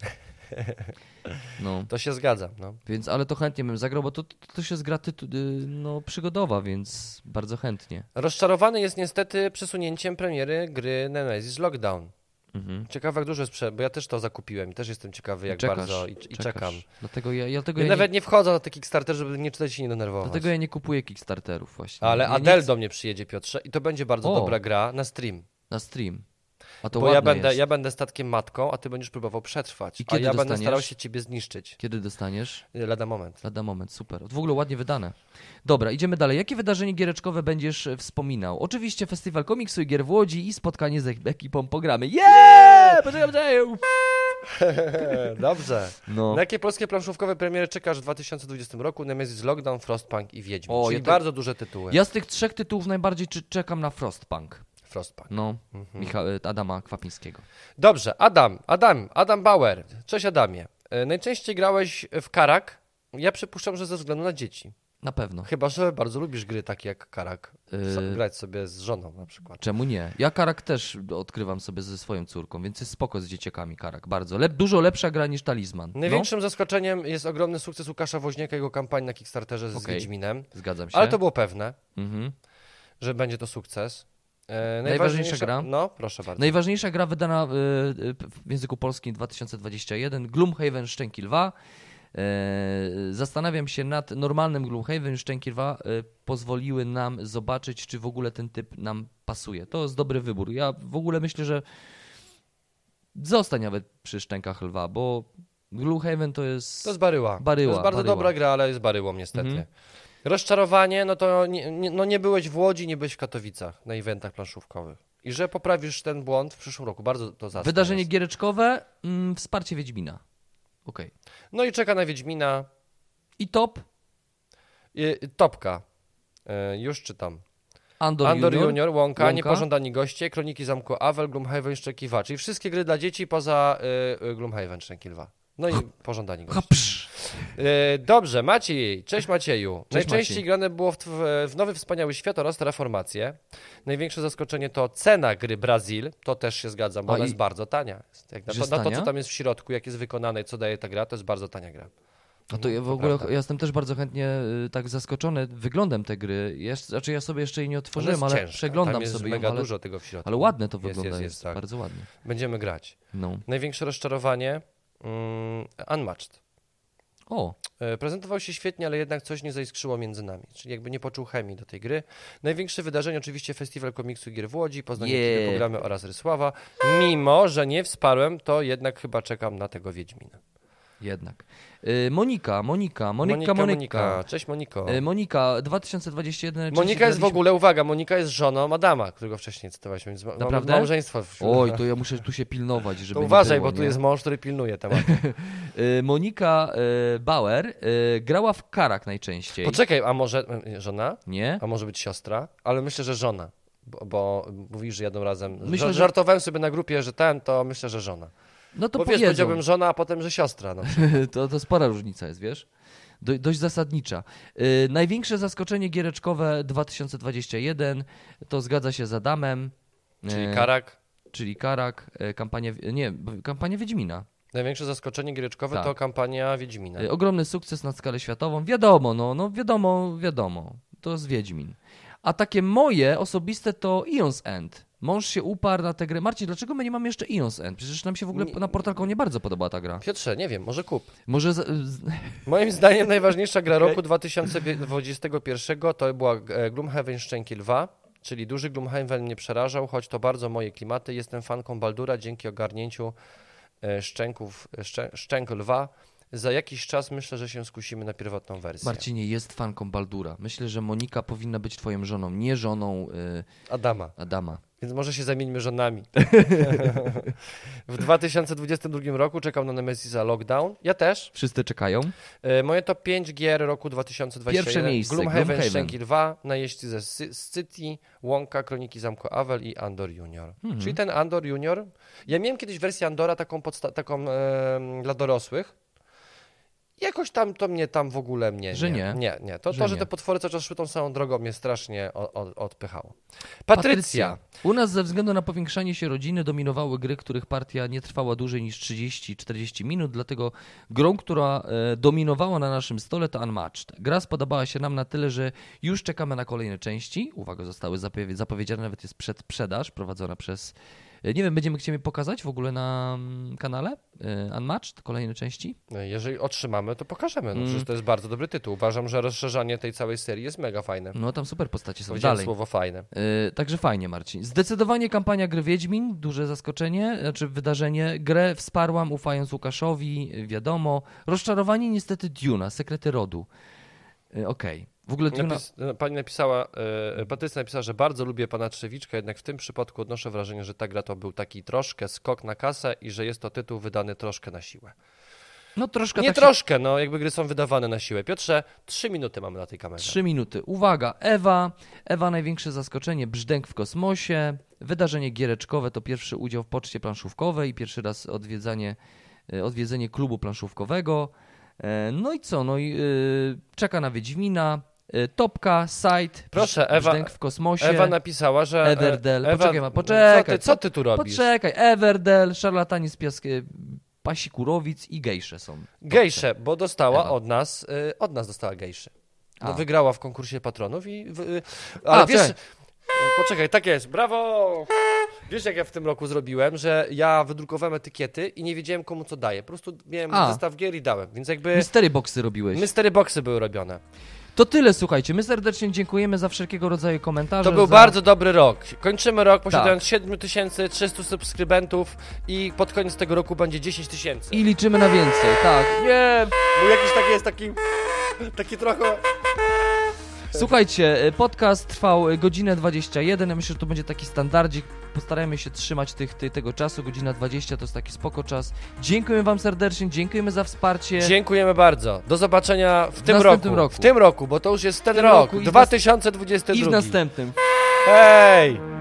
[SPEAKER 1] No,
[SPEAKER 2] To się zgadzam. No.
[SPEAKER 1] więc, ale to chętnie bym zagrał, bo to, to, to się zgra tytu, y, no, przygodowa, więc bardzo chętnie.
[SPEAKER 2] Rozczarowany jest niestety przesunięciem premiery gry Nemesis Lockdown.
[SPEAKER 1] Mhm.
[SPEAKER 2] Ciekawe jak dużo jest, prze... bo ja też to zakupiłem i też jestem ciekawy jak
[SPEAKER 1] Czekasz,
[SPEAKER 2] bardzo i, i czekam.
[SPEAKER 1] Dlatego ja, ja, tego
[SPEAKER 2] Ja
[SPEAKER 1] ja
[SPEAKER 2] nawet
[SPEAKER 1] nie,
[SPEAKER 2] nie wchodzę na te Kickstarter, żeby nie czytać i nie denerwować.
[SPEAKER 1] dlatego ja nie kupuję Kickstarterów właśnie.
[SPEAKER 2] Ale
[SPEAKER 1] ja
[SPEAKER 2] Adel do mnie przyjedzie, Piotrze, i to będzie bardzo
[SPEAKER 1] O.
[SPEAKER 2] dobra gra na stream.
[SPEAKER 1] Na stream. A to
[SPEAKER 2] Bo ja będę,
[SPEAKER 1] jest.
[SPEAKER 2] ja będę statkiem matką, a ty będziesz próbował przetrwać.
[SPEAKER 1] I
[SPEAKER 2] a
[SPEAKER 1] kiedy
[SPEAKER 2] ja będę
[SPEAKER 1] dostaniesz?
[SPEAKER 2] starał się ciebie zniszczyć.
[SPEAKER 1] Kiedy dostaniesz?
[SPEAKER 2] Lada moment.
[SPEAKER 1] Lada moment, super. W ogóle ładnie wydane. Dobra, idziemy dalej. Jakie wydarzenie giereczkowe będziesz e, wspominał? Oczywiście Festiwal Komiksu i Gier w Łodzi i spotkanie z ek- ekipą Pogramy. Yeah! Poczekaj!
[SPEAKER 2] Dobrze.
[SPEAKER 1] No.
[SPEAKER 2] Na jakie polskie planszówkowe premiery czekasz w 2020 roku? Nemesis Lockdown, Frostpunk i Wiedźmin.
[SPEAKER 1] O,
[SPEAKER 2] Czyli
[SPEAKER 1] ja te-
[SPEAKER 2] bardzo duże tytuły.
[SPEAKER 1] Ja z tych trzech tytułów najbardziej czekam na Frostpunk.
[SPEAKER 2] Frostpunk.
[SPEAKER 1] No,
[SPEAKER 2] Mhm.
[SPEAKER 1] Michał, e, Adama Kwapińskiego.
[SPEAKER 2] Dobrze, Adam, Adam, Adam Bauer. Cześć Adamie. E, Najczęściej grałeś w Karak. Ja przypuszczam, że ze względu na dzieci.
[SPEAKER 1] Na pewno.
[SPEAKER 2] Chyba, że bardzo lubisz gry takie jak Karak.
[SPEAKER 1] Yy.
[SPEAKER 2] grać sobie z żoną na przykład.
[SPEAKER 1] Czemu nie? Ja Karak też odkrywam sobie ze swoją córką, więc jest spoko z dzieciakami Karak. Bardzo. Lep, dużo lepsza gra niż Talizman.
[SPEAKER 2] Największym zaskoczeniem jest ogromny sukces Łukasza Woźniaka i jego kampanii na Kickstarterze z
[SPEAKER 1] Okej.
[SPEAKER 2] Wiedźminem.
[SPEAKER 1] No, zgadzam się.
[SPEAKER 2] Ale to było pewne,
[SPEAKER 1] Mhm.
[SPEAKER 2] że będzie to sukces. E,
[SPEAKER 1] Najważniejsza gra?
[SPEAKER 2] No, proszę bardzo.
[SPEAKER 1] Najważniejsza gra wydana y, y, w języku polskim 2021, Gloomhaven Szczęki Lwa. E, Zastanawiam się nad normalnym Gloomhaven Szczęki Lwa. e, Pozwoliły nam zobaczyć, czy w ogóle ten typ nam pasuje. To jest dobry wybór. Ja w ogóle myślę, że zostań nawet przy Szczękach Lwa, bo Gloomhaven to jest...
[SPEAKER 2] To jest baryła.
[SPEAKER 1] Baryła,
[SPEAKER 2] To jest bardzo
[SPEAKER 1] baryła.
[SPEAKER 2] dobra gra, ale jest baryłą niestety.
[SPEAKER 1] Mhm.
[SPEAKER 2] Rozczarowanie, no to nie, nie, no nie byłeś w Łodzi, nie byłeś w Katowicach na eventach planszówkowych. I że poprawisz ten błąd w przyszłym roku. Bardzo to zacne
[SPEAKER 1] Wydarzenie
[SPEAKER 2] jest.
[SPEAKER 1] giereczkowe, mm, wsparcie Wiedźmina. Okej.
[SPEAKER 2] No i czeka na Wiedźmina.
[SPEAKER 1] I top,
[SPEAKER 2] topka. E, już czytam.
[SPEAKER 1] Andor,
[SPEAKER 2] Andor
[SPEAKER 1] Junior.
[SPEAKER 2] Łąka,
[SPEAKER 1] Łąka.
[SPEAKER 2] Niepożądani Goście, Kroniki Zamku Awel, Gloomhaven, Szczekiwa. Czyli wszystkie gry dla dzieci poza y, y, Gloomhaven, Szczęki Lwa. No i Pożądani.
[SPEAKER 1] Hapsz.
[SPEAKER 2] E, dobrze, Maciej. Cześć Macieju.
[SPEAKER 1] Cześć,
[SPEAKER 2] Najczęściej
[SPEAKER 1] Maciej.
[SPEAKER 2] grane było w, w, Nowy Wspaniały Świat oraz Terraformację. Największe zaskoczenie to cena gry Brazil. To też się zgadzam, bo ona jest bardzo tania. Jak na, to, na to, co tam jest w środku, jak jest wykonane i co daje ta gra, to jest bardzo tania gra.
[SPEAKER 1] A to ja w ogóle ja jestem też bardzo chętnie y, tak zaskoczony wyglądem tej gry. Jest, znaczy ja sobie jeszcze jej nie otworzyłem, ale
[SPEAKER 2] ciężka.
[SPEAKER 1] przeglądam
[SPEAKER 2] tam jest
[SPEAKER 1] sobie
[SPEAKER 2] mega
[SPEAKER 1] ją, ale,
[SPEAKER 2] dużo tego w środku.
[SPEAKER 1] ale ładne to
[SPEAKER 2] Jest,
[SPEAKER 1] wygląda,
[SPEAKER 2] jest,
[SPEAKER 1] jest,
[SPEAKER 2] tak.
[SPEAKER 1] bardzo ładnie.
[SPEAKER 2] Będziemy grać.
[SPEAKER 1] No.
[SPEAKER 2] Największe rozczarowanie Unmatched.
[SPEAKER 1] O,
[SPEAKER 2] E, Prezentował się świetnie, ale jednak coś nie zaiskrzyło między nami, czyli jakby nie poczuł chemii do tej gry. Największe wydarzenie oczywiście Festiwal Komiksu i Gier w Łodzi, Poznanie
[SPEAKER 1] Yeah.
[SPEAKER 2] Programy oraz Rysława. Mimo, że nie wsparłem, to jednak chyba czekam na tego Wiedźmina.
[SPEAKER 1] Jednak. Y, Monika, Monika, Monika, Monika.
[SPEAKER 2] Cześć Moniko.
[SPEAKER 1] Y, Monika, 2021.
[SPEAKER 2] Monika jest w ogóle, uwaga, Monika jest żoną Adama, którego wcześniej cytowałeś, więc ma-
[SPEAKER 1] Naprawdę?
[SPEAKER 2] małżeństwo.
[SPEAKER 1] Oj, to ja muszę tu się pilnować, żeby
[SPEAKER 2] to uważaj,
[SPEAKER 1] było,
[SPEAKER 2] bo tu
[SPEAKER 1] nie?
[SPEAKER 2] jest mąż, który pilnuje temat.
[SPEAKER 1] Y, Monika Bauer grała w Karak najczęściej.
[SPEAKER 2] Poczekaj, a może żona?
[SPEAKER 1] Nie?
[SPEAKER 2] A może być siostra? Ale myślę, że żona. Bo, bo mówisz, że jadą razem.
[SPEAKER 1] Myślę,
[SPEAKER 2] Myślę,
[SPEAKER 1] że-
[SPEAKER 2] Żartowałem sobie na grupie, że ten, to myślę, że żona.
[SPEAKER 1] No to
[SPEAKER 2] bo wiesz,
[SPEAKER 1] powiedzą.
[SPEAKER 2] powiedziałbym żona, a potem, że siostra. No.
[SPEAKER 1] to, to spora różnica jest, wiesz? Do, dość zasadnicza. Y, największe zaskoczenie giereczkowe 2021 to zgadza się z Adamem.
[SPEAKER 2] Czyli
[SPEAKER 1] y,
[SPEAKER 2] Karak.
[SPEAKER 1] Czyli Karak, y, kampania, nie, kampania Wiedźmina.
[SPEAKER 2] Największe zaskoczenie giereczkowe
[SPEAKER 1] Tak.
[SPEAKER 2] to kampania Wiedźmina.
[SPEAKER 1] Y, ogromny sukces na skalę światową. Wiadomo, no, no wiadomo, wiadomo. To jest Wiedźmin. A takie moje osobiste to Eon's End. Mąż się uparł na tę grę. Marcin, dlaczego my nie mamy jeszcze Eon's End? Przecież nam się w ogóle
[SPEAKER 2] Nie-
[SPEAKER 1] na portalką nie bardzo podoba ta gra.
[SPEAKER 2] Piotrze, nie wiem, może kup.
[SPEAKER 1] Może z,
[SPEAKER 2] Moim zdaniem najważniejsza gra roku 2021 to była e, Gloomhaven Szczęki Lwa, czyli duży Gloomhaven mnie przerażał, choć to bardzo moje klimaty. Jestem fanką Baldura dzięki ogarnięciu e, szczęków, szczę, szczęk lwa. Za jakiś czas myślę, że się skusimy na pierwotną wersję.
[SPEAKER 1] Marcinie jest fanką Baldura. Myślę, że Monika powinna być twoją żoną, nie żoną y,
[SPEAKER 2] Adama.
[SPEAKER 1] Adama.
[SPEAKER 2] Więc może się zamieńmy żonami. w 2022 roku czekam na Nemesisa Lockdown. Ja też.
[SPEAKER 1] Wszyscy czekają.
[SPEAKER 2] E, Moje top 5 gier roku 2021.
[SPEAKER 1] Pierwsze miejsce,
[SPEAKER 2] Gloomhaven,
[SPEAKER 1] Gloomhaven.
[SPEAKER 2] Szczęki 2, Najeźdźcy ze City, Łąka, Kroniki Zamku Avel i Andor Junior.
[SPEAKER 1] Mhm.
[SPEAKER 2] Czyli ten Andor Junior. Ja miałem kiedyś wersję Andora taką, taką em, dla dorosłych. Jakoś tam to mnie tam w ogóle mnie.
[SPEAKER 1] Że nie?
[SPEAKER 2] Nie, nie. To,
[SPEAKER 1] Że
[SPEAKER 2] to że
[SPEAKER 1] nie.
[SPEAKER 2] te potwory cały czas szły tą samą drogą mnie strasznie odpychało. Patrycja.
[SPEAKER 1] U nas ze względu na powiększanie się rodziny dominowały gry, których partia nie trwała dłużej niż 30-40 minut, dlatego grą, która e, dominowała na naszym stole to Unmatched. Gra spodobała się nam na tyle, że już czekamy na kolejne części. Uwaga, zostały zapowie- zapowiedziane, nawet jest przedsprzedaż prowadzona przez... e, Nie wiem, będziemy chcieli pokazać w ogóle na mm, kanale e, Unmatched, kolejne części?
[SPEAKER 2] Jeżeli otrzymamy, to pokażemy. No,
[SPEAKER 1] Mm.
[SPEAKER 2] Przecież to jest bardzo dobry tytuł. Uważam, że rozszerzanie tej całej serii jest mega fajne.
[SPEAKER 1] No tam super postacie są dalej.
[SPEAKER 2] słowo fajne.
[SPEAKER 1] Yy, także fajnie, Marcin. Zdecydowanie kampania gry Wiedźmin, duże zaskoczenie, znaczy wydarzenie. Grę wsparłam, ufając Łukaszowi, wiadomo. Rozczarowanie niestety Duna, Sekrety Rodu. Yy, Okej. W ogóle.
[SPEAKER 2] Napis, pani napisała, e, Patrycja napisała, że bardzo lubię pana Trzewiczka, jednak w tym przypadku odnoszę wrażenie, że ta gra to był taki troszkę skok na kasę i że jest to tytuł wydany troszkę na siłę.
[SPEAKER 1] No troszkę
[SPEAKER 2] Nie
[SPEAKER 1] tak się-
[SPEAKER 2] troszkę, no jakby gry są wydawane na siłę. Piotrze, trzy minuty mamy na tej kamerze.
[SPEAKER 1] Trzy minuty. Uwaga, Ewa. Ewa największe zaskoczenie, brzdęk w kosmosie. Wydarzenie giereczkowe to pierwszy udział w poczcie planszówkowej, pierwszy raz odwiedzanie, yy, odwiedzenie klubu planszówkowego. E, No i co? No i yy, czeka na Wiedźmina. Yy, Topka, site,
[SPEAKER 2] Proszę, Ewa-
[SPEAKER 1] w kosmosie.
[SPEAKER 2] Ewa napisała, że... e,
[SPEAKER 1] Everdell.
[SPEAKER 2] Ewa,
[SPEAKER 1] Poczekaj, ma- poczekaj.
[SPEAKER 2] Co ty, co ty tu robisz?
[SPEAKER 1] Poczekaj, Everdell, szarlatani z piask... Pasikurowic i gejsze są.
[SPEAKER 2] Gejsze, bo dostała
[SPEAKER 1] Ewa.
[SPEAKER 2] od nas, y, od nas dostała gejszy. No, wygrała w konkursie patronów i... W, y, ale
[SPEAKER 1] A,
[SPEAKER 2] wiesz...
[SPEAKER 1] czekaj.
[SPEAKER 2] Poczekaj, tak jest, brawo! Wiesz jak ja w tym roku zrobiłem, że ja wydrukowałem etykiety i nie wiedziałem komu co daję. Po prostu miałem
[SPEAKER 1] A.
[SPEAKER 2] zestaw gier i dałem, więc jakby
[SPEAKER 1] Mystery boxy robiłeś.
[SPEAKER 2] mystery boxy były robione.
[SPEAKER 1] To tyle, słuchajcie. My serdecznie dziękujemy za wszelkiego rodzaju komentarze.
[SPEAKER 2] To był
[SPEAKER 1] za...
[SPEAKER 2] bardzo dobry rok. Kończymy rok
[SPEAKER 1] Tak.
[SPEAKER 2] posiadając 7300 subskrybentów i pod koniec tego roku będzie 10 tysięcy.
[SPEAKER 1] I liczymy na więcej, tak.
[SPEAKER 2] Nie, bo jakiś taki jest taki... Taki trochę...
[SPEAKER 1] Słuchajcie, y, podcast trwał y, godzinę 21. Ja myślę, że to będzie taki standardzik. Postarajmy się trzymać tych, ty, tego czasu. Godzina 20 to jest taki spoko czas. Dziękujemy Wam serdecznie, dziękujemy za wsparcie.
[SPEAKER 2] Dziękujemy bardzo. Do zobaczenia w tym
[SPEAKER 1] następnym
[SPEAKER 2] roku.
[SPEAKER 1] roku.
[SPEAKER 2] W tym roku, bo to już jest ten
[SPEAKER 1] tym
[SPEAKER 2] rok.
[SPEAKER 1] roku i w
[SPEAKER 2] 2022.
[SPEAKER 1] I w następnym.
[SPEAKER 2] Hej!